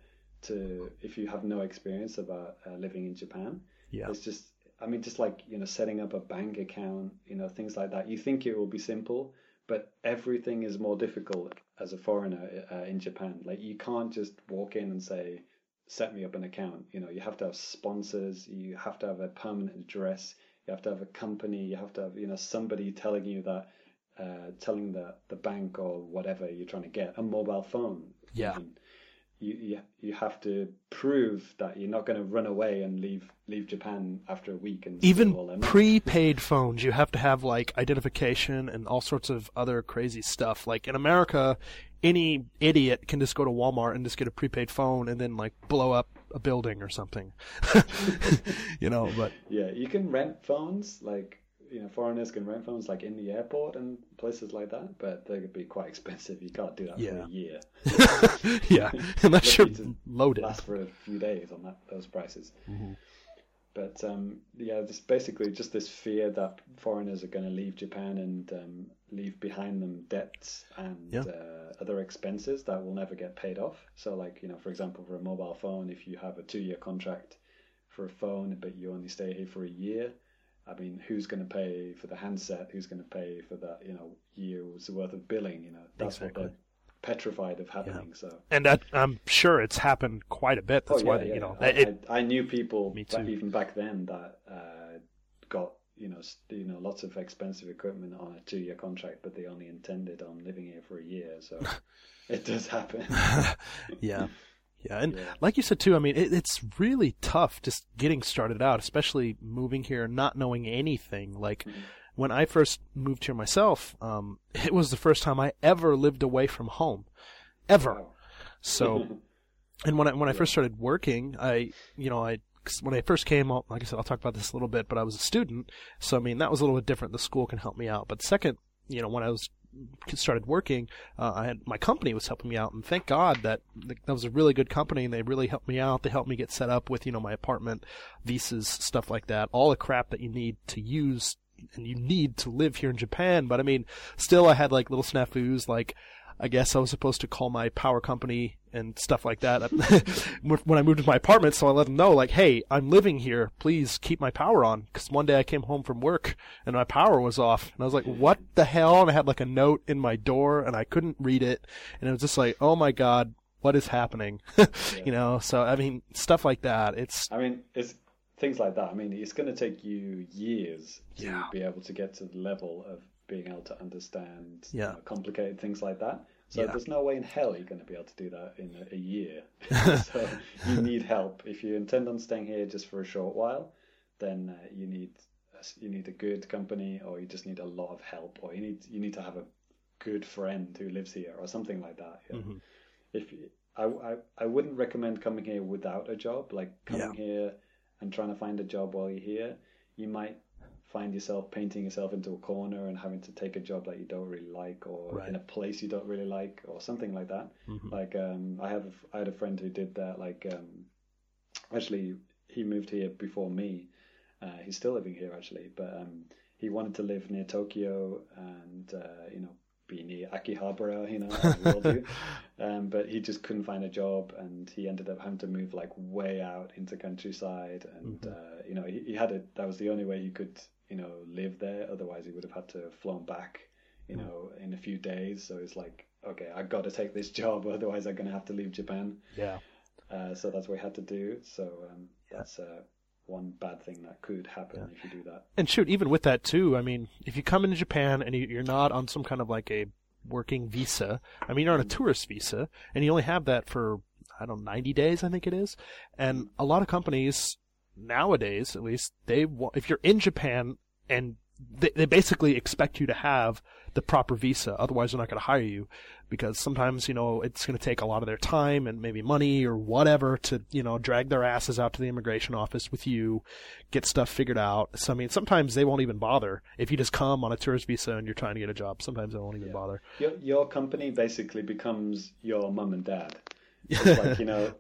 to if you have no experience about uh, living in Japan, yeah, it's just I mean just like you know setting up a bank account, you know things like that. You think it will be simple, but everything is more difficult as a foreigner uh, in Japan. Like you can't just walk in and say, "Set me up an account." You know, you have to have sponsors. You have to have a permanent address. You have to have a company. You have to have you know somebody telling you that, uh, telling the the bank or whatever you're trying to get a mobile phone. Yeah. even. You, you you have to prove that you're not going to run away and leave leave Japan after a week and steal all their even prepaid phones you have to have like identification and all sorts of other crazy stuff like in america any idiot can just go to walmart and just get a prepaid phone and then like blow up a building or something you know but Yeah, you can rent phones, like you know, foreigners can rent phones like in the airport and places like that, but they could be quite expensive. You can't do that Yeah. for a year. yeah unless you're loaded Last for a few days on that those prices. Mm-hmm. But um, yeah, this basically just this fear that foreigners are going to leave Japan and um, leave behind them debts and Yeah. uh, other expenses that will never get paid off. So, like you know, for example, for a mobile phone, if you have a two-year contract for a phone, but you only stay here for a year, I mean, who's going to pay for the handset? Who's going to pay for that? You know, year's worth of billing. You know, that's Exactly. what petrified of happening. So. And that, I'm sure it's happened quite a bit. That's Oh, why, yeah, they, yeah, you know, I, it, I, I knew people Me back, too. even back then that uh, got you know you know lots of expensive equipment on a two-year contract, but they only intended on living here for a year. So it does happen. yeah. Yeah, and Yeah. like you said too, I mean, it, it's really tough just getting started out, especially moving here, not knowing anything. Like Mm-hmm. When I first moved here myself, um, it was the first time I ever lived away from home, ever. So, and when I when I first started working, I you know I 'cause when I first came, I'll- like I said, I'll talk about this a little bit, but I was a student, so I mean that was a little bit different. The school can help me out, but second, you know, when I was started working, uh, I had my company was helping me out, and thank God that that was a really good company, and they really helped me out. They helped me get set up with you know my apartment, visas, stuff like that, all the crap that you need to use and you need to live here in Japan. But I mean, still, I had like little snafus, like. I guess I was supposed to call my power company and stuff like that when I moved to my apartment. So I let them know, like, hey, I'm living here. Please keep my power on. Because one day I came home from work and my power was off. And I was like, what the hell? And I had like a note in my door and I couldn't read it. And it was just like, oh my God, what is happening? you know, so I mean, stuff like that. It's, I mean, it's things like that. I mean, it's going to take you years to Yeah. be able to get to the level of being able to understand you know, complicated things like that. So Yeah. there's no way in hell you're going to be able to do that in a, a year. so you need help. If you intend on staying here just for a short while, then uh, you need you need a good company, or you just need a lot of help, or you need you need to have a good friend who lives here, or something like that. yeah. Mhm. If I, I I wouldn't recommend coming here without a job. Like coming here and trying to find a job while you're here, you might find yourself painting yourself into a corner and having to take a job that you don't really like or Right. in a place you don't really like or something like that. Mhm. Like um, I have I had a friend who did that. Like um, actually, he moved here before me. Uh, he's still living here actually, but um, he wanted to live near Tokyo and uh, you know be near Akihabara, you know, as we all do. Um, but he just couldn't find a job, and he ended up having to move like way out into countryside, and uh, you know he, he had it. That was the only way he could you know live there. Otherwise, he would have had to have flown back, you know, in a few days. So it's like, okay, I got to take this job, otherwise I'm gonna have to leave Japan. yeah. Uh, so that's what he had to do. So um, that's uh, one bad thing that could happen if you do that. And shoot, even with that too, I mean, if you come into Japan and you- you're not on some kind of like a working visa, I mean, you're on a mm. tourist visa, and you only have that for I don't know, 90 days, I think it is. And mm. a lot of companies nowadays, at least, they wa- if you're in Japan and they, they basically expect you to have the proper visa, otherwise they're not going to hire you because sometimes you know it's going to take a lot of their time and maybe money or whatever to you know drag their asses out to the immigration office with you, get stuff figured out. So I mean, sometimes they won't even bother if you just come on a tourist visa and you're trying to get a job. Sometimes they won't even bother. Your your company basically becomes your mum and dad. It's like you know,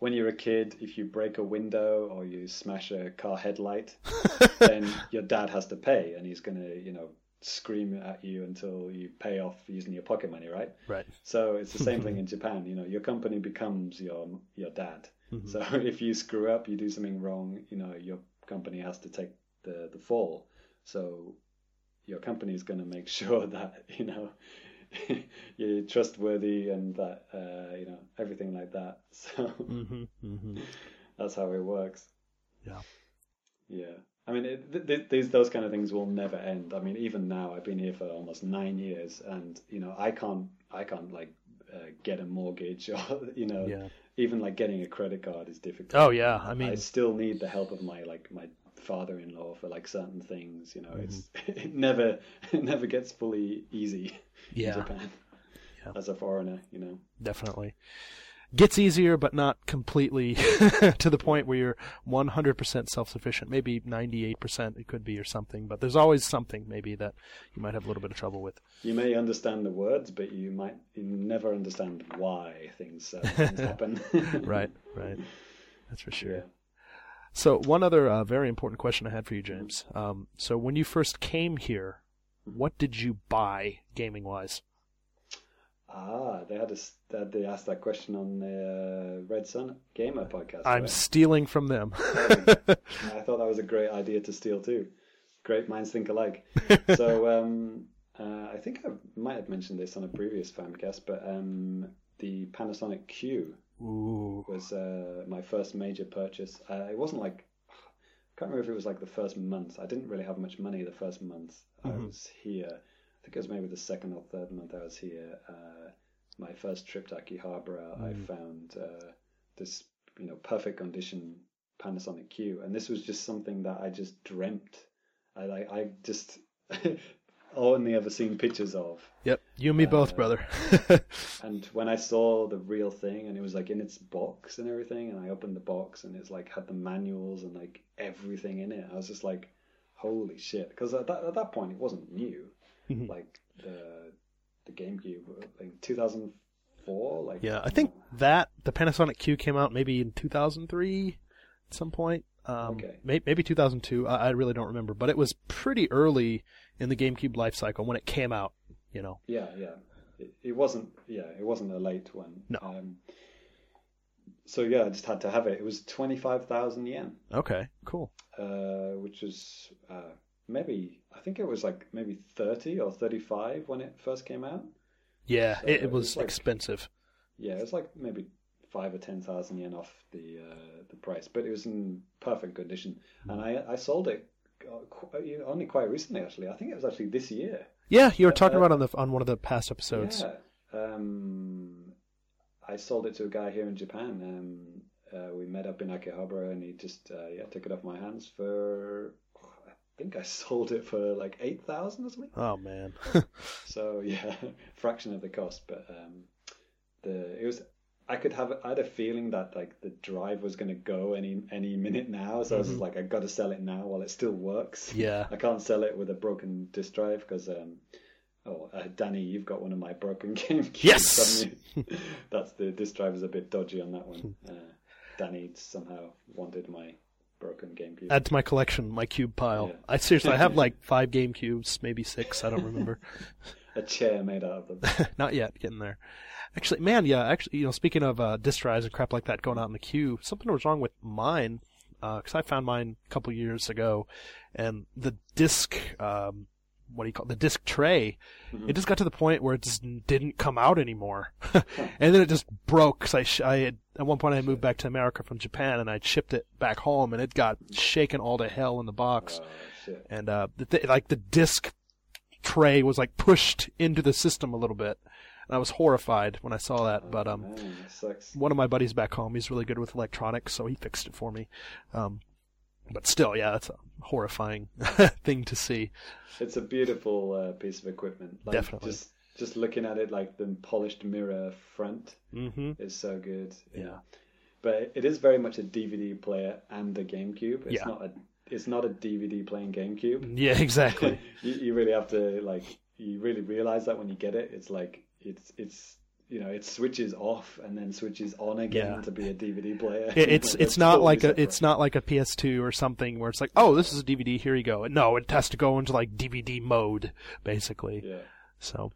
when you're a kid, if you break a window or you smash a car headlight, then your dad has to pay, and he's gonna you know scream at you until you pay off using your pocket money, right? Right. So it's the same thing in Japan. You know, your company becomes your your dad. So if you screw up, you do something wrong, you know, your company has to take the the fall. So your company is going to make sure that you know you're trustworthy and that uh, you know everything like that. So hmm hmm that's how it works. Yeah. Yeah. I mean, it, th- th- these those kind of things will never end. I mean, even now, I've been here for almost nine years, and you know, I can't, I can't like uh, get a mortgage, or you know, Yeah. even like getting a credit card is difficult. Oh yeah. I mean, I still need the help of my like my father-in-law for like certain things. You know, it's it never it never gets fully easy Yeah. in Japan Yeah. as a foreigner. You know. definitely gets easier, but not completely to the point where you're 100% self-sufficient. Maybe 98% it could be or something, but there's always something maybe that you might have a little bit of trouble with. You may understand the words, but you might you never understand why things, uh, things happen. Right, right. That's for sure. Yeah. So one other uh, very important question I had for you, James. Um, so when you first came here, what did you buy gaming wise? Ah, they had a, that they asked that question on the uh, Red Sun Gamer podcast. I'm right? stealing from them. I thought that was a great idea to steal too. Great minds think alike. so um, uh, I think I might have mentioned this on a previous Famicast, but um, the Panasonic Q Ooh. was uh, my first major purchase. Uh, it wasn't like I can't remember if it was like the first month. I didn't really have much money the first month I was here. I think it was maybe the second or third month I was here. Uh, my first trip to Akihabara, I mm. found uh, this you know perfect condition Panasonic Q, and this was just something that I just dreamt. I like I just only ever seen pictures of. Yep, you and me both, uh, brother. And when I saw the real thing, and it was like in its box and everything, and I opened the box, and it's like had the manuals and like everything in it, I was just like, "Holy shit!" Because at that, at that point, it wasn't new. Mm-hmm. Like the the GameCube, like 2004. Like yeah, I think that the Panasonic Q came out maybe in 2003 at some point. Um, Okay. may, maybe 2002. I, I really don't remember, but it was pretty early in the GameCube life cycle when it came out. You know. Yeah, yeah. It, it wasn't. Yeah, it wasn't a late one. No. Um, so yeah, I just had to have it. It was twenty five thousand yen. Okay, cool. uh, which was uh, maybe I think it was like maybe thirty or thirty five when it first came out. Yeah, So it, it was like- expensive. Yeah, it was like maybe five or ten thousand yen off the uh, the price, but it was in perfect condition, and I I sold it uh, know, only quite recently actually. I think it was actually this year. Yeah, you were talking uh, about on the on one of the past episodes. Yeah. Um, I sold it to a guy here in Japan. Um, uh, we met up in Akihabara, and he just uh, yeah took it off my hands for. I think I sold it for like eight thousand or something. Oh man. So yeah, fraction of the cost, but um, the it was. I could have. I had a feeling that like the drive was going to go any any minute now, so I was like, I got to sell it now while it still works. Yeah. I can't sell it with a broken disk drive because. Um, oh, uh, Danny, you've got one of my broken GameCube. Yes! That's the disk drive is a bit dodgy on that one. Uh, Danny somehow wanted my broken GameCube. Add to my collection, my cube pile. Yeah. I seriously, I have like five Game Cubes, maybe six. I don't remember. a chair made out of them. Not yet. Getting there. Actually, man, yeah. Actually, you know, speaking of uh, disk drives and crap like that going out in the Q, something was wrong with mine because I found mine a couple years ago, and the disk, um, what do you call it? the disk tray? It just got to the point where it just didn't come out anymore, and then it just broke. Cause I, sh- I had, at one point I moved back to America from Japan, and I shipped it back home, and it got shaken all to hell in the box Oh and uh, the th- like the disc tray was like pushed into the system a little bit. And I was horrified when I saw that. But um, Man, that one of my buddies back home, he's really good with electronics, so he fixed it for me. Um, but still, yeah, that's a horrifying thing to see. It's a beautiful uh, piece of equipment. Like, Definitely. Just just looking at it, like the polished mirror front hmm is so good. Yeah. But it is very much a DVD player and a GameCube. It's Yeah. not a it's not a DVD playing GameCube. Yeah, exactly. you, you really have to like you really realize that when you get it. It's like it's it's you know it switches off and then switches on again Yeah. to be a DVD player. It- it's it's not totally like a it's not like a PS2 or something where it's like oh this is a DVD here you go no it has to go into like DVD mode basically yeah. so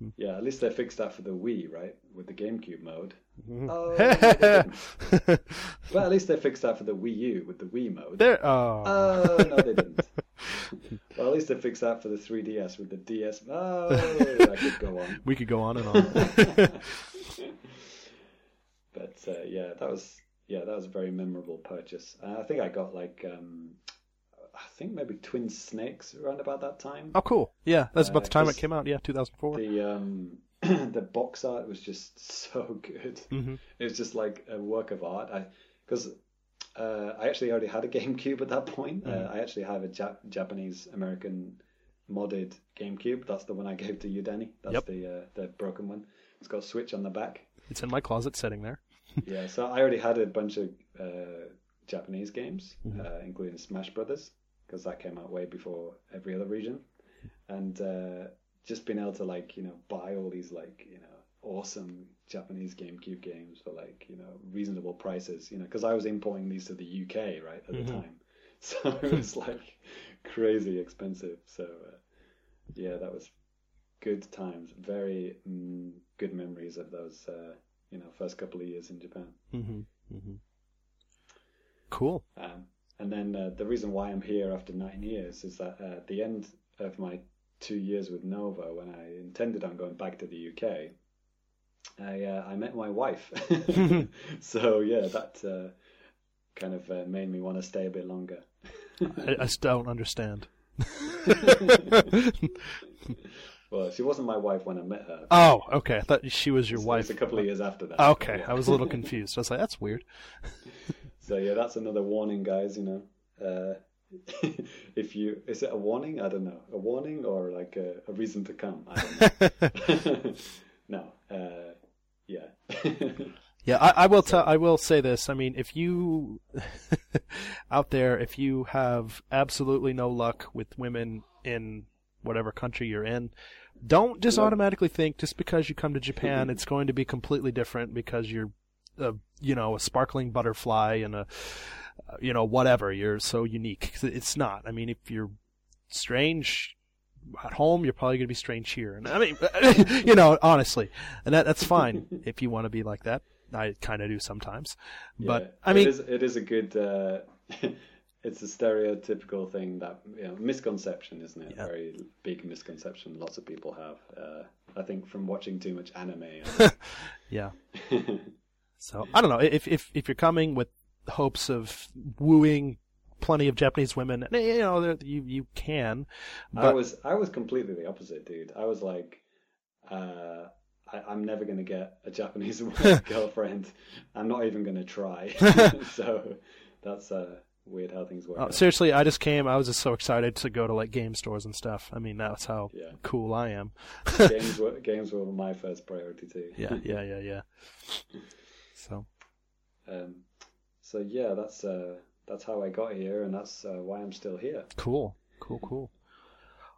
hmm. Yeah, at least they fixed that for the Wii, right? With the GameCube mode. Oh, no, they didn't. well, at least they fixed that for the Wii U with the Wii mode. there oh Oh, no, they didn't. well, at least they fixed that for the 3DS with the DS. Oh, I could go on. we could go on and on But uh, yeah, that was yeah, that was a very memorable purchase. Uh, I think I got like um, I think maybe Twin Snakes around about that time. oh cool yeah that's about Uh, the time it came out yeah 2004 The um, the box art was just so good. Mhm. It was just like a work of art. I because uh, I actually already had a GameCube at that point. Uh, I actually have a Jap- Japanese American modded GameCube. That's the one I gave to you, Danny. That's Yep. the uh, the broken one. It's got a switch on the back. It's in my closet sitting there. yeah, so I already had a bunch of uh, Japanese games, uh, including Smash Brothers, because that came out way before every other region, and uh, just being able to like you know buy all these like you know awesome Japanese GameCube games for like you know reasonable prices. You know, because I was importing these to the UK right at Mhm. the time, so it was like crazy expensive. So uh, yeah, that was good times. Very mm, good memories of those. Uh, you know, first couple of years in Japan. hmm hmm Cool. Um, and then uh, the reason why I'm here after nine years is that uh, at the end of my two years with Nova, when I intended on going back to the UK, I uh, I met my wife. so yeah, that uh, kind of uh, made me want to stay a bit longer. I, I don't understand. well, she wasn't my wife when I met her. Oh, okay. I thought she was your It's- wife. A couple of years after that. Okay, Yeah. I was a little confused. I was like, that's weird. So yeah, that's another warning, guys. You know, uh, if you is it a warning? I don't know, a warning or like a, a reason to come. I don't know. no, uh, yeah, Yeah, I, I will tell. I will say this. I mean, if you out there, if you have absolutely no luck with women in whatever country you're in, don't just Like- automatically think just because you come to Japan, it's going to be completely different because you're, a, you know, a sparkling butterfly and a, you know, whatever. You're so unique. It's not. I mean, if you're strange at home, you're probably going to be strange here. And I mean, you know, honestly, and that that's fine if you want to be like that. I kind of do sometimes, but Yeah. I mean, it is, it is a good. Uh, it's a stereotypical thing that you know, misconception, isn't it? Yeah. Very big misconception. Lots of people have. Uh, I think from watching too much anime. yeah. So I don't know if if if you're coming with hopes of wooing plenty of Japanese women, eh, you know, you you can. I was I was completely the opposite, dude. I was like, uh, I, I'm never gonna get a Japanese girlfriend. I'm not even gonna try. so that's uh, weird how things work. out. seriously, I just came. I was just so excited to go to like game stores and stuff. I mean, that's how Yeah. cool I am. games were games were my first priority too. yeah, yeah, yeah, yeah. So Um, so yeah, that's uh, that's how I got here, and that's uh, why I'm still here. cool, cool, cool.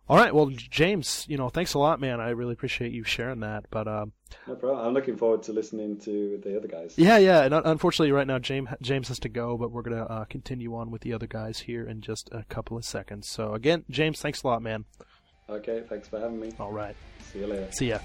All right, well, James, you know, thanks a lot, man. I really appreciate you sharing that. But um, No problem. I'm looking forward to listening to the other guys. Yeah, yeah. And unfortunately, right now, James James has to go, but we're gonna uh, continue on with the other guys here in just a couple of seconds. So again, James, thanks a lot, man. Okay, thanks for having me. All right, See you later. see ya.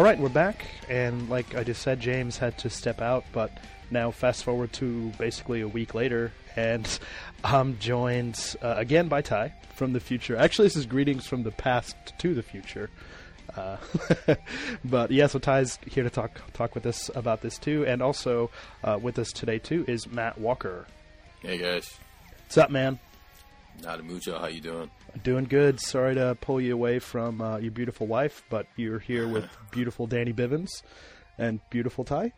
All right, we're back, and like I just said, James had to step out, but now fast forward to basically a week later, and I'm joined uh, again by Ty from the future. Actually, this is greetings from the past to the future. Uh, but yeah, so Ty's here to talk talk with us about this too, and also uh, with us today too is Matt Walker. Hey guys, What's up, man? Nada mucho. How you doing? Doing good. Sorry to pull you away from uh, your beautiful wife, but you're here with beautiful Danny Bivens and beautiful Ty.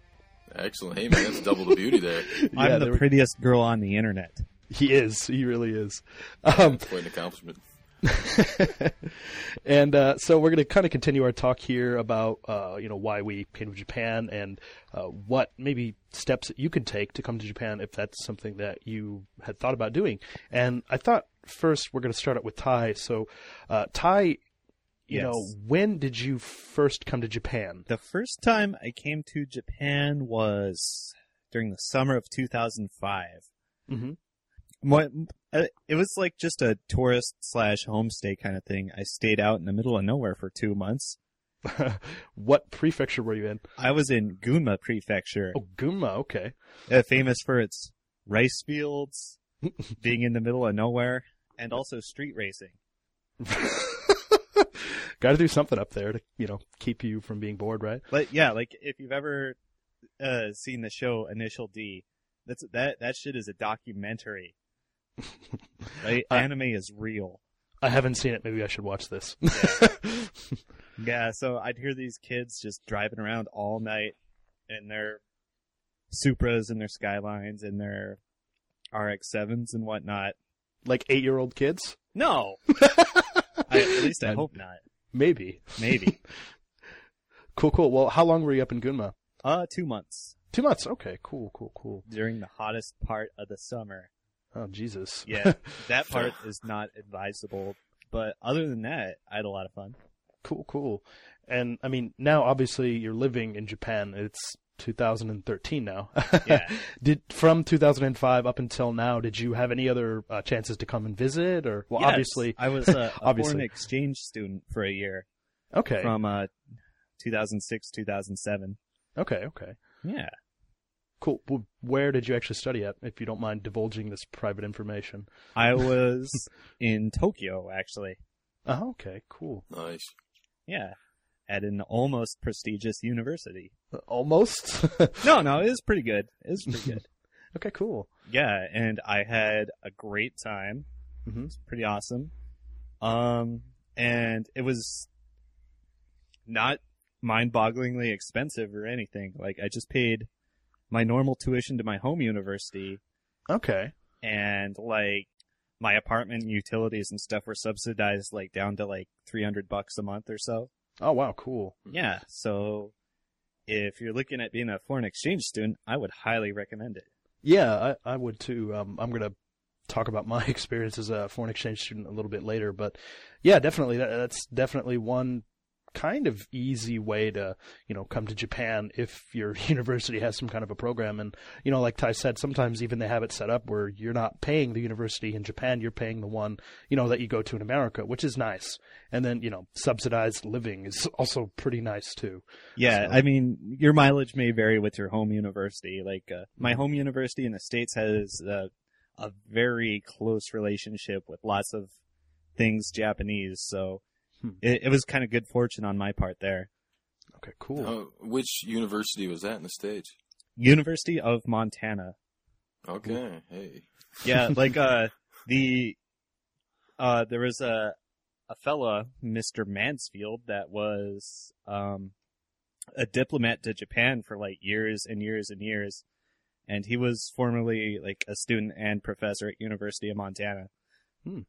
Excellent. Hey man, that's double the beauty there. Yeah, I'm the we- prettiest girl on the internet. He is. He really is. Um, That's quite an accomplishment. and uh, so we're going to kind of continue our talk here about uh, you know why we came to Japan and uh, what maybe steps that you could take to come to Japan if that's something that you had thought about doing. And I thought first we're going to start out with Ty. So uh, Ty, you Yes. know, when did you first come to Japan? The first time I came to Japan was during the summer of 2005. Mhm. What, uh, it was like just a tourist slash homestay kind of thing. I stayed out in the middle of nowhere for two months. what prefecture were you in? I was in Gunma Prefecture, Oh, Gunma. Okay. uh, famous for its rice fields, being in the middle of nowhere, and also street racing. Got to do something up there to you know keep you from being bored, right? But yeah, like if you've ever uh, seen the show Initial D, that's that that shit is a documentary. Like, I- anime is real. I haven't seen it. Maybe I should watch this. Yeah, so I'd hear these kids just driving around all night in their Supras and their Skylines and their RX-7s and whatnot. like eight year old kids. No, I, at least I And- hope not. Maybe. Maybe. Cool, cool. Well, how long were you up in Gunma? Uh, two months Two months. Okay, cool, cool, cool. during the hottest part of the summer. Oh, Jesus. Yeah, that part is not advisable. But other than that, I had a lot of fun. Cool, cool. And I mean, now obviously you're living in Japan. It's 2013 now. Yeah. did from 2005 up until now, did you have any other uh, chances to come and visit, or well, Yes, obviously, I was a, a Obviously. foreign exchange student for a year okay, from uh 2006 2007. okay, okay, Yeah. Cool. Well, where did you actually study at? If you don't mind divulging this private information. I was in Tokyo actually. Oh, okay, cool. Nice. Yeah. At an almost prestigious university. Almost. No, no, it was pretty good. It was pretty good. okay, cool. yeah, and I had a great time. Mhm. It was pretty awesome. Um, and it was not mind-bogglingly expensive or anything. Like I just paid my normal tuition to my home university, Okay. and like my apartment utilities and stuff were subsidized like down to like 300 bucks a month or so. Oh wow, cool. Yeah, so if you're looking at being a foreign exchange student, I would highly recommend it. Yeah, I, I would too. Um, I'm going to talk about my experience as a foreign exchange student a little bit later, but yeah, definitely that, that's definitely one kind of easy way to you know come to Japan if your university has some kind of a program. And you know like Ty said sometimes even they have it set up where you're not paying the university in Japan you're paying the one you know that you go to in America which is nice. And then you know subsidized living is also pretty nice too. Yeah, So- I mean, your mileage may vary with your home university. Like uh, my home university in the states has uh, a very close relationship with lots of things Japanese, so Hmm. it, it was kind of good fortune on my part there. okay cool Uh, which university was that in the States? University of Montana. Okay. Hey. Yeah, like uh the uh there was a a fella, Mr. Mansfield, that was um a diplomat to Japan for like years and years and years. And he was formerly like a student and professor at University of Montana. Hmm.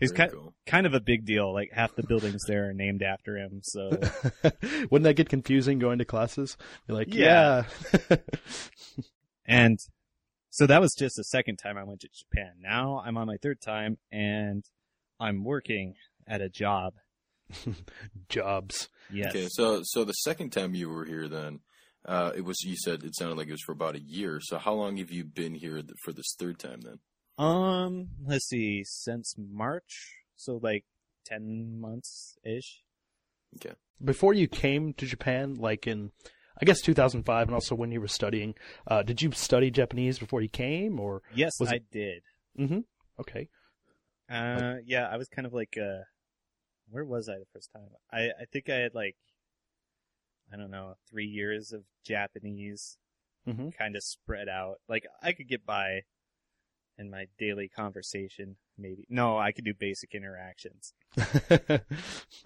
He's kind cool. kind of a big deal. Like half the buildings there are named after him. So Wouldn't that get confusing going to classes? You're like, Yeah. yeah. And so that was just the second time I went to Japan. Now I'm on my third time and I'm working at a job. Jobs. Yes. Okay. So, so the second time you were here, then, uh, it was. You said it sounded like it was for about a year. So, how long have you been here th- for this third time? Then. Um, let's see, since March, so like 10 months ish. Okay. Before you came to Japan, like in, I guess 2005, and also when you were studying, uh, did you study Japanese before you came, or? Yes, Was I it- did. Mm-hmm. Okay. Uh, yeah, I was kind of like, uh, where was I the first time? I, I think I had like, I don't know, three years of Japanese Mhm. kind of spread out. Like, I could get by in my daily conversation, maybe. No, I could do basic interactions.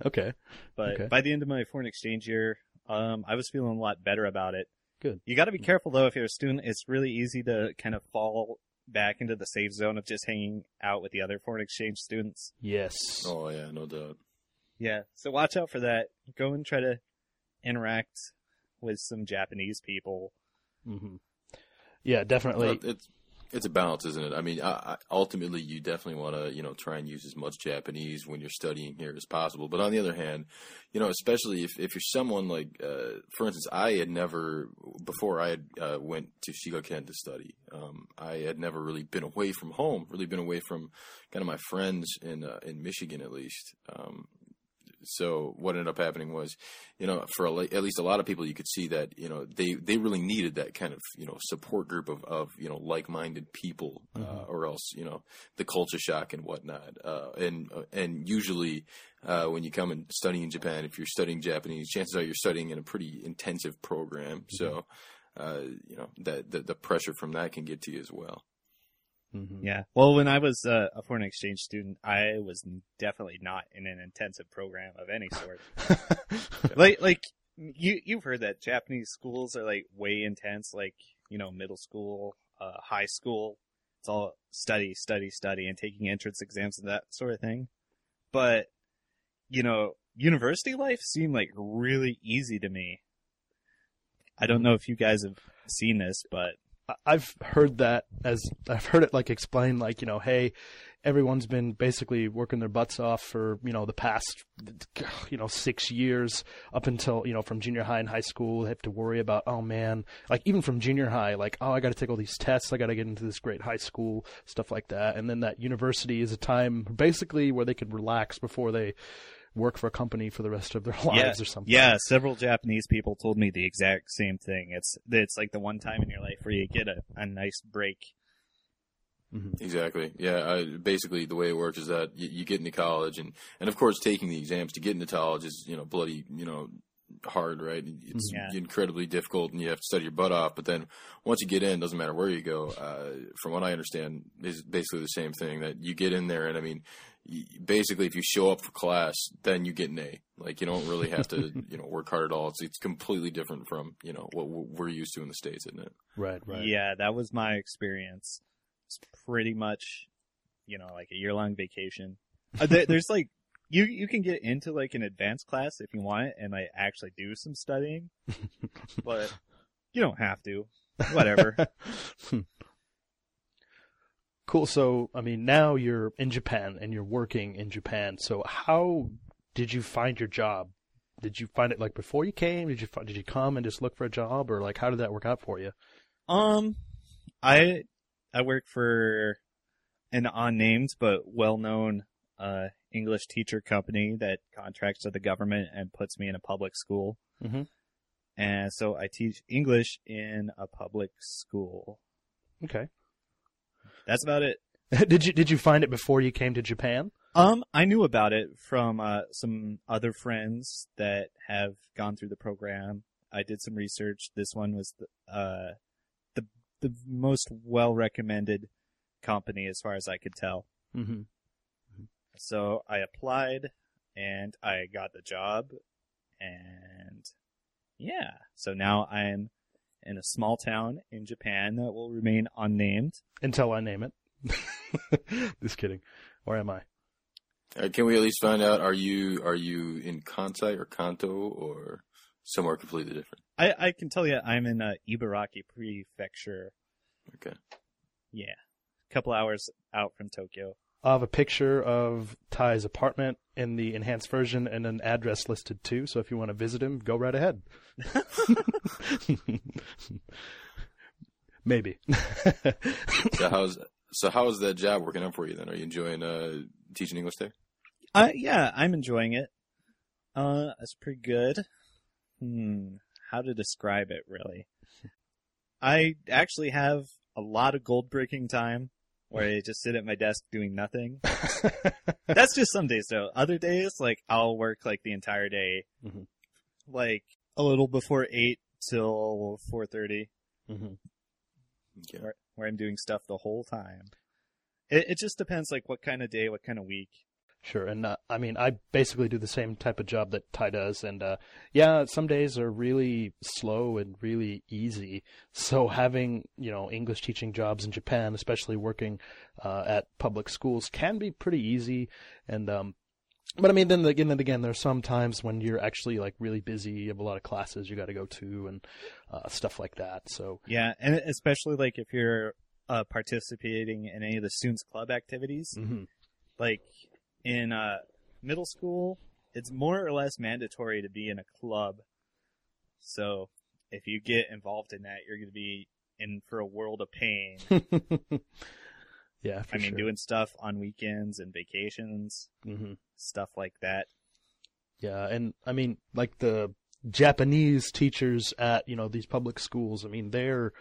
okay. But Okay. by the end of my foreign exchange year, um, I was feeling a lot better about it. Good. You got to be careful though if you're a student. It's really easy to kind of fall back into the safe zone of just hanging out with the other foreign exchange students. Yes. Oh yeah, no doubt. Yeah, so watch out for that. Go and try to interact with some Japanese people. hmm Yeah, definitely. But it's it's a balance, isn't it? I mean, I, I, ultimately, you definitely want to you know try and use as much Japanese when you're studying here as possible. But on the other hand, you know, especially if if you're someone like, uh, for instance, I had never before I had uh, went to Shigaken to study. Um, I had never really been away from home, really been away from kind of my friends in uh, in Michigan at least. Um, so what ended up happening was, you know, for a, at least a lot of people, you could see that you know they they really needed that kind of you know support group of of you know like minded people, uh, or else you know the culture shock and whatnot. Uh, and uh, and usually uh, when you come and study in Japan, if you're studying Japanese, chances are you're studying in a pretty intensive program. So. Uh, you know that the, the pressure from that can get to you as well. Mhm. Yeah. Well, when I was uh, a foreign exchange student, I was definitely not in an intensive program of any sort. like, like you you've heard that Japanese schools are like way intense. Like, you know, middle school, uh, high school, it's all study, study, study, and taking entrance exams and that sort of thing. but you know, university life seemed like really easy to me. I don't know if you guys have seen this, but I've heard that as I've heard it like explained like you know hey everyone's been basically working their butts off for you know the past you know 6 years up until you know from junior high and high school they have to worry about oh man like even from junior high like oh I got to take all these tests I got to get into this great high school stuff like that. And then that university is a time basically where they could relax before they work for a company for the rest of their lives or something Yeah, several Japanese people told me the exact same thing. It's it's like the one time in your life where you get a, a nice break. Exactly. Yeah. I, basically, the way it works is that you, you get into college, and and of course, taking the exams to get into college is you know bloody you know hard, right? It's Yeah. incredibly difficult, and you have to study your butt off. But then once you get in, doesn't matter where you go. Uh, from what I understand, is basically the same thing that you get in there, and I mean. Y- Basically, if you show up for class, then you get an A. Like you don't really have to, you know, work hard at all. It's it's completely different from you know what we're used to in the states, isn't it? right right Yeah, that was my experience. It's pretty much, you know, like a year long vacation. Uh, there, there's like you you can get into like an advanced class if you want it and like actually do some studying, but you don't have to. Whatever. Cool. So, I mean, now you're in Japan and you're working in Japan. So, how did you find your job? Did you find it like before you came? Did you fi- did you come and just look for a job, or like how did that work out for you? Um, I I work for an unnamed but well-known uh, English teacher company that contracts with the government and puts me in a public school. Mhm. And so I teach English in a public school. Okay. That's about it. did you did you find it before you came to Japan? Um, I knew about it from uh, some other friends that have gone through the program. I did some research. This one was the uh, the the most well recommended company as far as I could tell. Mm-hmm. So I applied and I got the job and yeah. So now I'm in a small town in Japan that will remain unnamed. Until I name it. just kidding. Where am I? Uh, can we at least find out? Are you are you in Kansai or Kanto or somewhere completely different? I, I can tell you I'm in uh, Ibaraki Prefecture. Okay. Yeah. A couple hours out from Tokyo. I have a picture of Ty's apartment in the enhanced version and an address listed too. So if you want to visit him, go right ahead. Maybe. So how's so how is that job working out for you then? Are you enjoying uh, teaching English there? Uh, yeah, I'm enjoying it. Uh, it's pretty good. Hmm, how to describe it really? I actually have a lot of gold breaking time where I just sit at my desk doing nothing. That's just some days though. Other days, like I'll work like the entire day, Mhm. like a little before eight till four thirty, mm-hmm. Okay. where, where I'm doing stuff the whole time. It, it just depends, like what kind of day, what kind of week. Sure, and uh, I mean, I basically do the same type of job that Ty does, and uh, yeah, some days are really slow and really easy. So having you know English teaching jobs in Japan, especially working uh, at public schools, can be pretty easy. And um, but I mean, then again, then again, there's some times when you're actually like really busy. You have a lot of classes you got to go to and uh, stuff like that. So Yeah, and especially like if you're uh, participating in any of the students club activities, mhm. like in uh, middle school, it's more or less mandatory to be in a club. So if you get involved in that, you're going to be in for a world of pain. yeah, for I mean, sure. doing stuff on weekends and vacations, hmm stuff like that. Yeah, and I mean, like the Japanese teachers at you know these public schools. I mean, they're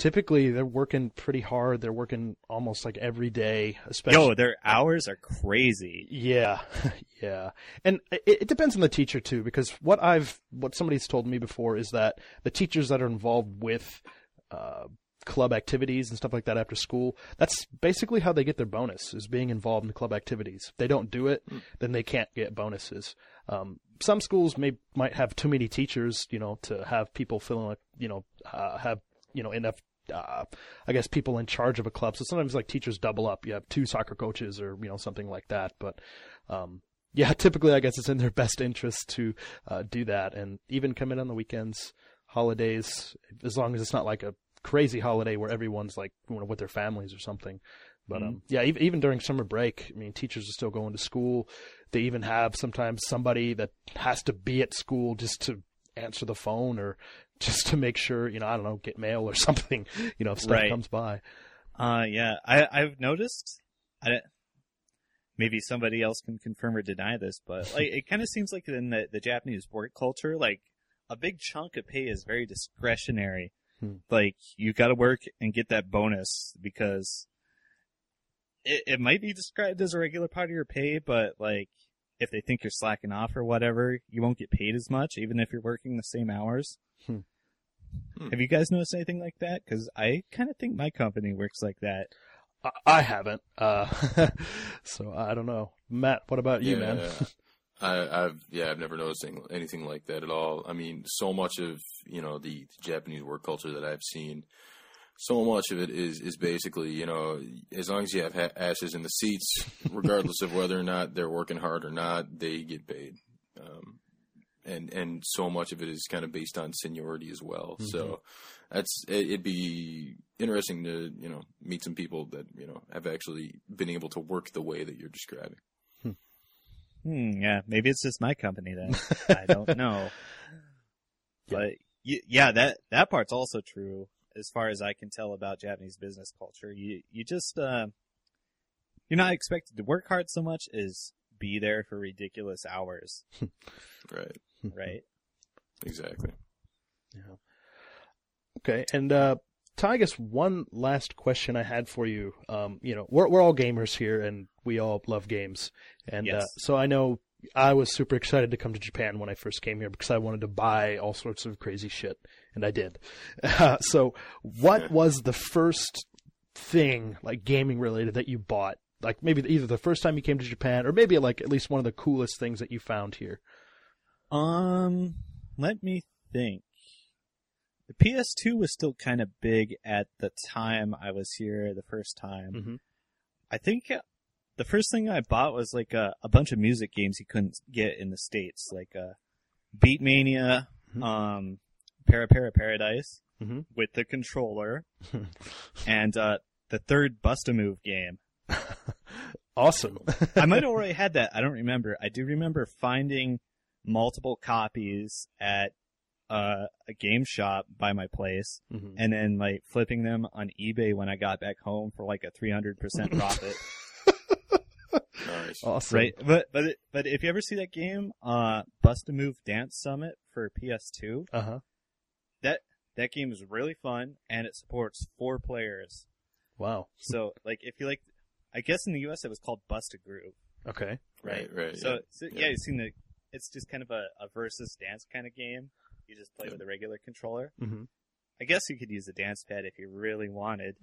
typically they're working pretty hard. They're working almost like every day, especially. Yo, their hours are crazy. Yeah, yeah, and it, it depends on the teacher too. Because what I've what somebody's told me before is that the teachers that are involved with uh, club activities and stuff like that after school, that's basically how they get their bonus is being involved in club activities. If they don't do it, then they can't get bonuses. Um, some schools may might have too many teachers, you know, to have people feeling like you know uh, have you know enough uh, I guess people in charge of a club. So sometimes like teachers double up. You have two soccer coaches or you know something like that. But um, yeah, typically I guess it's in their best interest to uh, do that and even come in on the weekends, holidays, as long as it's not like a crazy holiday where everyone's like you know, with their families or something. But um, yeah, even, even during summer break, I mean, teachers are still going to school. They even have sometimes somebody that has to be at school just to answer the phone or just to make sure, you know, I don't know, get mail or something, you know, if stuff Right. comes by. Uh, yeah, I, I've noticed. I, maybe somebody else can confirm or deny this, but like it kind of seems like in the, the Japanese work culture, like a big chunk of pay is very discretionary. Hmm. Like you got to work and get that bonus because it, it might be described as a regular part of your pay, but like if they think you're slacking off or whatever, you won't get paid as much, even if you're working the same hours. Hmm. Hmm. Have you guys noticed anything like that? Because I kind of think my company works like that. I, I haven't. Uh, so I don't know. Matt, what about you, man? I, I've yeah, I've never noticed anything, anything like that at all. I mean, so much of you know the Japanese work culture that I've seen, so much of it is is basically you know as long as you have ha- asses in the seats, regardless of whether or not they're working hard or not, they get paid. Um, and and so much of it is kind of based on seniority as well. So that's it, it'd be interesting to you know meet some people that you know have actually been able to work the way that you're describing. Hmm, yeah, maybe it's just my company then. I don't know. But y- yeah, that that part's also true as far as I can tell about Japanese business culture. You you just uh, you're not expected to work hard so much as be there for ridiculous hours, Right. right? Exactly. Okay, and uh, Ty, I guess one last question I had for you. Um, you know, we're we're all gamers here, and we all love games, and uh, so I know I was super excited to come to Japan when I first came here because I wanted to buy all sorts of crazy shit, and I did. so, what was the first thing like gaming related that you bought? Like maybe either the first time you came to Japan, or maybe like at least one of the coolest things that you found here. Um, let me think. The PS2 was still kind of big at the time I was here the first time. Mhm. I think uh, the first thing I bought was like a, a bunch of music games you couldn't get in the states, like uh, Beatmania, Mhm. um, Para Para Paradise Mhm. with the controller, and uh, the third Bust a Move game. Awesome. I might have already had that. I don't remember. I do remember finding multiple copies at uh, a game shop by my place, Mhm. and then like flipping them on eBay when I got back home for like a three hundred percent profit. Nice. Awesome. right? But but it, but if you ever see that game, uh, Bust a Move Dance Summit for PS2, Uh huh. that that game is really fun and it supports four players. Wow. So like if you like, I guess in the U.S. it was called Bust a Groove. Okay. Right, right. So, yeah. so yeah. Yeah. you've seen the. It's just kind of a, a versus dance kind of game. You just play Yeah. with a regular controller. hmm I guess you could use a dance pad if you really wanted.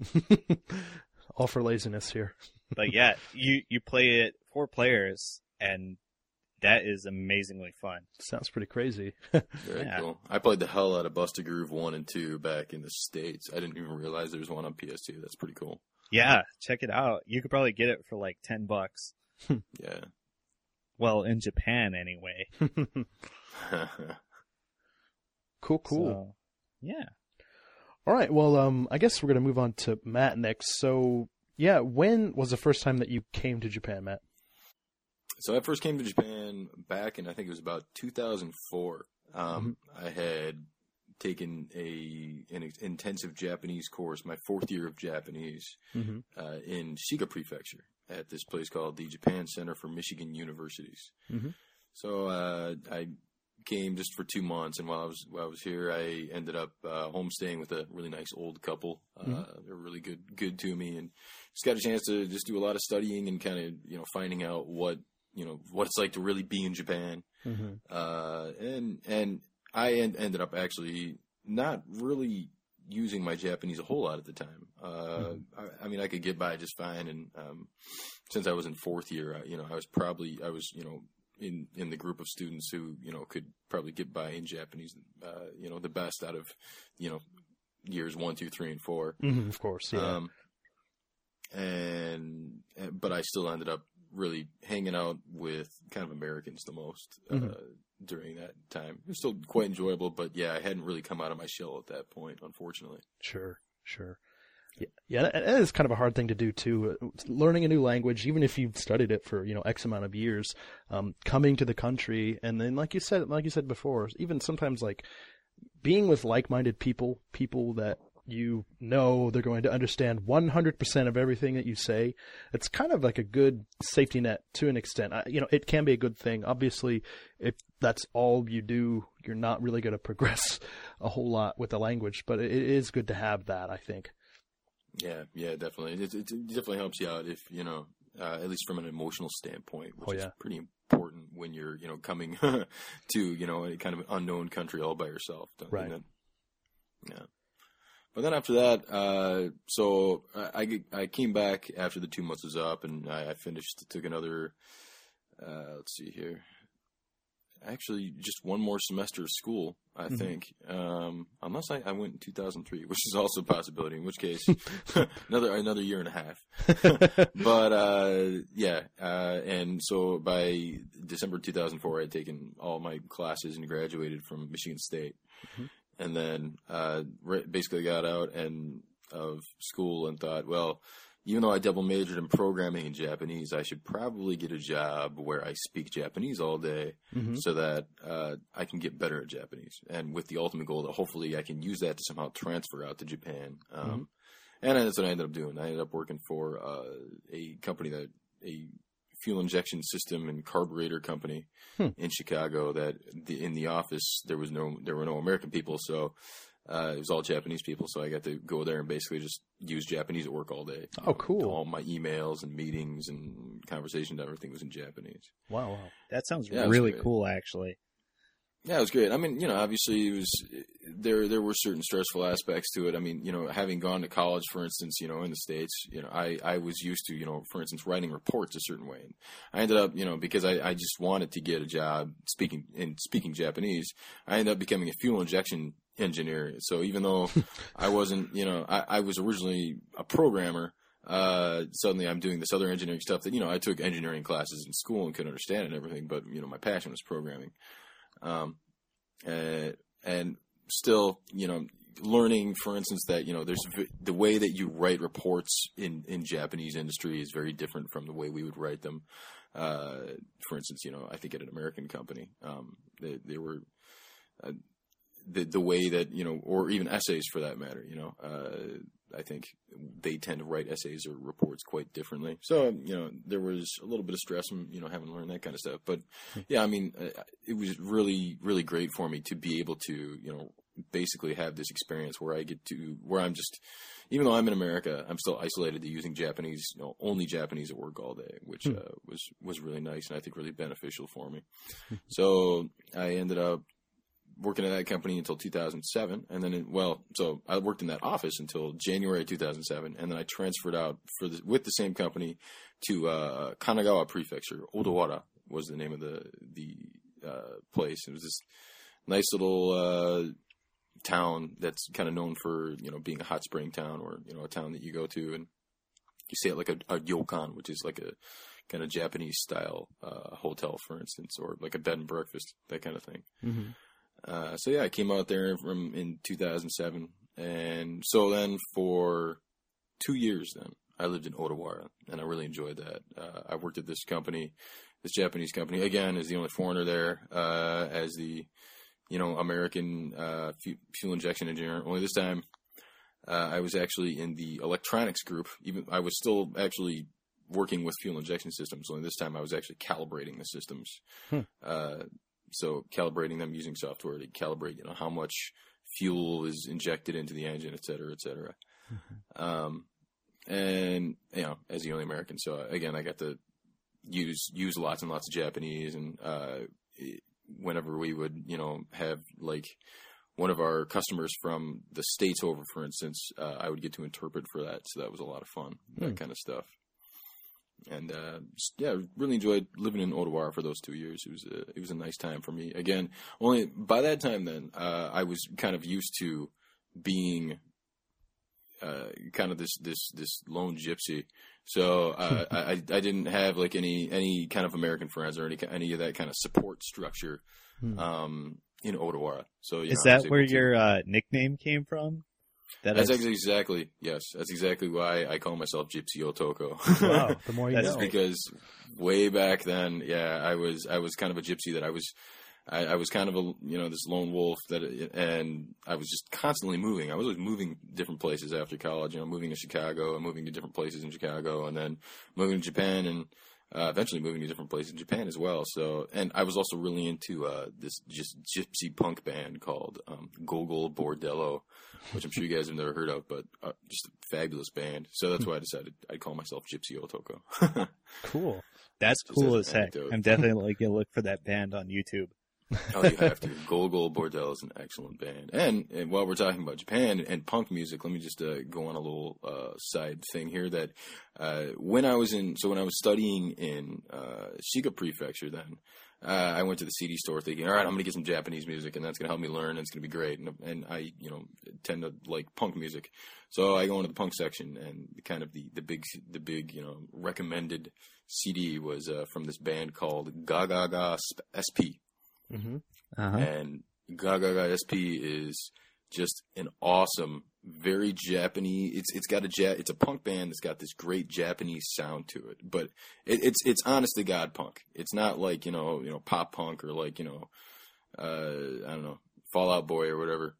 All for laziness here. But yeah, you you play it four players, and that is amazingly fun. Sounds pretty crazy. Very yeah. cool. I played the hell out of Bust a Groove 1 and 2 back in the States. I didn't even realize there was one on PS2. That's pretty cool. Yeah, check it out. You could probably get it for like ten bucks. Yeah. Well, in Japan anyway. cool, cool. So, yeah. All right. Well, um, I guess we're gonna move on to Matt next. So, yeah, when was the first time that you came to Japan, Matt? So I first came to Japan back in I think it was about 2004. Um, I had taken a an intensive Japanese course, my fourth year of Japanese, Mhm. uh, in Shiga Prefecture at this place called the Japan Center for Michigan Universities. Mhm. So uh, I came just for two months, and while I was while I was here, I ended up uh, homestaying with a really nice old couple. Uh, They're really good good to me, and just got a chance to just do a lot of studying and kind of you know finding out what you know what it's like to really be in Japan. Mm-hmm. Uh, and and I en- ended up actually not really using my Japanese a whole lot at the time. Uh, I, I mean, I could get by just fine, and um, since I was in fourth year, I, you know, I was probably I was you know in in the group of students who you know could probably get by in Japanese, uh, you know, the best out of you know years one, two, three, and four. Mhm, of course, yeah. Um, and but I still ended up really hanging out with kind of Americans the most uh, Mhm. during that time. It was still quite enjoyable, but yeah, I hadn't really come out of my shell at that point, unfortunately. Sure, sure. Yeah, yeah, that that is kind of a hard thing to do too. Uh, Learning a new language, even if you've studied it for you know X amount of years, um, coming to the country, and then like you said, like you said before, even sometimes like being with like-minded people, people that you know they're going to understand 100% of everything that you say. It's kind of like a good safety net to an extent. I, you know, it can be a good thing. Obviously, if that's all you do, you're not really going to progress a whole lot with the language, but it is good to have that, I think. Yeah, yeah, definitely. It, it, it definitely helps you out if you know, uh, at least from an emotional standpoint, which Oh, is pretty important when you're you know coming to you know a kind of unknown country all by yourself. don't- Right. Yeah. But then after that, uh, so I, I came back after the two months was up, and I, I finished. Took another. Uh, let's see here. Actually, just one more semester of school, I Mhm. think. Um, unless I, I went in 2003, which is also a possibility. In which case, another another year and a half. but uh, yeah, uh, and so by December 2004, I had taken all my classes and graduated from Michigan State, Mhm. And then uh, basically got out and of school and thought, well, even though I double majored in programming and Japanese, I should probably get a job where I speak Japanese all day Mhm. so that uh, I can get better at Japanese, and with the ultimate goal that hopefully I can use that to somehow transfer out to Japan. Um, And that's what I ended up doing. I ended up working for uh, a company that a fuel injection system and carburetor company Hmm. in Chicago. That the, in the office there was no there were no American people, so. Uh, it was all Japanese people, so I got to go there and basically just use Japanese at work all day. Oh, cool. All my emails and meetings and conversations, everything was in Japanese. Wow, wow. That sounds Yeah, really cool, actually. Yeah, it was great. I mean, you know, obviously it was there. There were certain stressful aspects to it. I mean, you know, having gone to college, for instance, you know, in the states, you know, I I was used to, you know, for instance, writing reports a certain way. I ended up, you know, because I I just wanted to get a job speaking in speaking Japanese. I ended up becoming a fuel injection engineer. So even though I wasn't, you know, I, I was originally a programmer. Uh, suddenly I'm doing this other engineering stuff that, you know, I took engineering classes in school and couldn't understand and everything, but, you know, my passion was programming. Um, uh, and still, you know, learning, for instance, that you know, there's the way that you write reports in in Japanese industry is very different from the way we would write them. Uh, for instance, you know, I think at an American company, um, they they were. Uh, the the way that you know, or even essays for that matter, you know, uh, I think they tend to write essays or reports quite differently. So you know, there was a little bit of stress from you know having to learn that kind of stuff. But yeah, I mean, uh, it was really really great for me to be able to you know basically have this experience where I get to where I'm just even though I'm in America, I'm still isolated to using Japanese, you know, only Japanese at work all day, which Hmm. uh, was was really nice and I think really beneficial for me. so I ended up working at that company until 2007, and then well, so I worked in that office until January 2007, and then I transferred out for the, with the same company to uh, Kanagawa Prefecture. Odawara was the name of the the uh, place. It was this nice little uh, town that's kind of known for you know being a hot spring town, or you know a town that you go to and you stay at like a, a which is like a kind of Japanese style uh, hotel, for instance, or like a bed and breakfast, that kind of thing. Mm-hmm. Uh, so yeah, I came out there from in 2007, and so then for two years, then I lived in Odawara, and I really enjoyed that. Uh, I worked at this company, this Japanese company, again as the only foreigner there, uh, as the you know American uh, fuel injection engineer. Only this time, uh, I was actually in the electronics group. Even I was still actually working with fuel injection systems. Only this time, I was actually calibrating the systems. Hmm. Uh, so calibrating them using software to calibrate, you know, how much fuel is injected into the engine, et cetera, et cetera. Um, and you know, as the only American, so again, I got to use use lots and lots of Japanese, and uh, whenever we would, you know, have like one of our customers from the states over, for instance, uh, I would get to interpret for that, so that was a lot of fun, that Hmm. kind of stuff. And uh, yeah, really enjoyed living in Odawara for those two years. It was a, it was a nice time for me. Again, only by that time then uh, I was kind of used to being uh, kind of this this this lone gypsy. So uh, I I didn't have like any any kind of American friends or any any of that kind of support structure Hmm. um, in Odawara. So you Is know, I was that where to- your uh, nickname came from? That That's is- exactly yes. That's exactly why I call myself Gypsy Otoko. Wow, the more you That's know. because way back then, yeah, I was I was kind of a gypsy that I was I, I was kind of a you know this lone wolf that and I was just constantly moving. I was always moving different places after college. You know, moving to Chicago and moving to different places in Chicago, and then moving to Japan and. Uh, eventually moving to different places in Japan as well. So, and I was also really into uh, this just gypsy punk band called um, Gogol Bordello, which I'm sure you guys have never heard of, but uh, just a fabulous band. So that's why I decided I'd call myself Gypsy Otoko. Cool. That's Just cool as as heck. anecdote. I'm definitely gonna look for that band on YouTube. Oh, you have to. Gogol Bordello is an excellent band. And, and while we're talking about Japan and punk music, let me just uh, go on a little uh, side thing here. That uh, when I was in, so when I was studying in uh, Shiga Prefecture, then uh, I went to the CD store thinking, all right, I'm going to get some Japanese music, and that's going to help me learn, and it's going to be great. And, and I, you know, tend to like punk music, so I go into the punk section, and kind of the the big the big you know recommended CD was uh, from this band called Gagaga SP hmm Uh-huh. and Gagaga SP is just an awesome, very Japanese. It's it's got a ja- it's a punk band that's got this great Japanese sound to it, but it, it's it's honest to god punk. It's not like you know you know pop punk or like you know uh, I don't know Fall Out Boy or whatever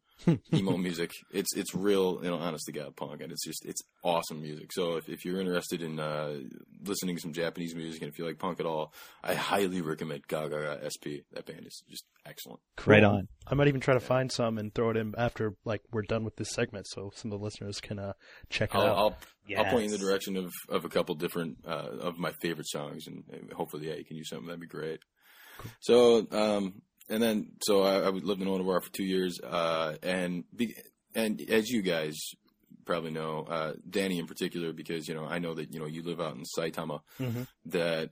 emo music. It's it's real you know honest to god punk, and it's just it's awesome music. So if if you're interested in uh, listening to some Japanese music and if you like punk at all, I highly recommend Gagaga SP. That band is just excellent. Cool. Right on. I might even try to find some and throw it in after like we're done with this segment, so some of the listeners can uh, check it I'll, out. I'll, I'll point you in the direction of, of a couple different uh, of my favorite songs, and, and hopefully, yeah, you can use something that'd be great. So, um, and then so I, I lived in Odawara for two years, uh, and be, and as you guys probably know, uh, Danny in particular, because you know I know that you know you live out in Saitama, Mhm. that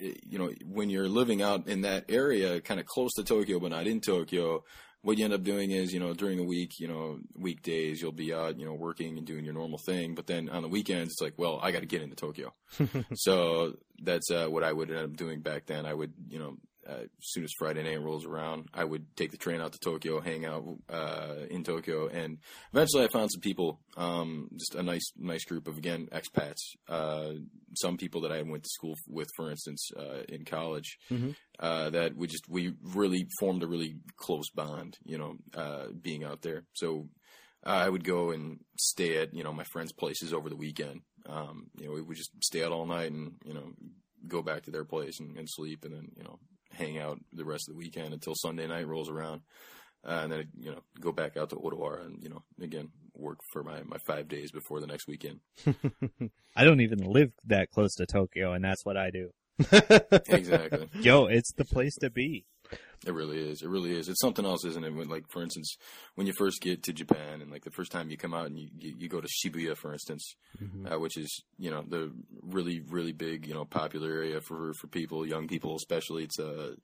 eh, you know when you're living out in that area, kind of close to Tokyo but not in Tokyo. What you end up doing is, you know, during the week, you know, weekdays, you'll be out, you know, working and doing your normal thing. But then on the weekends, it's like, well, I got to get into Tokyo. so that's uh, what I would end up doing back then. I would, you know, uh, as soon as Friday night rolls around, I would take the train out to Tokyo, hang out uh, in Tokyo, and eventually I found some people, um, just a nice, nice group of again expats. Uh, some people that I went to school with, for instance, uh, in college, Mhm. uh, that we just we really formed a really close bond. You know, uh, being out there, so. Uh, I would go and stay at you know my friends' places over the weekend. Um, you know, we would just stay out all night and you know go back to their place and, and sleep, and then you know hang out the rest of the weekend until Sunday night rolls around, uh, and then you know go back out to Odawara and you know again work for my my five days before the next weekend. I don't even live that close to Tokyo, and that's what I do. exactly, Yo, it's the place to be. It really is. It really is. It's something else, isn't it? When, like for instance, when you first get to Japan and like the first time you come out and you you, you go to Shibuya, for instance, uh, which is you know the really really big you know popular area for for people, young people especially. It's uh,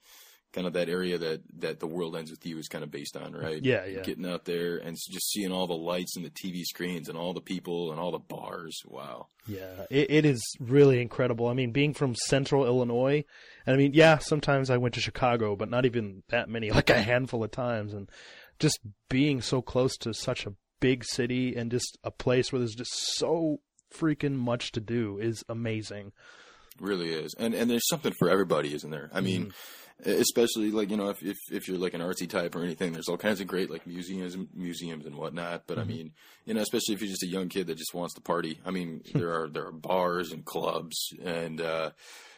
kind of that area that that the world ends with you is kind of based on, right? Yeah, yeah. Getting out there and just seeing all the lights and the TV screens and all the people and all the bars. Wow. Yeah, it, it is really incredible. I mean, being from central Illinois, and I mean, yeah, sometimes I went to Chicago, but not even that many, like a handful of times. And just being so close to such a big city and just a place where there's just so freaking much to do is amazing. really is and and there's something for everybody isn't there i mean mm. Especially like you know if, if if you're like an artsy type or anything there's all kinds of great like museums museums and whatnot but i mean you know especially if you're just a young kid that just wants to party i mean there are there are bars and clubs and uh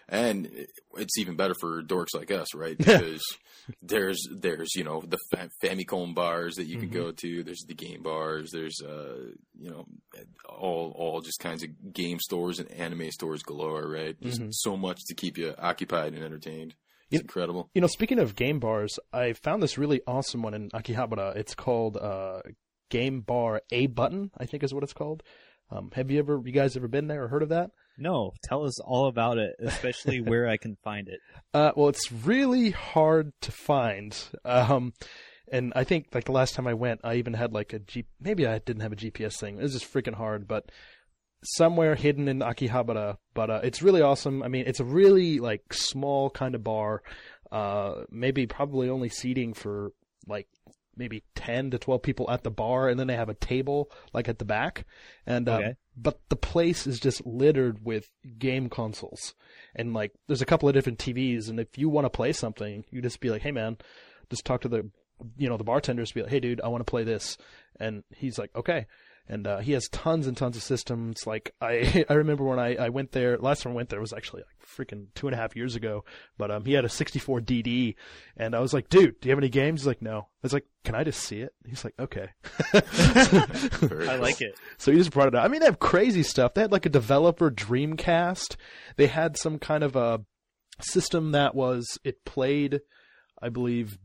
and it's even better for dorks like us, right? Because there's there's you know the fa- Famicom bars that you can go to. There's the game bars. There's uh you know all all just kinds of game stores and anime stores galore, right? Just so much to keep you occupied and entertained. It's You- incredible. You know, speaking of game bars, I found this really awesome one in Akihabara. It's called uh, Game Bar A Button, I think is what it's called. Um, have you ever, you guys ever been there or heard of that? No, tell us all about it, especially where I can find it. Uh, well, it's really hard to find. Um, and I think like the last time I went, I even had like a G. Maybe I didn't have a GPS thing. It was just freaking hard, but somewhere hidden in Akihabara. But uh, it's really awesome. I mean, it's a really like small kind of bar. Uh, maybe probably only seating for like maybe 10 to 12 people at the bar and then they have a table like at the back and uh, Okay. but the place is just littered with game consoles and like there's a couple of different TVs and if you want to play something you just be like hey man just talk to the you know the bartenders be like hey dude I want to play this and he's like okay and uh, he has tons and tons of systems. Like I, I remember when I, I went there last time I went there was actually like freaking two and a half years ago. But um, he had a 64 DD, and I was like, dude, do you have any games? He's like, no. I was like, can I just see it? He's like, okay. I like it. So he just brought it out. I mean, they have crazy stuff. They had like a developer Dreamcast. They had some kind of a system that was it played, I believe,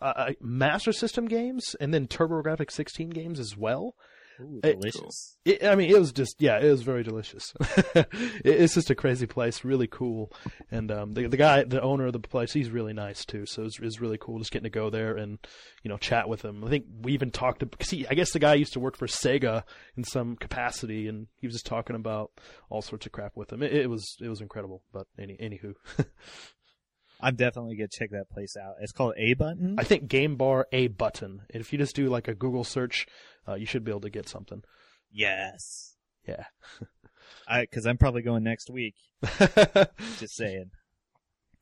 uh, Master System games and then TurboGrafx 16 games as well. Ooh, delicious. It, I mean, it was just yeah, it was very delicious. it, it's just a crazy place, really cool, and um, the the guy, the owner of the place, he's really nice too. So it's, it's really cool just getting to go there and you know chat with him. I think we even talked to because he, I guess the guy used to work for Sega in some capacity, and he was just talking about all sorts of crap with him. It, it was it was incredible. But any anywho, I'm definitely gonna check that place out. It's called A Button. I think Game Bar A button. And if you just do like a Google search, uh, you should be able to get something. yes. Yeah. I because I'm probably going next week. Just saying.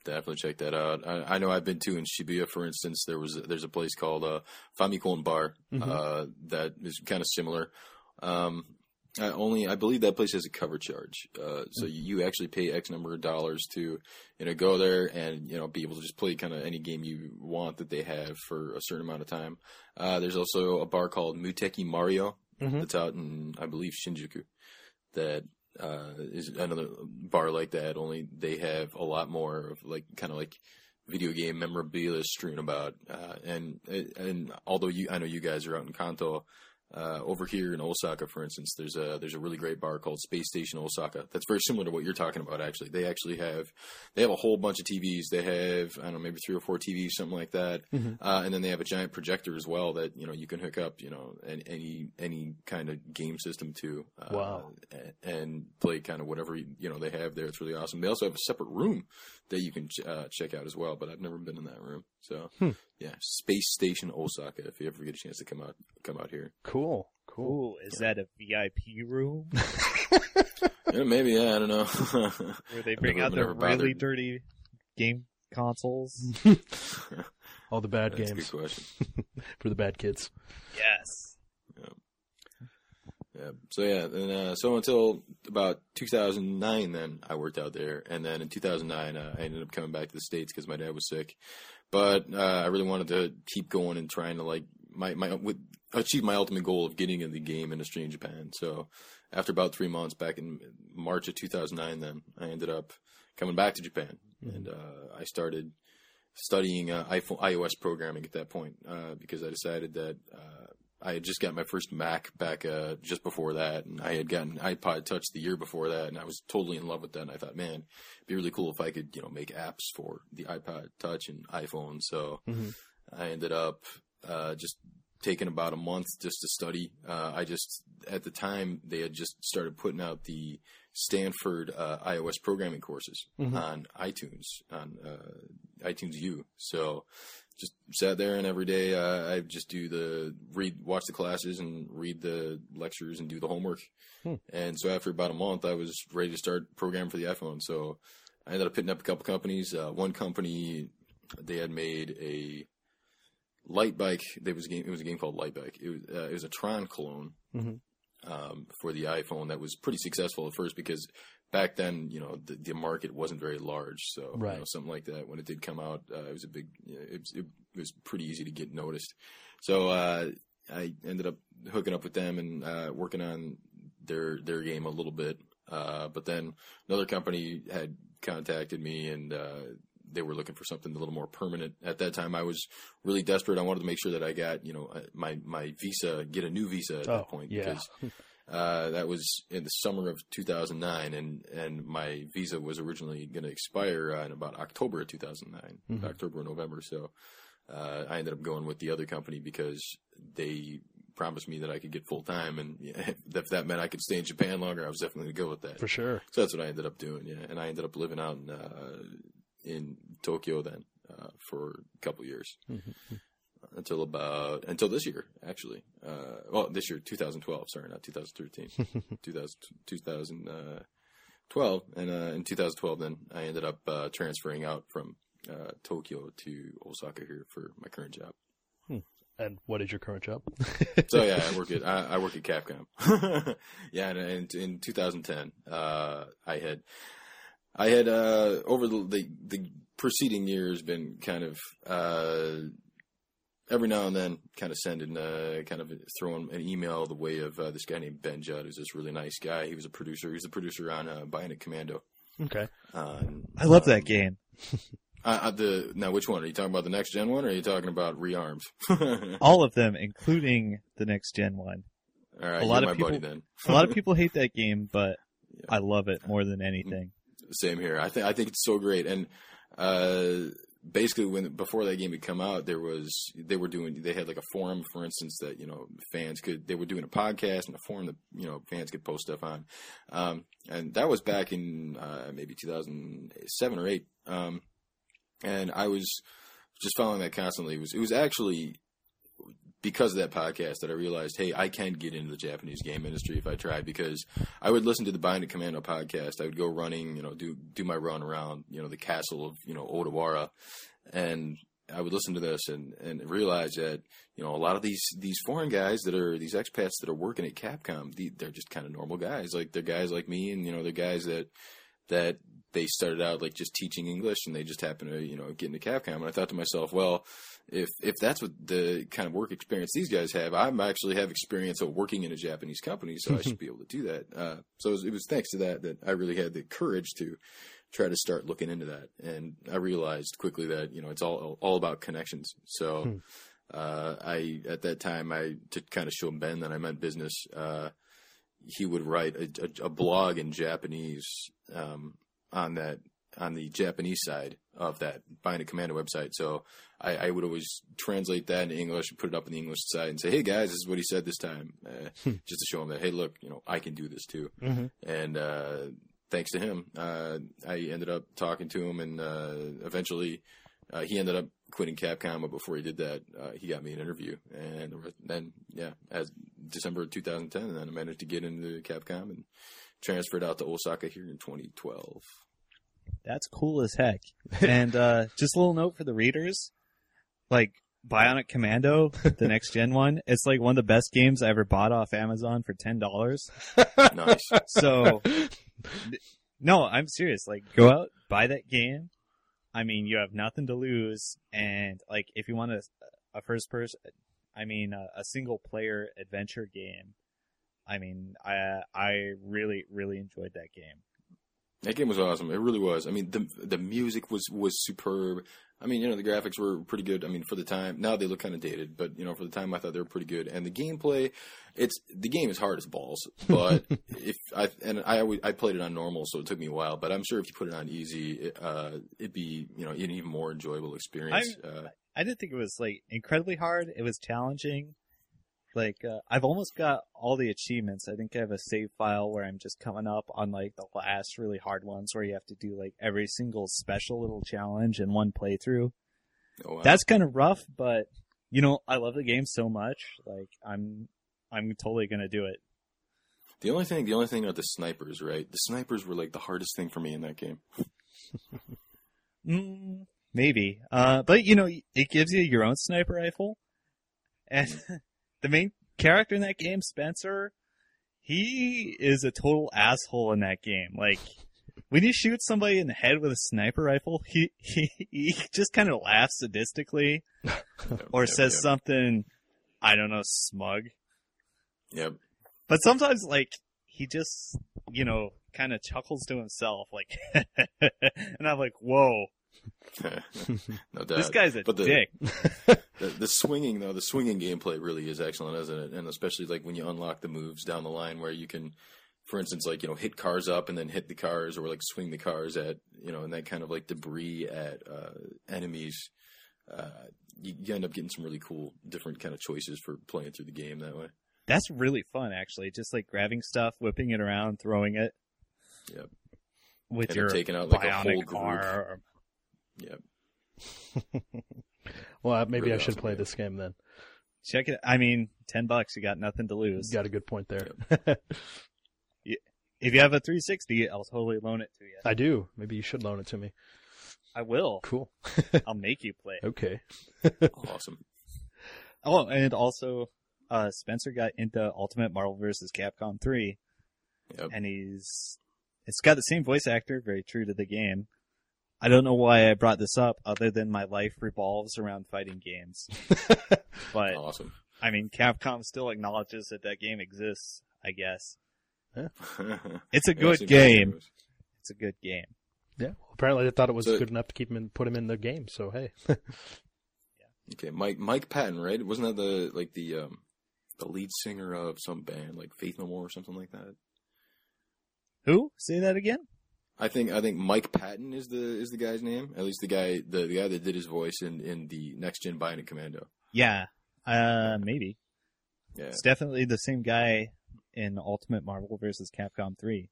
Definitely check that out. I, I know I've been to in Shibuya, for instance. There was there's a place called uh, Famicom Bar Mhm. uh, that is kind of similar. Um, I only I believe that place has a cover charge, uh, so you actually pay X number of dollars to you know go there and you know be able to just play kind of any game you want that they have for a certain amount of time. Uh, there's also a bar called Muteki Mario Mhm. that's out in I believe Shinjuku. That uh, is another bar like that. Only they have a lot more of like kind of like video game memorabilia strewn about. Uh, and and although you, I know you guys are out in Kanto. Uh, over here in Osaka, for instance, there's a there's a really great bar called Space Station Osaka. That's very similar to what you're talking about. Actually, they actually have they have a whole bunch of TVs. They have I don't know maybe three or four TVs, something like that. Mhm. Uh, and then they have a giant projector as well that you know you can hook up you know an, any any kind of game system to. Uh, Wow. And play kind of whatever you know they have there. It's really awesome. They also have a separate room that you can ch- uh, check out as well. But I've never been in that room. So Hmm. Yeah, Space Station Osaka. If you ever get a chance to come out come out here, cool, cool. Ooh, is that a VIP room yeah, maybe yeah, I don't know. where they bring out their never really bothered. dirty game consoles? All the bad That's a games good question. for the bad kids. yes. Yeah. So yeah, and uh, so until about 2009, then I worked out there, and then in 2009, uh, I ended up coming back to the states because my dad was sick. But uh, I really wanted to keep going and trying to like my my with, achieve my ultimate goal of getting in the game industry in Japan. So after about three months, back in March of 2009, then I ended up coming back to Japan, and uh, I started studying uh, iPhone iOS programming at that point uh, because I decided that uh, I had just got my first Mac back uh, just before that, and I had gotten iPod Touch the year before that, and I was totally in love with that. And I thought, man, it'd be really cool if I could, you know, make apps for the iPod Touch and iPhone. So Mhm. I ended up uh, just taking about a month just to study. Uh, I just at the time they had just started putting out the Stanford uh, iOS programming courses Mhm. on iTunes on uh, iTunes U. So just sat there and every day uh, I just do the read, watch the classes and read the lectures and do the homework. Hmm. And so after about a month, I was ready to start programming for the iPhone. So I ended up hitting up a couple companies. Uh, one company they had made a light bike. There was a game. It was a game called Light Bike. It was uh, it was a Tron clone Mhm. Um, for the iPhone that was pretty successful at first because back then you know the, the market wasn't very large. So you know, something like that when it did come out, uh, it was a big. It was, it was pretty easy to get noticed. So uh, I ended up hooking up with them and uh, working on their their game a little bit. Uh, but then another company had contacted me and uh, they were looking for something a little more permanent. At that time, I was really desperate. I wanted to make sure that I got you know uh, my my visa, get a new visa at Oh, that point yeah. because uh, that was in the summer of 2009, and and my visa was originally going to expire uh, in about October of 2009, Mhm. October or November. So uh, I ended up going with the other company because they promised me that I could get full time, and yeah, if that meant I could stay in Japan longer, I was definitely going to go with that. For sure. So that's what I ended up doing, yeah. And I ended up living out in uh, in Tokyo then uh, for a couple years until about until this year actually. Uh, well, this year 2012, sorry, not 2013, 2000, 2012, and uh, in 2012 then I ended up uh, transferring out from uh, Tokyo to Osaka here for my current job. And what is your current job? So yeah, I work at I, I work at Capcom. yeah, and, and in 2010, uh, I had I had uh, over the, the the preceding years been kind of uh, every now and then kind of sending uh, kind of throwing an email the way of uh, this guy named Ben Judd, who's this really nice guy. He was a producer. He was a producer on uh, Bionic Commando. Okay. Uh, and, I love um, that game. Uh, uh, the now, which one are you talking about? The next gen one, or are you talking about rearmed? All All of them, including the next gen one. right, a lot you're of my buddy people- then. A lot of people hate that game, but Yeah. I love it more than anything. Same here. I think I think it's so great. And uh, basically, when before that game had come out, there was they were doing they had like a forum, for instance, that you know fans could they were doing a podcast and a forum that you know fans could post stuff on. Um, and that was back in uh, maybe 2007 or eight. Um, and I was just following that constantly. It was it was actually because of that podcast that I realized, hey, I can get into the Japanese game industry if I try. Because I would listen to the Bionic Commando podcast. I would go running, you know, do do my run around, you know, the castle of you know Odawara, and I would listen to this and and realize that you know a lot of these these foreign guys that are these expats that are working at Capcom, the, they're just kind of normal guys. Like they're guys like me, and you know they're guys that that they started out like just teaching English and they just happened to you know get into Capcom. And I thought to myself, well, if if that's what the kind of work experience these guys have, I actually have experience of working in a Japanese company, so I should be able to do that. Uh, so it was, it was thanks to that that I really had the courage to try to start looking into that, and I realized quickly that you know it's all all about connections. So. Uh, I at that time I to kind of show Ben that I meant business. Uh, he would write a, a, a blog in Japanese um, on that on the Japanese side of that Bionic Commando website. So I, I would always translate that into English and put it up on the English side and say, "Hey guys, this is what he said this time," uh, just to show him that, hey, look, you know, I can do this too. And uh, thanks to him, uh, I ended up talking to him, and uh, eventually uh, he ended up quitting Capcom. But before he did that, uh, he got me an interview, and then yeah, as December 2010, and then I managed to get into Capcom and transferred out to Osaka here in 2012. That's cool as heck. and uh, just a little note for the readers, like Bionic Commando, the next gen one, it's like one of the best games I ever bought off Amazon for ten dollars. Nice. So, no, I'm serious. Like, go out, buy that game. I mean, you have nothing to lose, and like, if you want a, a first person, I mean, a, a single player adventure game. I mean, I I really really enjoyed that game. That game was awesome. It really was. I mean, the the music was was superb. I mean, you know, the graphics were pretty good. I mean, for the time, now they look kind of dated, but you know, for the time, I thought they were pretty good. And the gameplay, it's the game is hard as balls. But if I and I always, I played it on normal, so it took me a while. But I'm sure if you put it on easy, it, uh, it'd be you know an even more enjoyable experience. Uh, I didn't think it was like incredibly hard. It was challenging. Like uh, I've almost got all the achievements. I think I have a save file where I'm just coming up on like the last really hard ones where you have to do like every single special little challenge in one playthrough. oh, wow. That's kind of rough, but you know I love the game so much. Like I'm I'm totally gonna do it. the only thing. The only thing are the snipers, right? The snipers were like the hardest thing for me in that game. Mm, maybe. Uh, but you know, it gives you your own sniper rifle. And the main character in that game, Spencer, he is a total asshole in that game. Like, when you shoot somebody in the head with a sniper rifle, he, he, he just kind of laughs sadistically or Yep, says yep. something, I don't know, smug. Yep. But sometimes, like, he just, you know, kind of chuckles to himself, like, and I'm like, whoa, no doubt. this guy's a But the- dick. The, the swinging though, the swinging gameplay really is excellent, isn't it? And especially like when you unlock the moves down the line, where you can, for instance, like you know, hit cars up and then hit the cars, or like swing the cars at you know, and that kind of like debris at uh, enemies. uh, you, you end up getting some really cool different kind of choices for playing through the game that way. That's really fun, actually. Just like grabbing stuff, whipping it around, throwing it. Yep. With End your taking out like a whole group. car. Or, Yep. Well, uh, maybe Really I should awesome play game. this game then. check it. I mean, ten bucks. You got nothing to lose. You got a good point there. If you have a 360, I'll totally loan it to you. I do. Maybe you should loan it to me. I will. Cool. I'll make you play. Okay. Awesome. Oh, and also, uh, Spencer got into Ultimate Marvel vs. Capcom 3, Yep. and he's it's got the same voice actor, very true to the game. I don't know why I brought this up, other than my life revolves around fighting games. but Awesome. I mean, Capcom still acknowledges that that game exists. I guess it's a good seems game. like it It's a good game. Yeah. Apparently, they thought it was So- good enough to keep him in, put him in the game. So hey, yeah. Okay, Mike Mike Patton, right? Wasn't that the like the um the lead singer of some band like Faith No More or something like that? Who? Say that again. I think I think Mike Patton is the is the guy's name. At least the guy the, the guy that did his voice in in the Next Gen Bionic Commando. Yeah. Uh, maybe. Yeah. It's definitely the same guy in Ultimate Marvel vs. Capcom 3.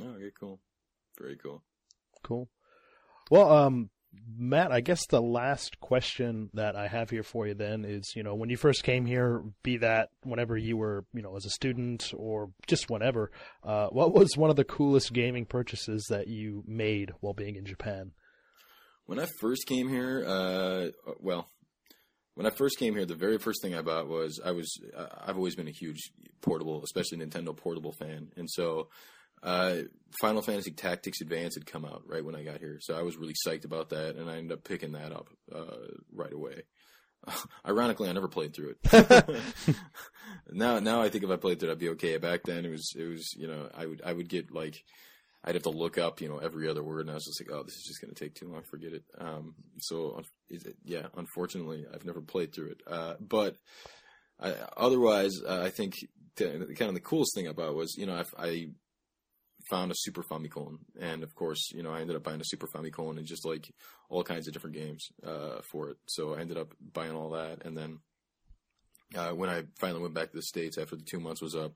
Oh, okay, cool. Very cool. cool. Well, um, Matt, I guess the last question that I have here for you then is, you know, when you first came here, be that whenever you were, you know, as a student or just whenever, uh, what was one of the coolest gaming purchases that you made while being in Japan? When I first came here, uh, well, when I first came here, the very first thing I bought was I was uh, I've always been a huge portable, especially Nintendo portable fan, and so uh, Final Fantasy Tactics Advance had come out right when I got here, so I was really psyched about that, and I ended up picking that up uh, right away. Ironically, I never played through it. now, now I think if I played through it, I'd be okay. Back then, it was it was you know I would I would get like I'd have to look up, you know, every other word, and I was just like, oh, this is just going to take too long. Forget it. Um, so, it, yeah, unfortunately, I've never played through it. Uh, but I, otherwise, uh, I think kind of the coolest thing about it was, you know, I, I found a Super Famicom, and of course, you know, I ended up buying a Super Famicom and just like all kinds of different games uh, for it. So I ended up buying all that, and then uh, when I finally went back to the states after the two months was up,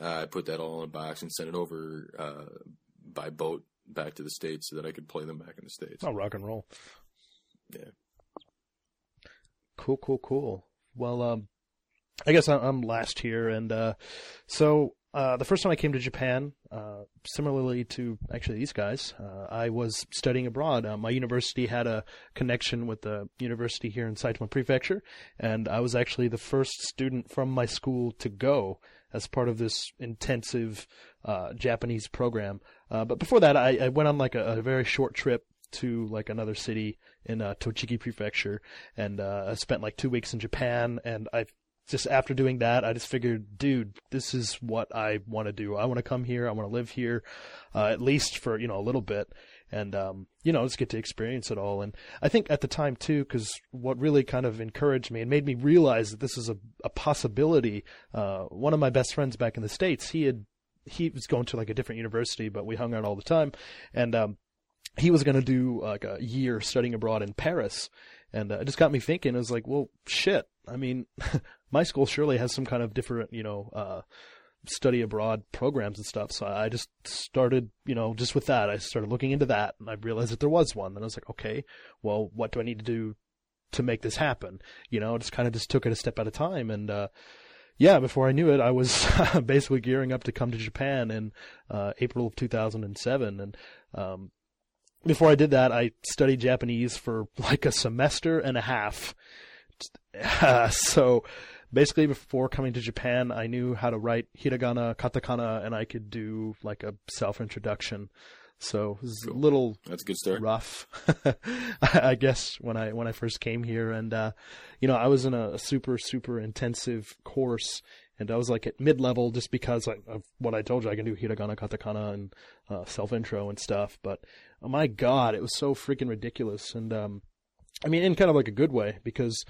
uh, I put that all in a box and sent it over uh, by boat back to the states so that I could play them back in the states. Oh, rock and roll. Yeah. Cool, cool, cool. Well, um, I guess I'm, I'm last here, and uh, so uh, the first time I came to Japan, uh, similarly to actually these guys, uh, I was studying abroad. Uh, my university had a connection with the university here in Saitama Prefecture, and I was actually the first student from my school to go as part of this intensive uh, Japanese program. Uh, but before that, I, I went on like a, a very short trip to like another city in uh, Tochigi Prefecture, and uh, I spent like two weeks in Japan. And I just after doing that, I just figured, dude, this is what I want to do. I want to come here. I want to live here, uh, at least for you know a little bit, and um, you know just get to experience it all. And I think at the time too, because what really kind of encouraged me and made me realize that this is a, a possibility. Uh, one of my best friends back in the states, he had he was going to like a different university, but we hung out all the time, and um, he was going to do like a year studying abroad in Paris, and uh, it just got me thinking. It was like, well, shit. I mean, my school surely has some kind of different, you know, uh, study abroad programs and stuff. So I just started, you know, just with that, I started looking into that, and I realized that there was one. Then I was like, okay, well, what do I need to do to make this happen? You know, just kind of just took it a step at a time, and uh, yeah, before I knew it, I was basically gearing up to come to Japan in uh, April of 2007, and um, before I did that, I studied Japanese for like a semester and a half. Uh, so basically, before coming to Japan, I knew how to write hiragana, katakana, and I could do like a self introduction. So it was a little That's a good start. rough, I guess, when I when I first came here, and uh, you know, I was in a, super super intensive course, and I was like at mid level just because I, of what I told you, I can do hiragana, katakana, and uh, self intro and stuff. But oh my god, it was so freaking ridiculous, and um, I mean, in kind of like a good way, because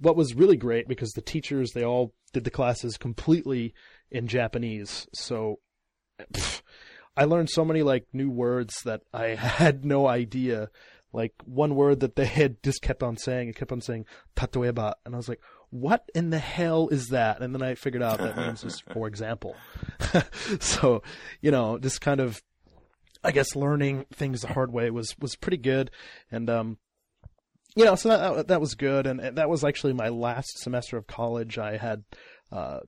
what was really great because the teachers they all did the classes completely in Japanese, so. Pff, I learned so many like new words that I had no idea like one word that they had just kept on saying. It kept on saying "tatoeba," and I was like, "What in the hell is that?" And then I figured out that means just for example. so, you know, just kind of, I guess, learning things the hard way was was pretty good, and um, you know, so that that was good, and, that was actually my last semester of college. I had, uh,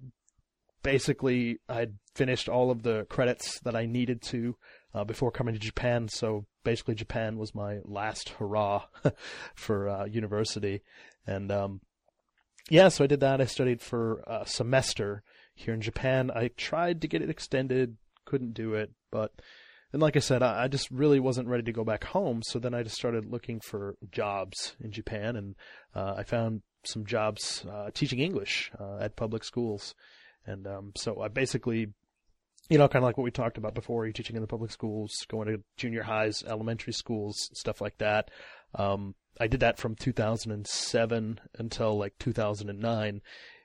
basically, I'd finished all of the credits that I needed to uh, before coming to Japan. So basically, Japan was my last hurrah for uh, university, and um, yeah, so I did that. I studied for a semester here in Japan. I tried to get it extended, couldn't do it, but and like I said, I, I just really wasn't ready to go back home. So then I just started looking for jobs in Japan, and uh, I found some jobs uh, teaching English uh, at public schools. And um, so I basically, you know, kind of like what we talked about before, you're teaching in the public schools, going to junior highs, elementary schools, stuff like that. Um, I did that from 2007 until like 2009.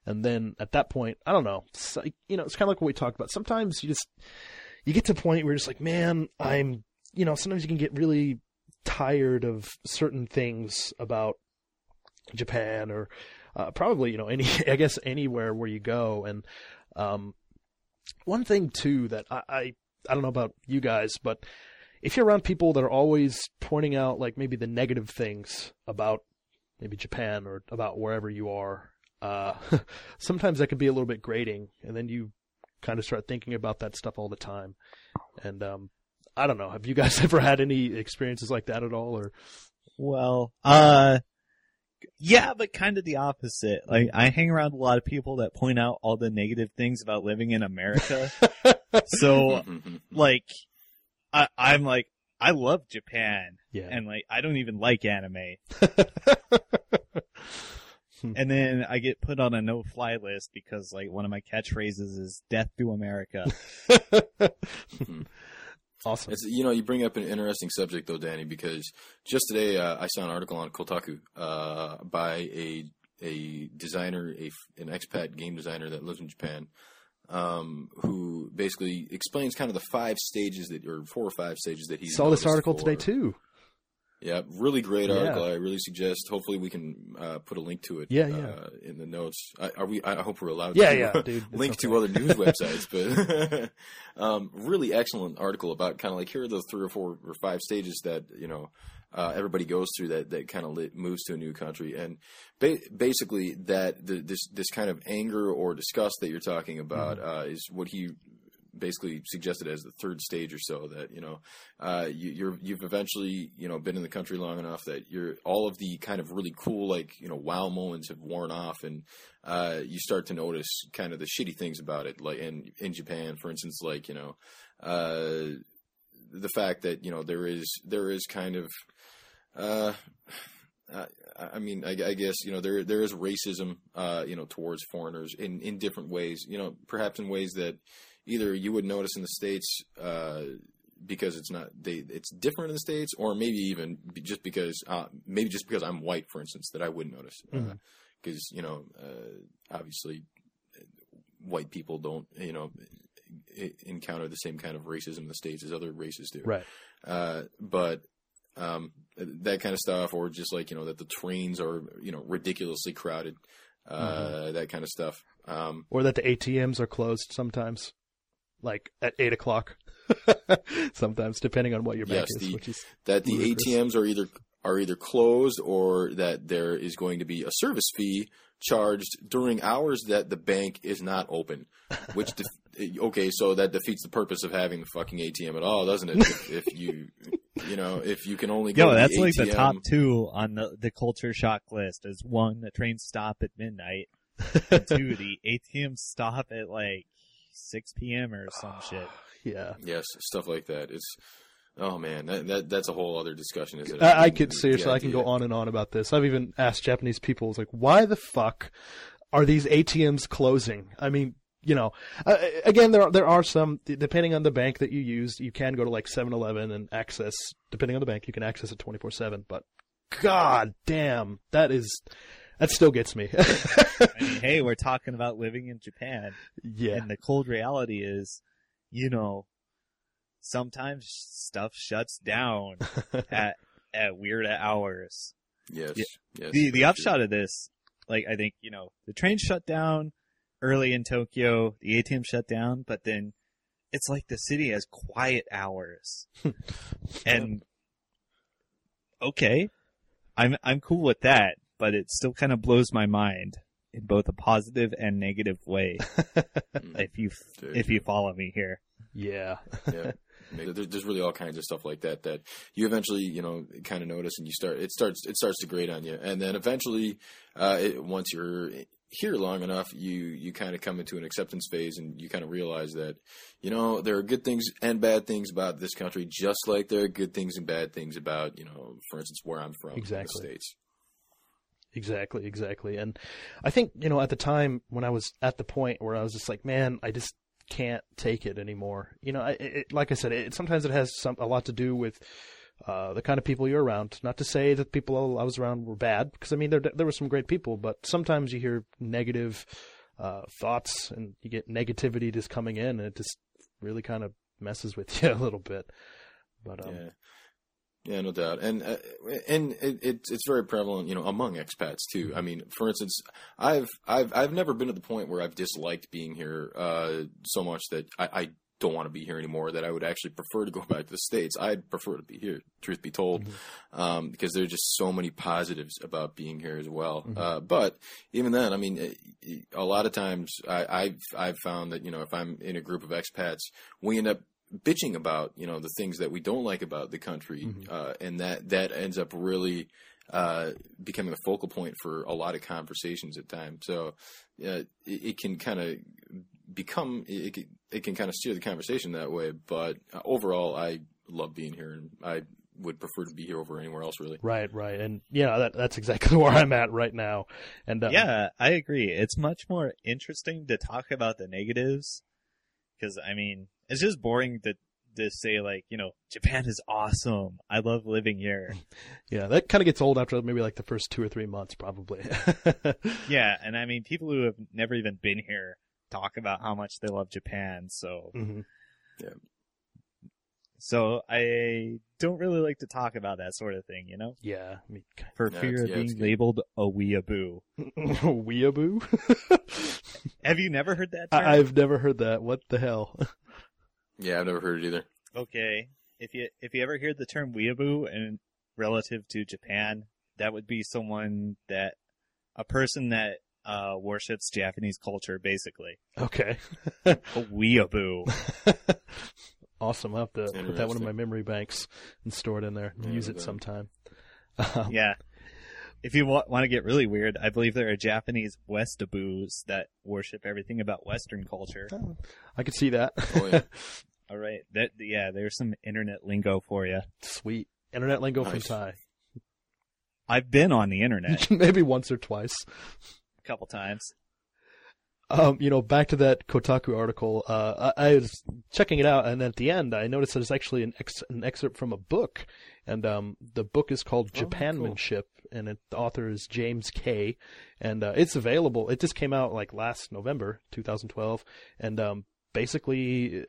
And then at that point, I don't know, it's you know, it's kind of like what we talked about. Sometimes you just, you get to a point where you're just like, man, I'm, you know, sometimes you can get really tired of certain things about Japan or uh, probably, you know, any, I guess anywhere where you go. And, um, one thing too that I, I, I don't know about you guys, but if you're around people that are always pointing out like maybe the negative things about maybe Japan or about wherever you are, uh, sometimes that can be a little bit grating and then you kind of start thinking about that stuff all the time. And um, I don't know. Have you guys ever had any experiences like that at all? Or Well, uh, yeah, but kind of the opposite. Like, I hang around a lot of people that point out all the negative things about living in America. so, like, I, I'm like, I love Japan. Yeah. And like, I don't even like anime. And then I get put on a no-fly list because like one of my catchphrases is "Death to America." awesome. It's, you know, you bring up an interesting subject though, Danny, because just today uh, I saw an article on Kotaku uh, by a a designer, a an expat game designer that lives in Japan, um, who basically explains kind of the five stages that, or four or five stages that he saw this article for- today too. Yeah, really great Yeah. article. I really suggest. Hopefully, we can uh, put a link to it. Yeah, uh, yeah. in the notes. I, are we? I hope we're allowed. Yeah, to yeah, uh, dude, link to other news websites, but um, really excellent article about kind of like here are the three or four or five stages that you know uh, everybody goes through that that kind of moves to a new country, and ba- basically that the, this this kind of anger or disgust that you're talking about Mm-hmm. uh, is what he basically suggested as the third stage or so that you know uh, you, you're you've eventually you know been in the country long enough that you're all of the kind of really cool like you know wow moments have worn off and uh, you start to notice kind of the shitty things about it like in in Japan for instance like you know uh, the fact that you know there is there is kind of uh, I, I mean, I, I guess you know there there is racism, uh, you know, towards foreigners in, in different ways. You know, perhaps in ways that either you would notice in the states uh, because it's not they it's different in the states, or maybe even just because uh, maybe just because I'm white, for instance, that I wouldn't notice because Mhm. you know uh, obviously uh, white people don't you know encounter the same kind of racism in the states as other races do Right. uh, but um, that kind of stuff, or just like you know that the trains are you know ridiculously crowded, uh, that kind of stuff. Um, Or that the ATMs are closed sometimes, like at eight o'clock. sometimes, depending on what your bank yes, is, the, which is that the ludicrous. ATMs are either are either closed or that there is going to be a service fee charged during hours that the bank is not open. Which def- okay, so that defeats the purpose of having a fucking ATM at all, doesn't it? If, if you you know if you can only go Yo, that's the like the top two on the the culture shock list. Is one, the trains stop at midnight. and two, the ATM stop at like six p.m. or some shit. yeah. Yes, stuff like that. It's oh man, that, that that's a whole other discussion, isn't it? I, I mean, could the seriously, I can go on and on about this. I've even asked Japanese people, I like, why the fuck are these ATMs closing? I mean, you know, uh, again, there are, there are some, depending on the bank that you use, you can go to like 7-Eleven and access, depending on the bank, you can access it 24-7, but god damn, that is, that still gets me. I mean, hey, we're talking about living in Japan, yeah. and the cold reality is, you know, sometimes stuff shuts down at at weird hours. Yes. Yeah. Yes. the the upshot true. of this, like I think you know, the train shut down early in Tokyo, the ATM shut down, but then it's like the city has quiet hours, and okay, I'm I'm cool with that, but it still kind of blows my mind in both a positive and negative way. Mm, if you dude. if you follow me here, Yeah. yeah. There's, there's really all kinds of stuff like that that you eventually, you know, kind of notice, and you start it starts it starts to grate on you, and then eventually, uh, it, once you're here long enough, you you kind of come into an acceptance phase, and you kind of realize that, you know, there are good things and bad things about this country, just like there are good things and bad things about, you know, for instance, where I'm from, Exactly. the states. Exactly, exactly. And I think, you know, at the time when I was at the point where I was just like, man, I just can't take it anymore. You know, I, it, like I said, it, sometimes it has some a lot to do with uh, the kind of people you're around. Not to say that people I was around were bad, because I mean there there were some great people, but sometimes you hear negative uh, thoughts and you get negativity just coming in, and it just really kind of messes with you a little bit. But um, Yeah. Yeah, no doubt, and uh, and it, it's it's very prevalent, you know, among expats too. I mean, for instance, I've I've I've never been to the point where I've disliked being here uh, so much that I, I don't want to be here anymore. That I would actually prefer to go back to the states. I'd prefer to be here, truth be told, um, because there are just so many positives about being here as well. Uh, but even then, I mean, a lot of times I, I've I've found that you know if I'm in a group of expats, we end up bitching about you know the things that we don't like about the country, uh, and that that ends up really uh, becoming a focal point for a lot of conversations at times. So uh, it, it can kind of become it, can- it can kind of steer the conversation that way. But uh, overall, I love being here, and I would prefer to be here over anywhere else. Really, right, right, and yeah, that that's exactly where I'm at right now. And uh, yeah, I agree. It's much more interesting to talk about the negatives because I mean, it's just boring to to say like, you know, Japan is awesome. I love living here. Yeah, that kind of gets old after maybe like the first two or three months, probably. yeah, and I mean, people who have never even been here talk about how much they love Japan. So, hmm so I don't really like to talk about that sort of thing, you know, Yeah, I mean, for Yeah, fear of yeah, being labeled a weeaboo. weeaboo. Have you never heard that term? I- I've never heard that. What the hell? Yeah, I've never heard it either. Okay. If you if you ever hear the term weeaboo and relative to Japan, that would be someone that a person that uh, worships Japanese culture, basically. Okay, A weeaboo. awesome. I'll have to put that one in my memory banks and store it in there. and Yeah, use it sometime. Um, yeah. If you wa- want to get really weird, I believe there are Japanese Westaboos that worship everything about Western culture. Oh, I could see that. Oh, yeah. All right, that yeah, there's some internet lingo for you. Sweet internet lingo from Nice. Ty. I've been on the internet maybe once or twice. a couple times. Um, you know, back to that Kotaku article. Uh, I, I was checking it out, and at the end, I noticed that it's actually an, ex- an excerpt from a book, and um, the book is called Oh, cool. Japanmanship, and it, the author is James Kay, and uh, it's available. It just came out like last November, 2012, and um, basically,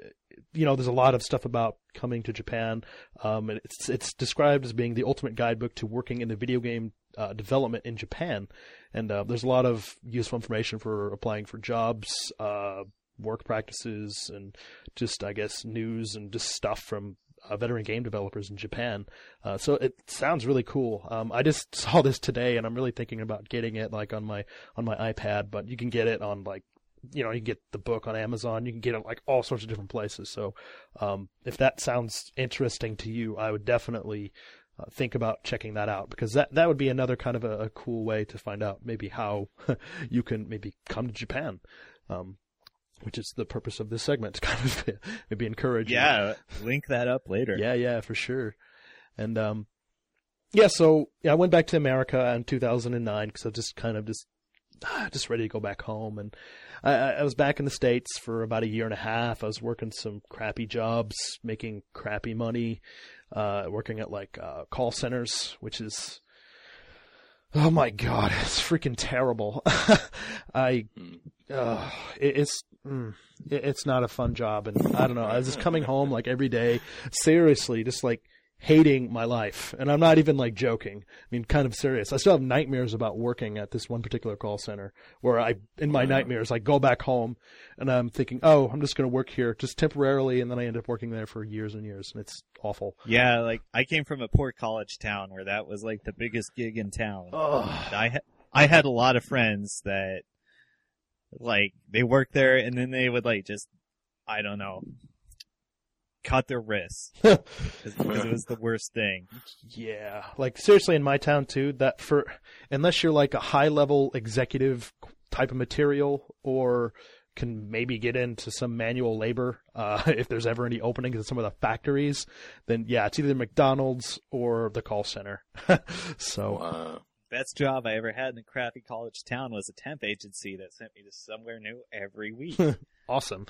you know, there's a lot of stuff about coming to Japan. Um, and it's it's described as being the ultimate guidebook to working in the video game uh, development in Japan, and uh, there's a lot of useful information for applying for jobs, uh, work practices, and just I guess news and just stuff from uh, veteran game developers in Japan. Uh, so it sounds really cool. Um, I just saw this today, and I'm really thinking about getting it like on my on my iPad. But you can get it on like you know you can get the book on Amazon. You can get it like all sorts of different places. So um, if that sounds interesting to you, I would definitely uh, think about checking that out because that that would be another kind of a, a cool way to find out maybe how you can maybe come to Japan. Um, which is the purpose of this segment to kind of maybe encourage you. Yeah, link that up later. Yeah, yeah, for sure. And um, yeah, so yeah, I went back to America in 2009 because I just kind of just just ready to go back home. And I, I I was back in the states for about a year and a half. I was working some crappy jobs, making crappy money, uh, working at like uh, call centers, which is. Oh my god, it's freaking terrible. I, uh, it, it's, mm, it, it's not a fun job, and I don't know. I was just coming home like every day, seriously, just like hating my life. And I'm not even like joking. I mean, kind of serious. I still have nightmares about working at this one particular call center where I, in my nightmares, I go back home and I'm thinking, oh, I'm just going to work here just temporarily. And then I end up working there for years and years. And it's awful. Yeah, like I came from a poor college town where that was like the biggest gig in town. I ha- I had a lot of friends that like they worked there and then they would like just I don't know cut their wrists because it was the worst thing. Yeah, like seriously, in my town too. That for unless you're like a high level executive type of material, or can maybe get into some manual labor uh, if there's ever any openings in some of the factories, then yeah, it's either McDonald's or the call center. so Uh, Best job I ever had in a crappy college town was a temp agency that sent me to somewhere new every week. awesome.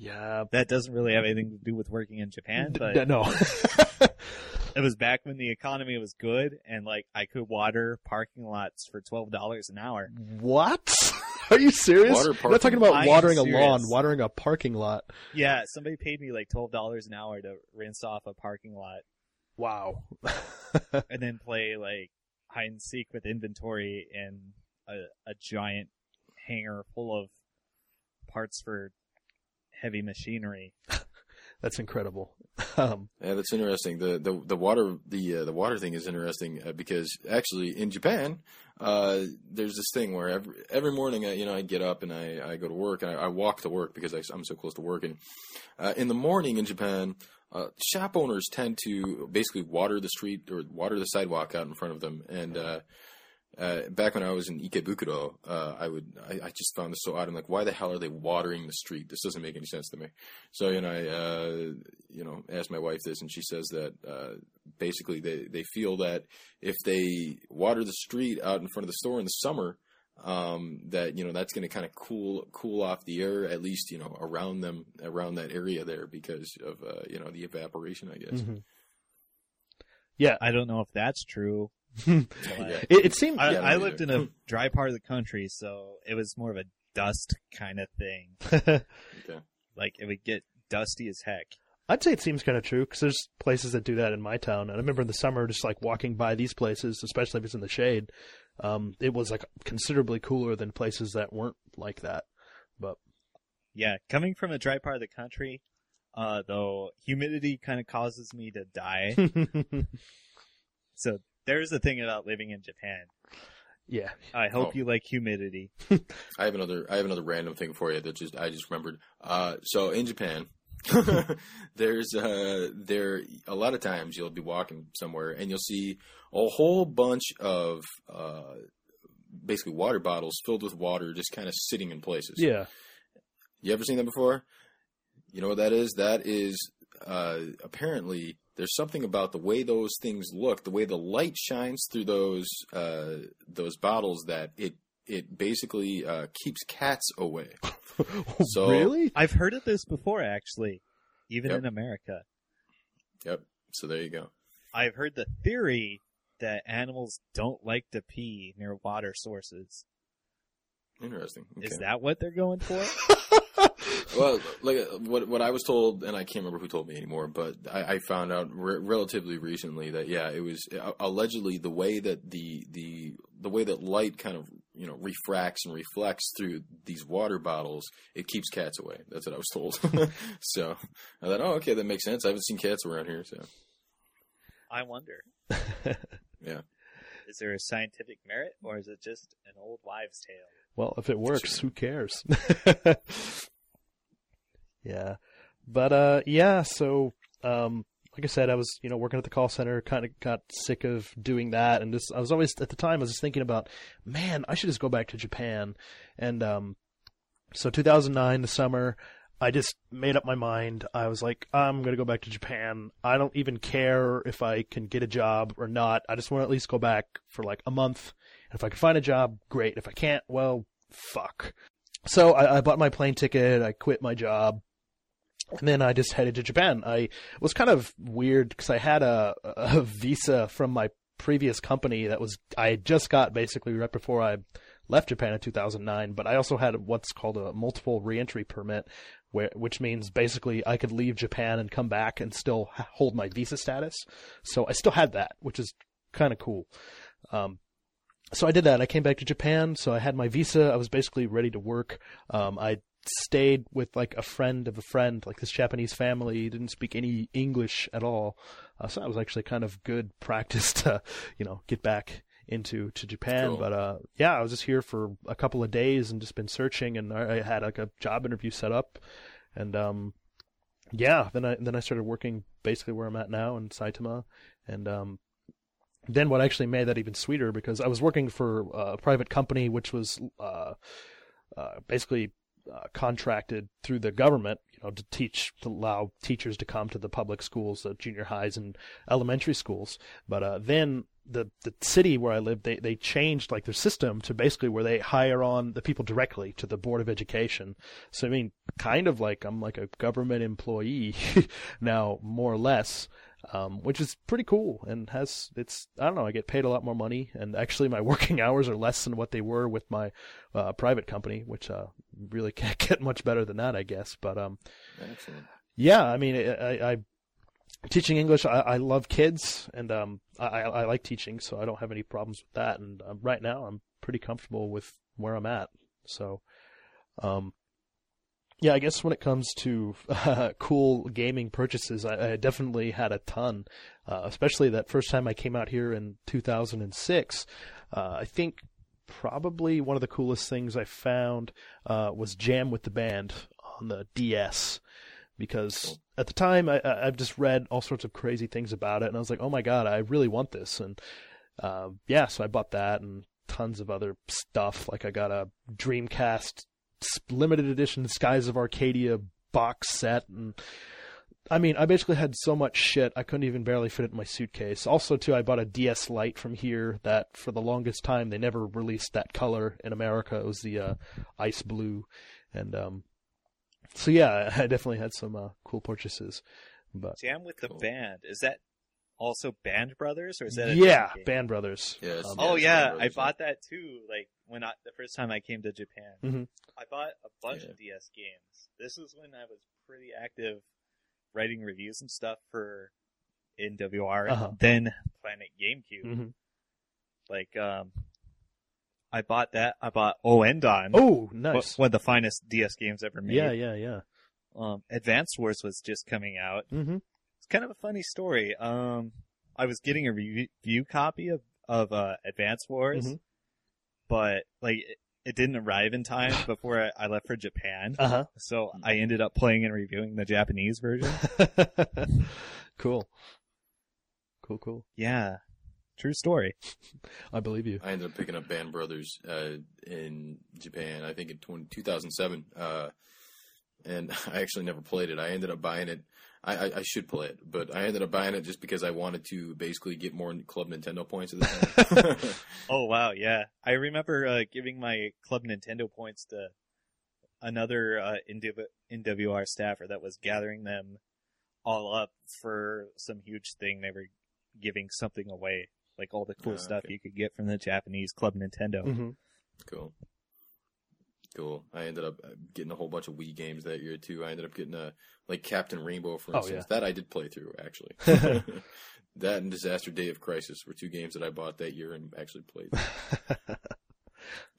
Yeah, that doesn't really have anything to do with working in Japan, but no. it was back when the economy was good and like I could water parking lots for twelve dollars an hour. what? Are you serious? Water You're not talking about I am watering a serious. lawn, watering a parking lot. Yeah, somebody paid me like twelve dollars an hour to rinse off a parking lot Wow. and then play like hide and seek with inventory in a, a giant hangar full of parts for heavy machinery. That's incredible. Um, Yeah, that's interesting. The the the water the uh, the water thing is interesting uh, because actually in Japan, uh, there's this thing where every every morning, I, you know, I get up and I, I go to work and I, I walk to work because I, am so close to working. Uh, in the morning in Japan, uh, shop owners tend to basically water the street or water the sidewalk out in front of them. And uh, back when I was in Ikebukuro, uh, I would I, I just found this so odd. I'm like, why the hell are they watering the street? This doesn't make any sense to me. So you know, I uh, you know asked my wife this, and she says that uh, basically they they feel that if they water the street out in front of the store in the summer, um, that you know that's going to kind of cool cool off the air at least you know around them around that area there because of uh, you know the evaporation, I guess. mhm. Yeah, I don't know if that's true. Yeah. it, it seemed. I, Yeah, I me lived in a dry part of the country, so it was more of a dust kind of thing. Okay. Like it would get dusty as heck. I'd say it seems kind of true because there's places that do that in my town. And I remember in the summer, just like walking by these places, especially if it's in the shade, um, it was like considerably cooler than places that weren't like that. But Yeah, coming from a dry part of the country, uh, though humidity kind of causes me to die. so there's the thing about living in Japan. yeah, I hope Oh. you like humidity. I have another. I have another random thing for you that just I just remembered. Uh, so in Japan, there's uh, there a lot of times you'll be walking somewhere and you'll see a whole bunch of uh, basically water bottles filled with water just kind of sitting in places. yeah. You ever seen that before? You know what that is? That is uh, apparently there's something about the way those things look, the way the light shines through those uh, those bottles that it it basically uh, keeps cats away. So- really? I've heard of this before, actually, even Yep. in America. Yep. So there you go. I've heard the theory that animals don't like to pee near water sources. Interesting. Is that what they're going for? well, like uh, what what I was told, and I can't remember who told me anymore, but I, I found out re- relatively recently that yeah, it was uh, allegedly the way that the the the way that light kind of you know refracts and reflects through these water bottles, it keeps cats away. That's what I was told. so I thought, oh, okay, that makes sense. I haven't seen cats around here, so I wonder. yeah. Is there a scientific merit, or is it just an old wives' tale? Well, if it works, who cares? yeah, but uh, yeah. So, um, like I said, I was you know working at the call center. Kind of got sick of doing that, and just I was always at the time I was just thinking about, man, I should just go back to Japan. And um, so 2009, the summer, I just made up my mind. I was like, I'm gonna go back to Japan. I don't even care if I can get a job or not. I just want to at least go back for like a month. And if I can find a job, great. If I can't, well, fuck. So I, I bought my plane ticket. I quit my job. And then I just headed to Japan. I was kind of weird because I had a, a visa from my previous company that was I just got basically right before I left Japan in 2009. But I also had what's called a multiple reentry permit, where which means basically I could leave Japan and come back and still hold my visa status. So I still had that, which is kind of cool. Um, so I did that. I came back to Japan. So I had my visa. I was basically ready to work. Um, I stayed with like a friend of a friend, like this Japanese family. Didn't speak any English at all. Uh, so that was actually kind of good practice to, you know, get back into to Japan. Cool. But uh, yeah, I was just here for a couple of days and just been searching, and I I had like a job interview set up, and um, yeah, then I then I started working basically where I'm at now in Saitama, and um, then what actually made that even sweeter because I was working for a private company which was uh, uh, basically uh, contracted through the government, you know, to teach to allow teachers to come to the public schools, the junior highs and elementary schools. But uh, then the the city where I lived, they they changed like their system to basically where they hire on the people directly to the board of education. So I mean, kind of like I'm like a government employee now, more or less um, which is pretty cool and has it's I don't know I get paid a lot more money and actually my working hours are less than what they were with my uh, private company, which uh, really can't get much better than that I guess. But um, Excellent. yeah, I mean I, I, teaching English I, I love kids and um I, I I like teaching so I don't have any problems with that and um, right now I'm pretty comfortable with where I'm at so um yeah, I guess when it comes to uh, cool gaming purchases, I, I definitely had a ton. Uh, especially that first time I came out here in 2006. Uh, I think probably one of the coolest things I found uh, was Jam with the Band on the DS. Because at the time, I, I've just read all sorts of crazy things about it, and I was like, "Oh my god, I really want this!" And uh, yeah, so I bought that and tons of other stuff. Like I got a Dreamcast limited edition Skies of Arcadia box set and I mean, I basically had so much shit I couldn't even barely fit it in my suitcase. Also, too, I bought a DS Lite from here that for the longest time they never released that color in America. It was the uh, ice blue, and um, so yeah, I definitely had some uh, cool purchases. But see, I'm with the Cool. band. Is that also Band Brothers or is that a yeah. Band Brothers. Yeah, Um, Oh yeah, Band I Brothers, bought that too. Like when I the first time I came to Japan, Mhm. I bought a bunch Yeah. of DS games. This was when I was pretty active writing reviews and stuff for NWR, Uh-huh. and then Planet GameCube. Mhm. Like um, I bought that. I bought Ouendan. Oh, wh- nice. one of the finest DS games ever made. Yeah, yeah, yeah. Um, Advance Wars was just coming out. Mm-hmm. It's kind of a funny story. Um, I was getting a review, review copy of of uh, Advance Wars, Mhm. but like it, it didn't arrive in time before I, I left for Japan. Uh huh. So I ended up playing and reviewing the Japanese version. cool. Cool, cool. yeah, true story. I believe you. I ended up picking up Band Brothers uh, in Japan. I think in 20, 2007, uh, and I actually never played it. I ended up buying it. I, I, I should play it, but I ended up buying it just because I wanted to basically get more Club Nintendo points at the time. Oh wow, yeah. I remember uh, giving my Club Nintendo points to another uh, NW- NWR staffer that was gathering them all up for some huge thing. They were giving something away, like all the cool Ah, stuff okay. you could get from the Japanese Club Nintendo. Mm-hmm. Cool. Cool. I ended up uh, getting a whole bunch of Wii games that year too. I ended up getting a like Captain Rainbow, for Oh, instance. That I did play through actually. that and Disaster Day of Crisis were two games that I bought that year and actually played.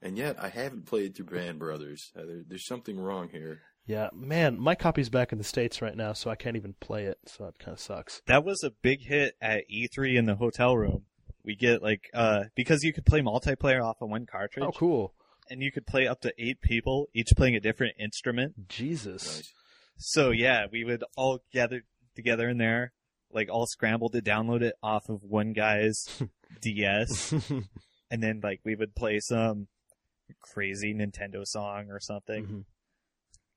and yet I haven't played through Band Brothers. Uh, there, there's something wrong here. Yeah, man, my copy's back in the states right now, so I can't even play it. So it kind of sucks. That was a big hit at E3 in the hotel room. We get like uh because you could play multiplayer off of one cartridge, Oh, cool. And you could play up to eight people, each playing a different instrument. Jesus. Nice. So yeah, we would all gather together in there, like all scramble to download it off of one guy's DS, and then like we would play some crazy Nintendo song or something, Mhm.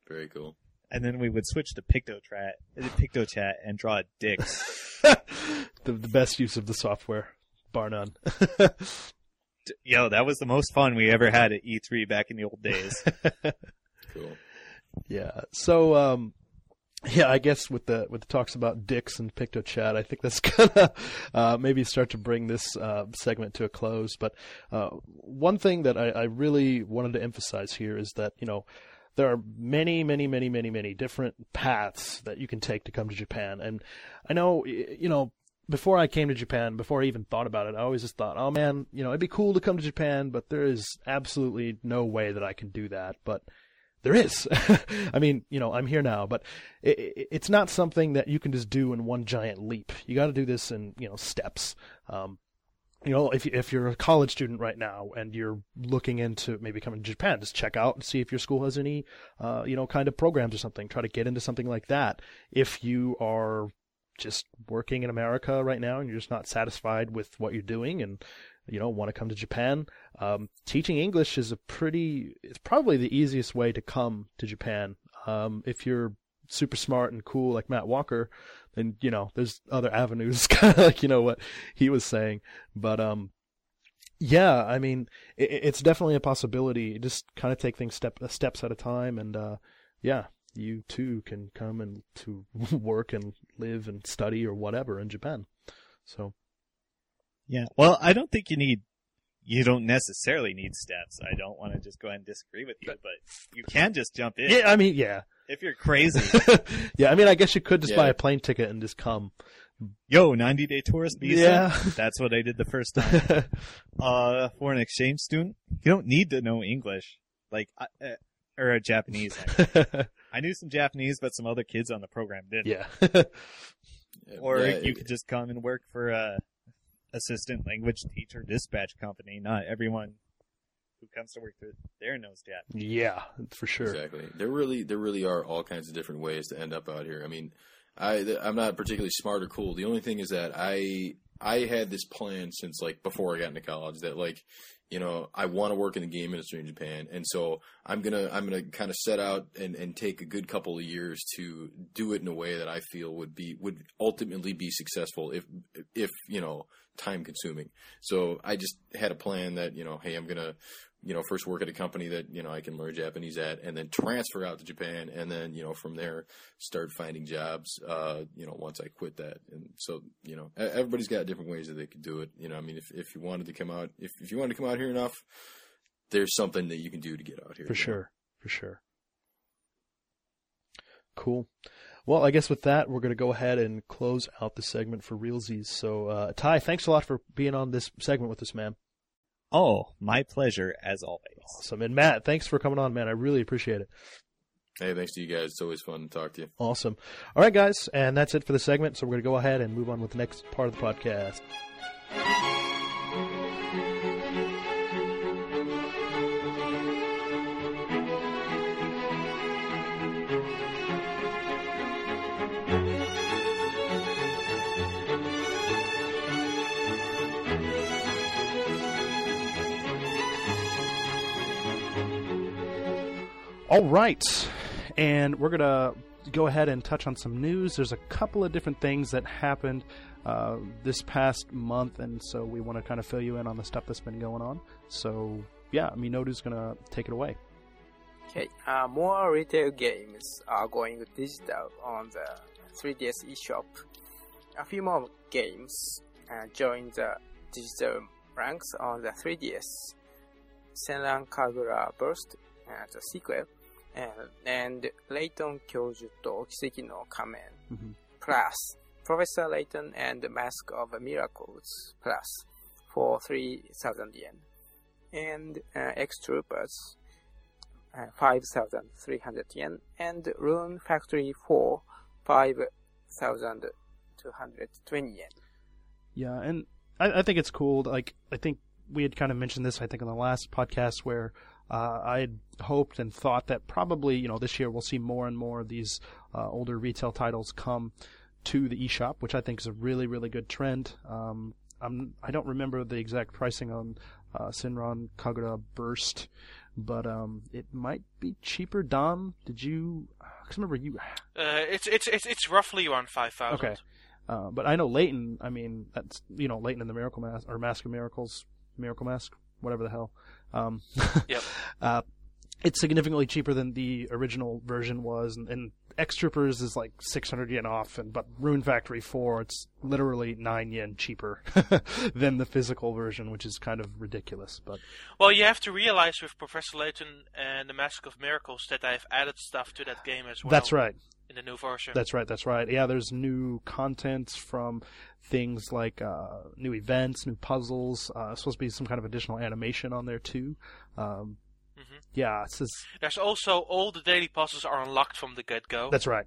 Very cool. and then we would switch to PictoChat, PictoChat, and draw dicks. the, the best use of the software, bar none. Yo, that was the most fun we ever had at E3 back in the old days. Cool. yeah. So, um, yeah, I guess with the with the talks about dicks and PictoChat, I think that's gonna uh, maybe start to bring this uh, segment to a close. But uh, one thing that I, I really wanted to emphasize here is that you know there are many, many, many, many, many different paths that you can take to come to Japan. And I know, you know, before I came to Japan, before I even thought about it, I always just thought, oh man, you know, it'd be cool to come to Japan, but there is absolutely no way that I can do that. But there is. I mean, you know, I'm here now, but it, it, it's not something that you can just do in one giant leap. You got to do this in, you know, steps. Um, you know, if if you're a college student right now and you're looking into maybe coming to Japan, just check out and see if your school has any, uh, you know, kind of programs or something. Try to get into something like that. If you are just working in America right now and you're just not satisfied with what you're doing and you know want to come to Japan, um, teaching English is a pretty. It's probably the easiest way to come to Japan. Um, if you're super smart and cool like Matt Walker, then you know there's other avenues, kind of like you know what he was saying. But um, yeah, I mean it, it's definitely a possibility. Just kind of take things step steps at a time, and uh, yeah, you too can come and to work and live and study or whatever in Japan. So Yeah. Well, I don't think you need. You don't necessarily need steps. I don't want to just go ahead and disagree with you, but you can just jump in. yeah, I mean yeah, If you're crazy, yeah. I mean I guess you could just Yeah. buy a plane ticket and just come. yo, 90 day tourist visa. Yeah. That's what I did the first time. uh, for an exchange student, you don't need to know English, like, uh, uh, or a Japanese. I, knew some Japanese, but some other kids on the program didn't. yeah. Or Yeah, you it- could just come and work for a assistant language teacher dispatch company. Not everyone who comes to work there knows Japanese. yeah, for sure. Exactly. There really, there really are all kinds of different ways to end up out here. I mean, I, I'm not particularly smart or cool. The only thing is that I, I had this plan since like before I got into college that like, you know, I want to work in the game industry in Japan, and so I'm gonna, I'm gonna kind of set out and, and take a good couple of years to do it in a way that I feel would be, would ultimately be successful if, if you know, time consuming. So I just had a plan that you know, hey, I'm gonna you know, first work at a company that, you know, I can learn Japanese at and then transfer out to Japan and then, you know, from there start finding jobs, uh, you know, once I quit that. And so, you know, everybody's got different ways that they could do it. You know, I mean, if, if you wanted to come out, if, if you wanted to come out here enough, there's something that you can do to get out here. For sure. For sure. Cool. Well, I guess with that, we're going to go ahead and close out the segment for Realsies. So, uh, Ty, thanks a lot for being on this segment with us, man. Oh, my pleasure as always. Awesome. And Matt, thanks for coming on, man. I really appreciate it. Hey, thanks to you guys. It's always fun to talk to you. Awesome. All right, guys. And that's it for the segment. So we're going to go ahead and move on with the next part of the podcast. All right. And we're going to go ahead and touch on some news. There's a couple of different things that happened uh, this past month, and so we want to kind of fill you in on the stuff that's been going on. So, yeah, Minoru's going to take it away. Okay, uh, more retail games are going digital on the 3DS eShop. A few more games uh, join the digital ranks on the 3DS. Senran Kagura Burst, uh, the sequel, and, and Layton 教授と奇跡の仮面 Mhm. plus Professor Layton and the Mask of Miracles plus for 3000 yen. And uh, X Troopers uh, 5,300 yen, and Rune Factory 4, 5,220 yen. Yeah, and I, I think it's cool. Like, I think we had kind of mentioned this, I think, in the last podcast where uh, I had hoped and thought that probably, you know, this year we'll see more and more of these uh, older retail titles come to the eShop, which I think is a really, really good trend. Um, I'm, I don't remember the exact pricing on uh, Senran Kagura Burst, but um, it might be cheaper. Dom, did you? Because remember you. Uh, it's it's it's it's roughly around five thousand. Okay. Uh, but I know Layton. I mean, that's you know Layton and the Miracle Mask or Mask of Miracles, Miracle Mask, whatever the hell. Um, Yep. uh, it's significantly cheaper than the original version was, and, and X Troopers is like 600 yen off, and but Rune Factory 4, it's literally 9 yen cheaper than the physical version, which is kind of ridiculous. But Well, you have to realize with Professor Layton and the Mask of Miracles that I've added stuff to that game as well. that's right. In the new version. That's right. That's right. Yeah, there's new content from things like uh, new events, new puzzles. Uh, supposed to be some kind of additional animation on there too. Um, Mhm. Yeah, just, There's also all the daily puzzles are unlocked from the get go, that's right.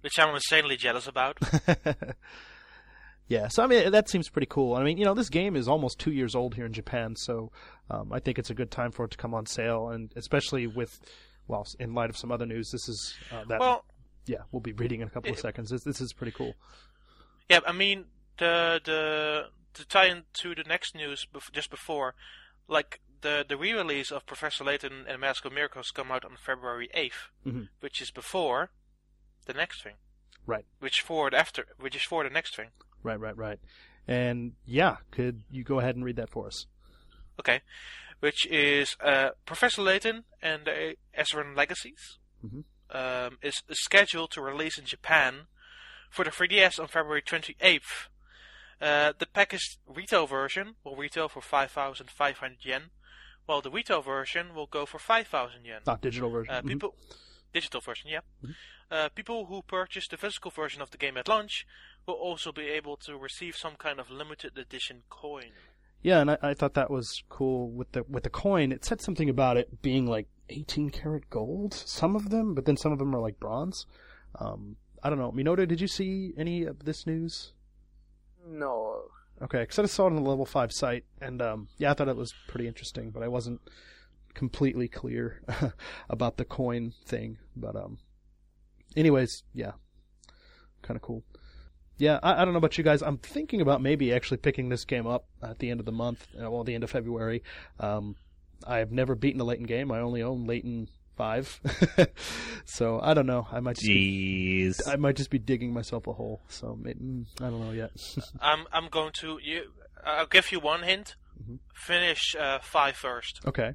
which I'm insanely jealous about. yeah, so I mean that seems pretty cool. I mean, you know, this game is almost two years old here in Japan, so um, I think it's a good time for it to come on sale, and especially with, well, in light of some other news, this is uh, that. well, yeah, we'll be reading in a couple of seconds. This, this is pretty cool. Yeah, I mean the the to tie into the next news bef- just before, like the the re-release of Professor Layton and Mask of Miracles come out on February 8th, Mhm. which is before the next thing. Right. Which for after, which is for the next thing. Right, right, right. And yeah, could you go ahead and read that for us? Okay, which is uh, Professor Layton and the Azran Legacies Mhm. um, is scheduled to release in Japan for the 3DS on February 28th. Uh, the packaged retail version will retail for 5,500 yen, while the retail version will go for 5,000 yen. Not digital version. Uh, Mhm. people, digital version, yeah. Uh, people who purchase the physical version of the game at launch will also be able to receive some kind of limited edition coin. Yeah, and I, I thought that was cool with the with the coin. It said something about it being like 18 karat gold, some of them, but then some of them are like bronze. Um, I don't know. Minota, did you see any of this news? No. Okay, because I saw it on the level five site, and um, yeah, I thought it was pretty interesting, but I wasn't completely clear about the coin thing. But um, anyways, yeah, kind of cool. Yeah, I, I don't know about you guys. I'm thinking about maybe actually picking this game up at the end of the month, uh, well, the end of February. Um, I've never beaten a Layton game. I only own Layton five, so I don't know. I might just be, Jeez. I might just be digging myself a hole. So maybe, mm, I don't know yet. I'm I'm going to you. I'll give you one hint. Mhm. Finish uh, five first. okay,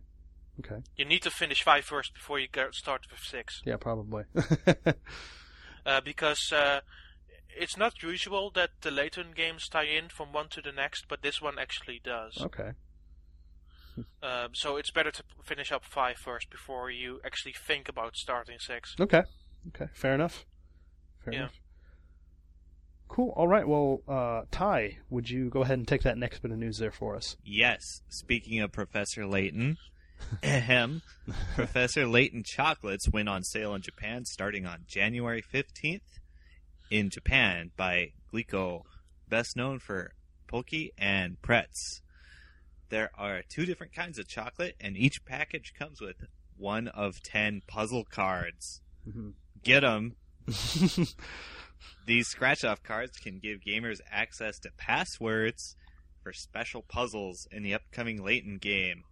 okay, You need to finish five first before you get start with six, yeah, probably. uh, because uh, it's not usual that the Layton games tie in from one to the next, but this one actually does. okay. Um, so it's better to finish up five first before you actually think about starting six. Okay. Okay. Fair enough. Fair Yeah. enough. Cool. All right. Well, uh, Ty, would you go ahead and take that next bit of news there for us? Yes. Speaking of Professor Layton, ahem, Professor Layton chocolates went on sale in Japan starting on January 15th in Japan by Glico, best known for Pocky and Pretz. There are two different kinds of chocolate, and each package comes with one of ten puzzle cards. Mhm. them! These scratch off cards can give gamers access to passwords for special puzzles in the upcoming Layton game.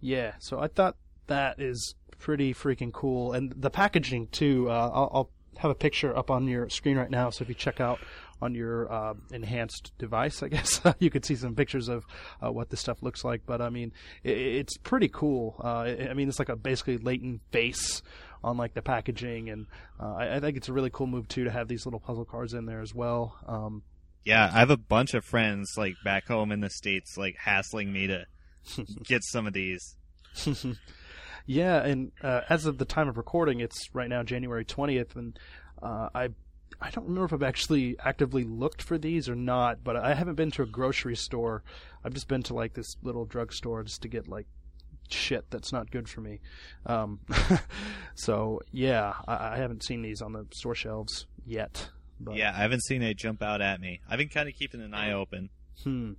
Yeah. So I thought that is pretty freaking cool, and the packaging too. Uh, I'll, I'll have a picture up on your screen right now, so if you check out on your uh, enhanced device, I guess you could see some pictures of uh, what this stuff looks like. But I mean, it, it's pretty cool. Uh, I mean, it's like a basically Layton face on like the packaging, and uh, I, I think it's a really cool move too to have these little puzzle cards in there as well. Um, Yeah, I have a bunch of friends like back home in the states like hassling me to get some of these. yeah, and uh, as of the time of recording, it's right now January twentieth, and uh, I I don't remember if I've actually actively looked for these or not, but I haven't been to a grocery store. I've just been to like this little drugstore just to get like shit that's not good for me. Um, so yeah, I, I haven't seen these on the store shelves yet. But, Yeah, I haven't seen it jump out at me. I've been kind of keeping an eye open. Hmm.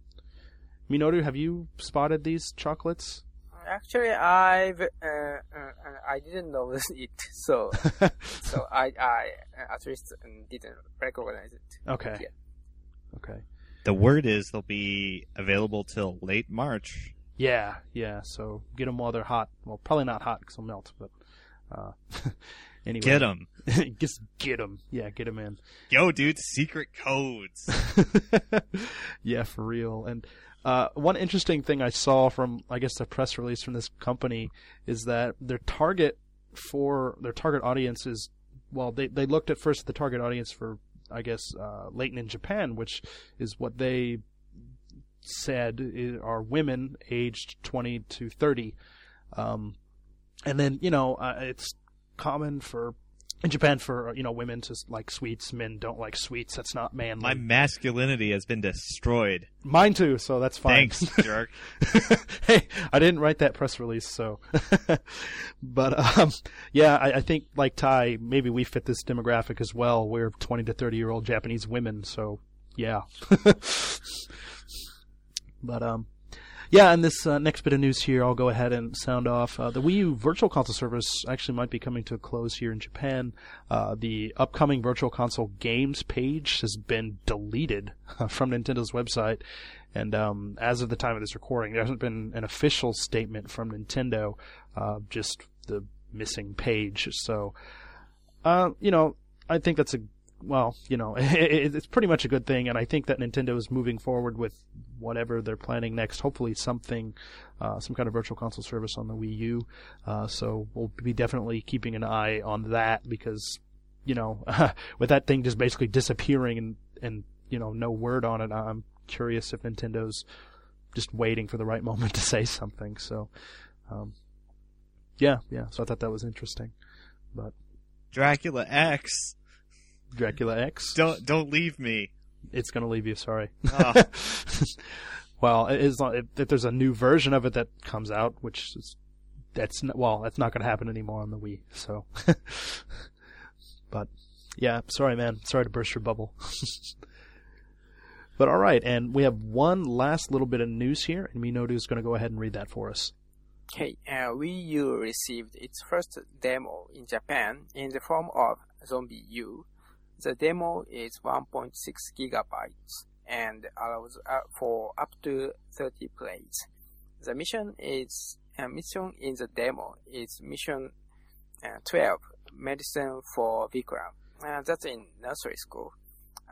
Minoru, have you spotted these chocolates? Actually, I've uh, uh, I didn't know it, so so I I at least um, didn't recognize it. Okay. Yeah. Okay. The word is they'll be available till late March. Yeah, yeah. So get them while they're hot. Well, probably not hot because they'll melt, but uh, anyway. get them. Just get them. Yeah, get them in. Yo, dude, secret codes. yeah, for real. And uh, one interesting thing I saw from, I guess, the press release from this company is that their target for their target audience is well, they they looked at first at the target audience for I guess uh, Layton in Japan, which is what they said are women aged 20 to 30. Um, and then you know uh, it's common for in Japan for you know women to like sweets, men don't like sweets. That's not manly. My masculinity has been destroyed. Mine too, so that's fine. Thanks, jerk. hey, I didn't write that press release, so. but um, yeah, I, I think like Ty, maybe we fit this demographic as well. We're 20 to 30 year old Japanese women, so yeah. but um, yeah, and this uh, next bit of news here, I'll go ahead and sound off. Uh, the Wii U Virtual Console service actually might be coming to a close here in Japan. Uh, the upcoming Virtual Console games page has been deleted from Nintendo's website. And um, as of the time of this recording, there hasn't been an official statement from Nintendo, uh, just the missing page. So, uh, you know, I think that's a well, you know, it, it's pretty much a good thing, and I think that Nintendo is moving forward with whatever they're planning next. Hopefully, something, uh, some kind of virtual console service on the Wii U. Uh, so we'll be definitely keeping an eye on that because, you know, with that thing just basically disappearing and and you know no word on it, I'm curious if Nintendo's just waiting for the right moment to say something. So, um, yeah, yeah. So I thought that was interesting, but Dracula X. Dracula X. Don't don't leave me. It's gonna leave you. Sorry. Oh. well, it is if, if there's a new version of it that comes out, which is that's n- well, that's not gonna happen anymore on the Wii. So, but yeah, sorry, man. Sorry to burst your bubble. but all right, and we have one last little bit of news here, and Minoru is gonna go ahead and read that for us. Okay, uh, Wii U received its first demo in Japan in the form of ZombiU. The demo is 1.6 gigabytes and allows uh, for up to 30 plays. The mission is uh, mission in the demo is mission uh, 12, medicine for Vikram. Uh, that's in nursery school.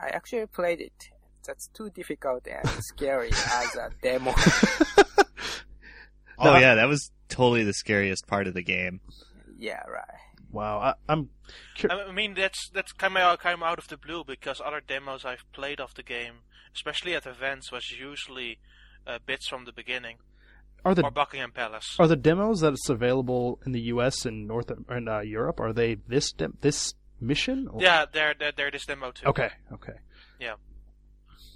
I actually played it. That's too difficult and scary as a demo. Oh yeah, that was totally the scariest part of the game. yeah, right. Wow, I, I'm I mean, that's that's kind of kind of out of the blue because other demos I've played of the game, especially at events, was usually uh, bits from the beginning are the or Buckingham Palace. Are the demos that's available in the U.S. and North and uh, Europe are they this dem- this mission? Or? Yeah, they're, they're they're this demo too. Okay. Okay. Yeah.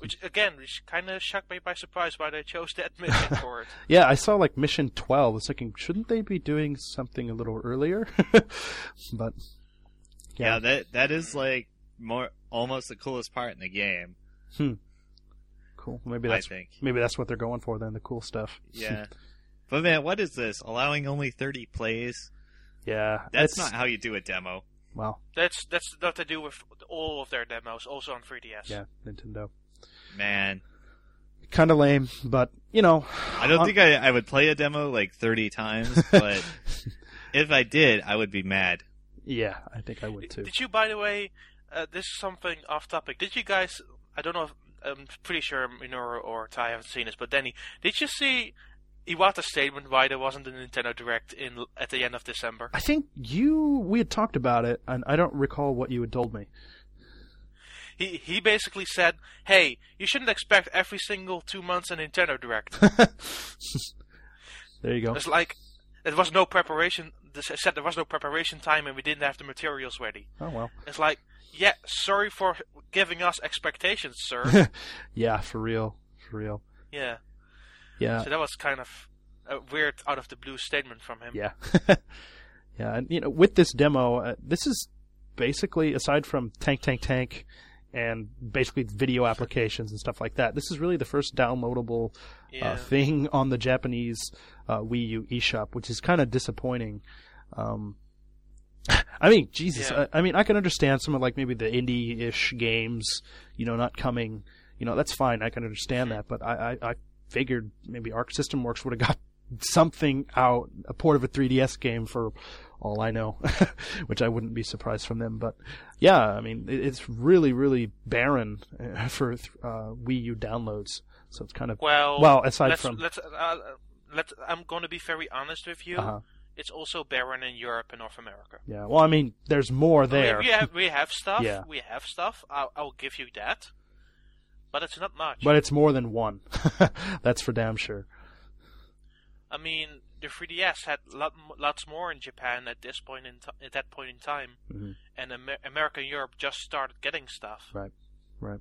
Which again, which kind of shocked me by surprise why they chose that mission for it. Yeah, I saw like mission twelve. I was thinking, shouldn't they be doing something a little earlier? but Yeah. yeah, that that is like more almost the coolest part in the game. Hmm. cool. Maybe I that's think. maybe that's what they're going for. Then the cool stuff. Yeah. but man, what is this? Allowing only thirty plays? Yeah, That's not how you do a demo. Well, That's that's what they do with all of their demos, also on 3DS. yeah, Nintendo. Man. Kind of lame, but you know, I don't Uh, think I, I would play a demo like 30 times, but if I did, I would be mad. yeah, I think I would too. Did you, by the way, uh, this is something off topic. Did you guys? I don't know. If, I'm pretty sure Minoru or Ty haven't seen this, but Danny, did you see Iwata's statement why there wasn't a Nintendo Direct in at the end of December? I think you we had talked about it, and I don't recall what you had told me. He he basically said, "Hey, you shouldn't expect every single two months a Nintendo Direct." There you go. It's like there was no preparation. This said there was no preparation time, and we didn't have the materials ready. Oh well. It's like, yeah, sorry for giving us expectations, sir. Yeah, for real, for real. yeah. Yeah. So that was kind of a weird, out of the blue statement from him. Yeah. yeah, and you know, with this demo, uh, this is basically aside from Tank Tank Tank and basically video applications and stuff like that. This is really the first downloadable Yeah. uh, thing on the Japanese uh, Wii U eShop, which is kind of disappointing. Um, I mean, Jesus, Yeah. I, I mean, I can understand some of like maybe the indie-ish games, you know, not coming. You know, that's fine. I can understand that, but I, I, I figured maybe Arc System Works would have got something out, a port of a 3DS game for all I know, which I wouldn't be surprised from them. But yeah, I mean, it's really, really barren uh, for uh, Wii U downloads. So it's kind of Well, well aside let's, from let's, uh, let's, I'm going to be very honest with you. uh it's also barren in Europe and North America. Yeah. Well, I mean, there's more there. We, we have we have stuff. Yeah. We have stuff. I'll, I'll give you that, but it's not much. But it's more than one. That's for damn sure. I mean, the 3DS had lot, lots more in Japan at this point in t- at that point in time, Mhm. and Amer- America and Europe just started getting stuff. Right. Right.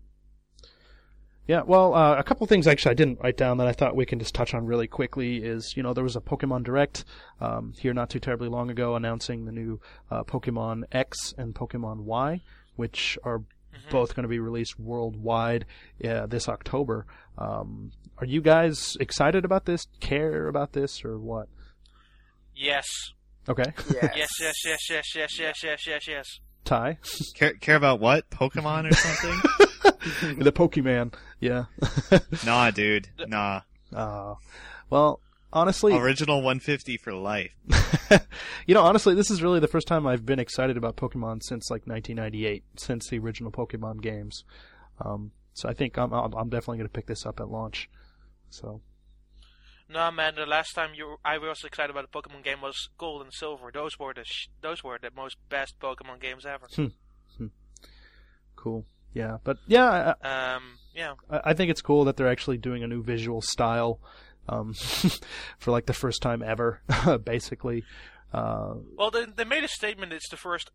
Yeah, well, uh, a couple things actually I didn't write down that I thought we can just touch on really quickly is, you know, there was a Pokemon Direct um, here not too terribly long ago announcing the new uh, Pokemon X and Pokemon Y, which are both going to be released worldwide uh, this October. Um, are you guys excited about this? Care about this or what? Yes. Okay. Yes. Yes. Yes. Yes. Yes. Yes. Yes. Yes. Yes. Yes. Ty, Care, care about what? Pokemon or something? the Pokemon. Yeah. nah, dude. Nah. uh, well, honestly, Original 150 for life. you know, honestly, this is really the first time I've been excited about Pokemon since like 1998, since the original Pokemon games. Um, so I think I'm I'm I'm definitely going to pick this up at launch. So No, man. The last time you I was excited about a Pokemon game was Gold and Silver. Those were the sh- those were the most best Pokemon games ever. cool, yeah. But yeah, I, um. Yeah. I I think it's cool that they're actually doing a new visual style um, for like the first time ever, basically. Uh, Well, they they made a statement. It's the first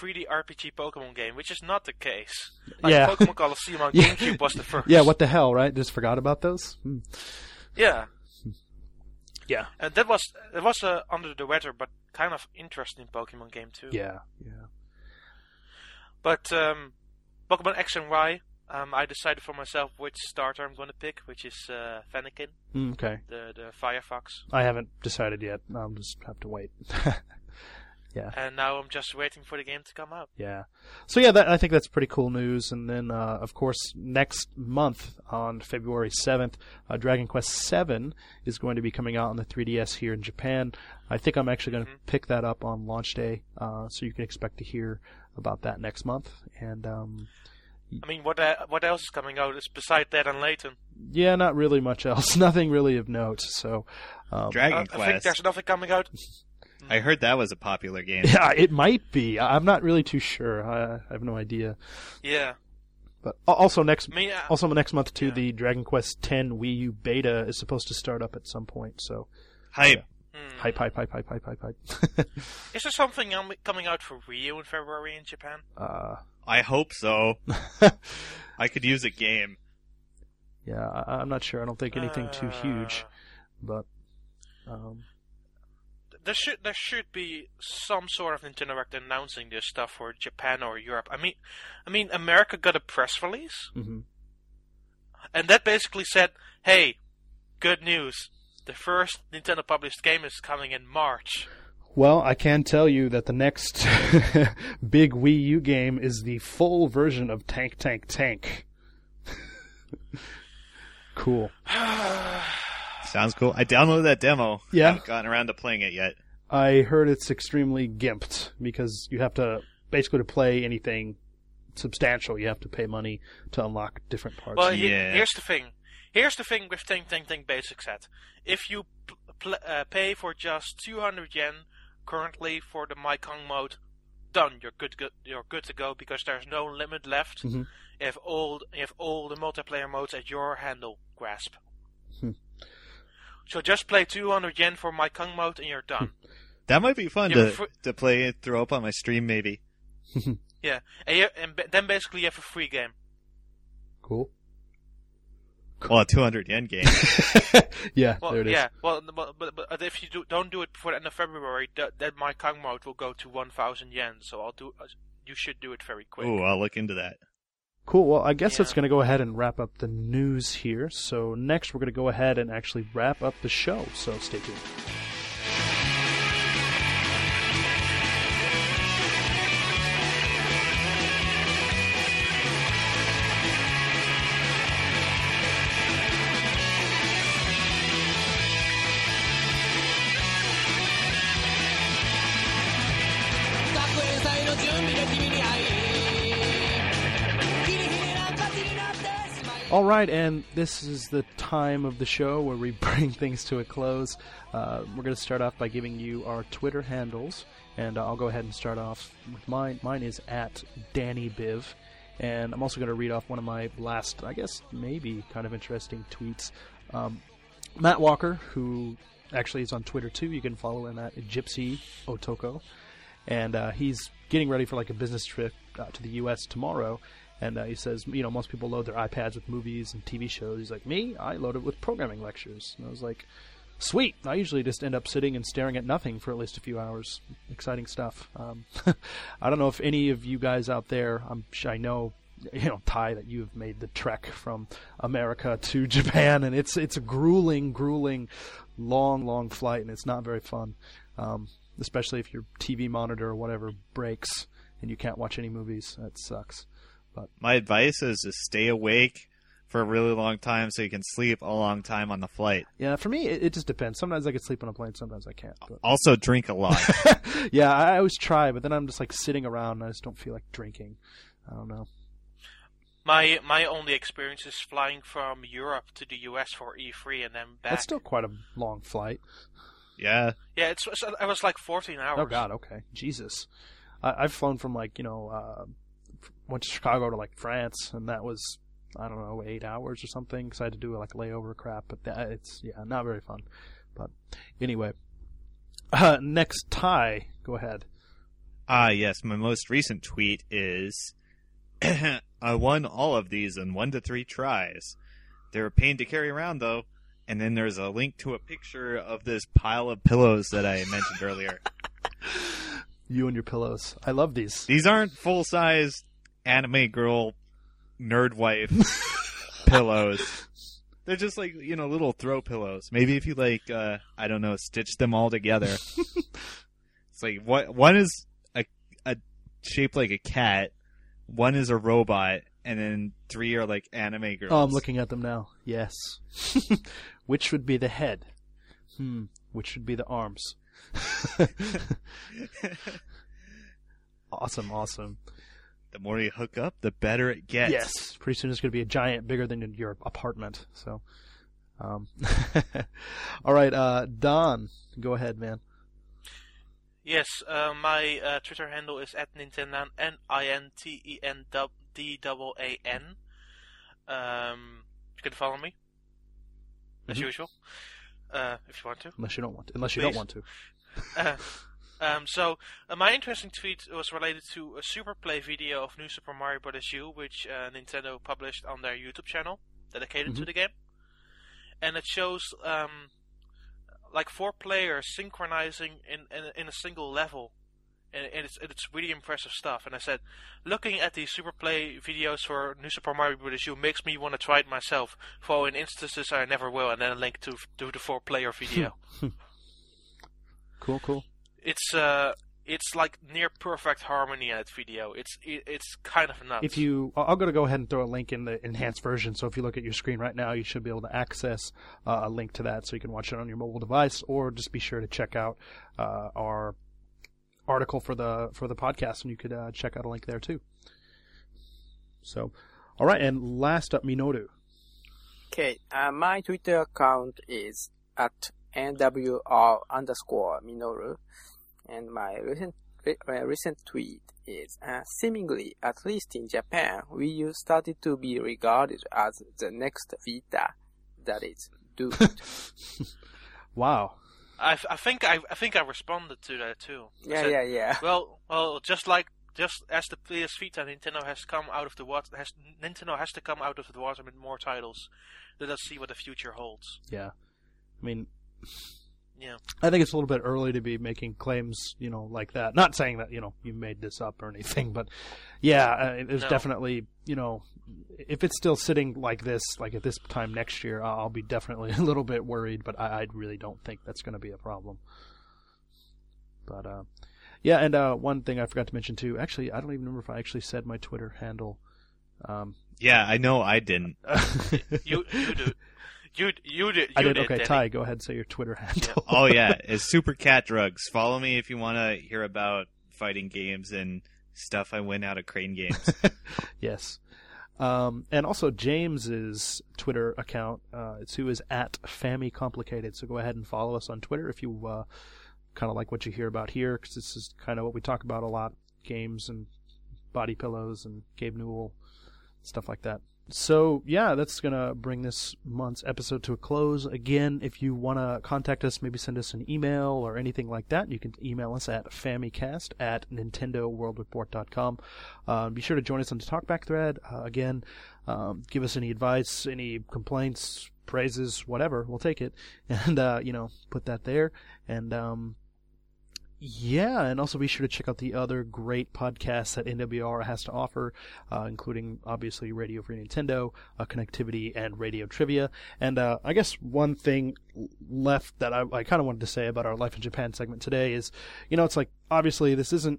3D RPG Pokemon game, which is not the case. Like Yeah. Pokemon Colosseum on Yeah. GameCube was the first. yeah, what the hell, right? Just forgot about those. Hmm. Yeah. Yeah. And that was it was a under the weather, but kind of interesting Pokemon game too. Yeah, yeah. But um, Pokemon X and Y, um, I decided for myself which starter I'm going to pick, which is uh, Fennekin, Mm, okay. the the Firefox, I haven't decided yet. I'll just have to wait. yeah. and now I'm just waiting for the game to come out. Yeah. So yeah, that, I think that's pretty cool news. And then, uh, of course, next month on February 7th, uh, Dragon Quest VII is going to be coming out on the 3DS here in Japan. I think I'm actually going to pick that up on launch day, uh, so you can expect to hear about that next month. And um, I mean, what uh, what else is coming out is beside that and Layton? yeah, not really much else. Nothing really of note. So um, Dragon Uh, I think Quest. there's nothing coming out. I heard that was a popular game. yeah, it might be. I- I'm not really too sure. I, I have no idea. Yeah. But also next I mean, uh, Also, next month too, Yeah. the Dragon Quest X Wii U beta is supposed to start up at some point. So Hype. hmm. hype, hype, hype, hype, hype, hype, hype. Is there something um, coming out for Wii U in February in Japan? uh, I hope so. I could use a game. yeah, I, I'm not sure. I don't think anything too huge, Uh, but um, There should there should be some sort of Nintendo Direct announcing this stuff for Japan or Europe. I mean, I mean, America got a press release, mhm. and that basically said, "Hey, good news! The first Nintendo published game is coming in March." well, I can tell you that the next big Wii U game is the full version of Tank Tank Tank. cool. Sounds cool. I downloaded that demo. Yeah. I Haven't gotten around to playing it yet. I heard it's extremely gimped because you have to basically to play anything substantial, you have to pay money to unlock different parts. Of it. Well, he- Yeah. here's the thing. Here's the thing with Tank Tank Tank Basic Set. If you p- pl- uh, pay for just 200 yen currently for the Maikong mode, done. You're good. good you're good to go because there's no limit left. Mhm. You have all you have all the multiplayer modes at your handle grasp. So just play 200 yen for my Kung mode and you're done. That might be fun Yeah, to for- to play and throw up on my stream, maybe. yeah, and, you, and then basically you have a free game. cool. Well, a 200 yen game. yeah, Well, there it is. yeah. Well, but, but, but if you do, don't do it before the end of February, that, that my Kong mode will go to 1,000 yen. So I'll do. Uh, you should do it very quick. Ooh, I'll look into that. Cool. Well, I guess that's going to go ahead and wrap up the news here. So next, we're going to go ahead and actually wrap up the show. So stay tuned. All right, and this is the time of the show where we bring things to a close. Uh, we're going to start off by giving you our Twitter handles, and uh, I'll go ahead and start off with mine. Mine is at Danny Biv, and I'm also going to read off one of my last, I guess, maybe kind of interesting tweets. Um, Matt Walker, who actually is on Twitter too, you can follow him at Gypsy Otoko, and uh, he's getting ready for like a business trip uh, to the U.S. tomorrow. And uh, he says, you know, most people load their iPads with movies and TV shows. He's like, me, I load it with programming lectures. And I was like, sweet. I usually just end up sitting and staring at nothing for at least a few hours. Exciting stuff. Um, I don't know if any of you guys out there, I'm, I know, you know, Ty, that you've made the trek from America to Japan, and it's it's a grueling, grueling, long, long flight, and it's not very fun. Um, especially if your TV monitor or whatever breaks and you can't watch any movies. That sucks. But My advice is to stay awake for a really long time so you can sleep a long time on the flight. yeah, for me, it, it just depends. Sometimes I can sleep on a plane, sometimes I can't. But Also, drink a lot. yeah, I, I always try, but then I'm just like sitting around and I just don't feel like drinking. I don't know. My my only experience is flying from Europe to the US for E3 and then back. That's still quite a long flight. yeah. yeah, it's, it's it was like 14 hours. Oh God, okay, Jesus. I, I've flown from like you know, uh, went to Chicago to like France, and that was I don't know eight hours or something because I had to do like layover crap. But that, it's yeah, not very fun. But anyway, uh, next tie, go ahead. Ah, yes. My most recent tweet is I won all of these in one to three tries. They're a pain to carry around, though. And then there's a link to a picture of this pile of pillows that I mentioned earlier. You and your pillows. I love these. These aren't full size anime girl nerd wife pillows. They're just like, you know, little throw pillows. Maybe if you like uh I don't know, stitch them all together. it's like what one is a a shaped like a cat, one is a robot, and then three are like anime girls. Oh, I'm looking at them now. Yes. Which would be the head? Hmm. Which would be the arms? awesome, awesome. The more you hook up, the better it gets. Yes. Pretty soon it's going to be a giant bigger than your apartment. So, um, all right, uh, Don, go ahead, man. Yes, uh, my uh, Twitter handle is at Nintendan, N I N T E N D double A N. Um, you can follow me as Mhm. usual, uh, if you want to. Unless you don't want to. Unless you Please. don't want to. Um, so uh, my interesting tweet was related to a super play video of New Super Mario Bros. U, which uh, Nintendo published on their YouTube channel dedicated to Mhm. the game, and it shows um, like four players synchronizing in in, in a single level. And and it's it's really impressive stuff. And I said, looking at these super play videos for New Super Mario Bros. U makes me want to try it myself. For in instances I never will, and then a link to to the four player video. Cool, cool. It's uh it's like near perfect harmony in that video. It's it, it's kind of nuts. If you, I- I'm going to go ahead and throw a link in the enhanced version. So if you look at your screen right now, you should be able to access uh, a link to that, so you can watch it on your mobile device, or just be sure to check out uh, our article for the for the podcast, and you could uh, check out a link there too. So, all right, and last up, Minoru. Okay, uh, my Twitter account is at NWR underscore Minoru, and my recent re- uh, recent tweet is uh, seemingly, at least in Japan, Wii U started to be regarded as the next Vita that is doomed. Wow. I, I think I I think I responded to that too. I yeah, said, yeah, yeah. Well, well, just like just as the PS Vita, Nintendo has come out of the water. Has Nintendo has to come out of the water with more titles. Let us see what the future holds. Yeah. I mean, Yeah. I think it's a little bit early to be making claims, you know, like that. Not saying that, you know, you made this up or anything, but yeah, uh, there's No. definitely, you know, if it's still sitting like this, like at this time next year, I'll be definitely a little bit worried, but I, I really don't think that's going to be a problem. But, uh, yeah, and, uh, one thing I forgot to mention too, actually, I don't even remember if I actually said my Twitter handle. Um, Yeah, I know I didn't. You you do. You you did. You I did. Okay, Danny. Ty, go ahead and say your Twitter handle. Oh yeah, it's Super Cat Drugs. Follow me if you want to hear about fighting games and stuff I win out of Crane games. yes. Um, and also James's Twitter account, uh, it's who is at Family Complicated. So go ahead and follow us on Twitter if you uh, kind of like what you hear about here, because this is kind of what we talk about a lot: games and body pillows and Gabe Newell, stuff like that. So yeah, that's gonna bring this month's episode to a close. Again, if you want to contact us, maybe send us an email or anything like that, you can email us at famicast at nintendoworldreport.com. Uh, be sure to join us on the talkback thread. Uh, again, um, give us any advice, any complaints, praises, whatever. We'll take it, and uh, you know, put that there. And um, yeah, and also be sure to check out the other great podcasts that NWR has to offer, uh, including obviously Radio Free Nintendo, uh, Connectivity, and Radio Trivia. And uh, I guess one thing left that I, I kind of wanted to say about our Life in Japan segment today is, you know, it's like obviously this isn't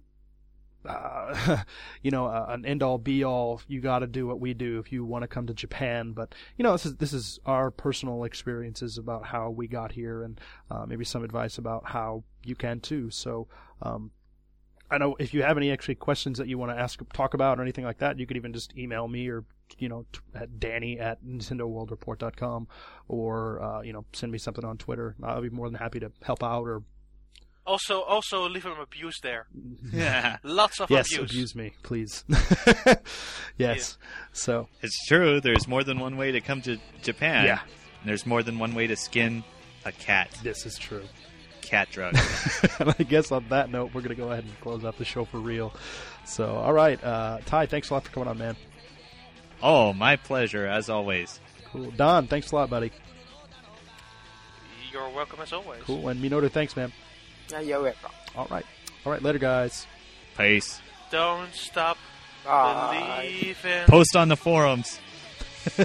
uh, you know, uh, an end all be all. You got to do what we do if you want to come to Japan. But you know, this is this is our personal experiences about how we got here, and uh, maybe some advice about how you can too. So. Um, I know if you have any actually questions that you want to ask, talk about, or anything like that, you could even just email me or you know at Danny at NintendoWorldReport.com, or uh, you know send me something on Twitter. I'll be more than happy to help out or Also, also leave him abuse there. Yeah. Lots of yes, abuse. abuse me, please. yes. So It's true. There's more than one way to come to Japan. Yeah. And there's more than one way to skin a cat. this is true. Cat drugs. and I guess on that note, we're going to go ahead and close out the show for real. So, all right, uh, Ty, thanks a lot for coming on, man. oh, my pleasure, as always. Cool. Don, thanks a lot, buddy. You're welcome as always. Cool. And Minoru, thanks, man. Yeah, you're welcome. All right. All right, later, guys. Peace. Don't stop Bye. believing. Post on the forums.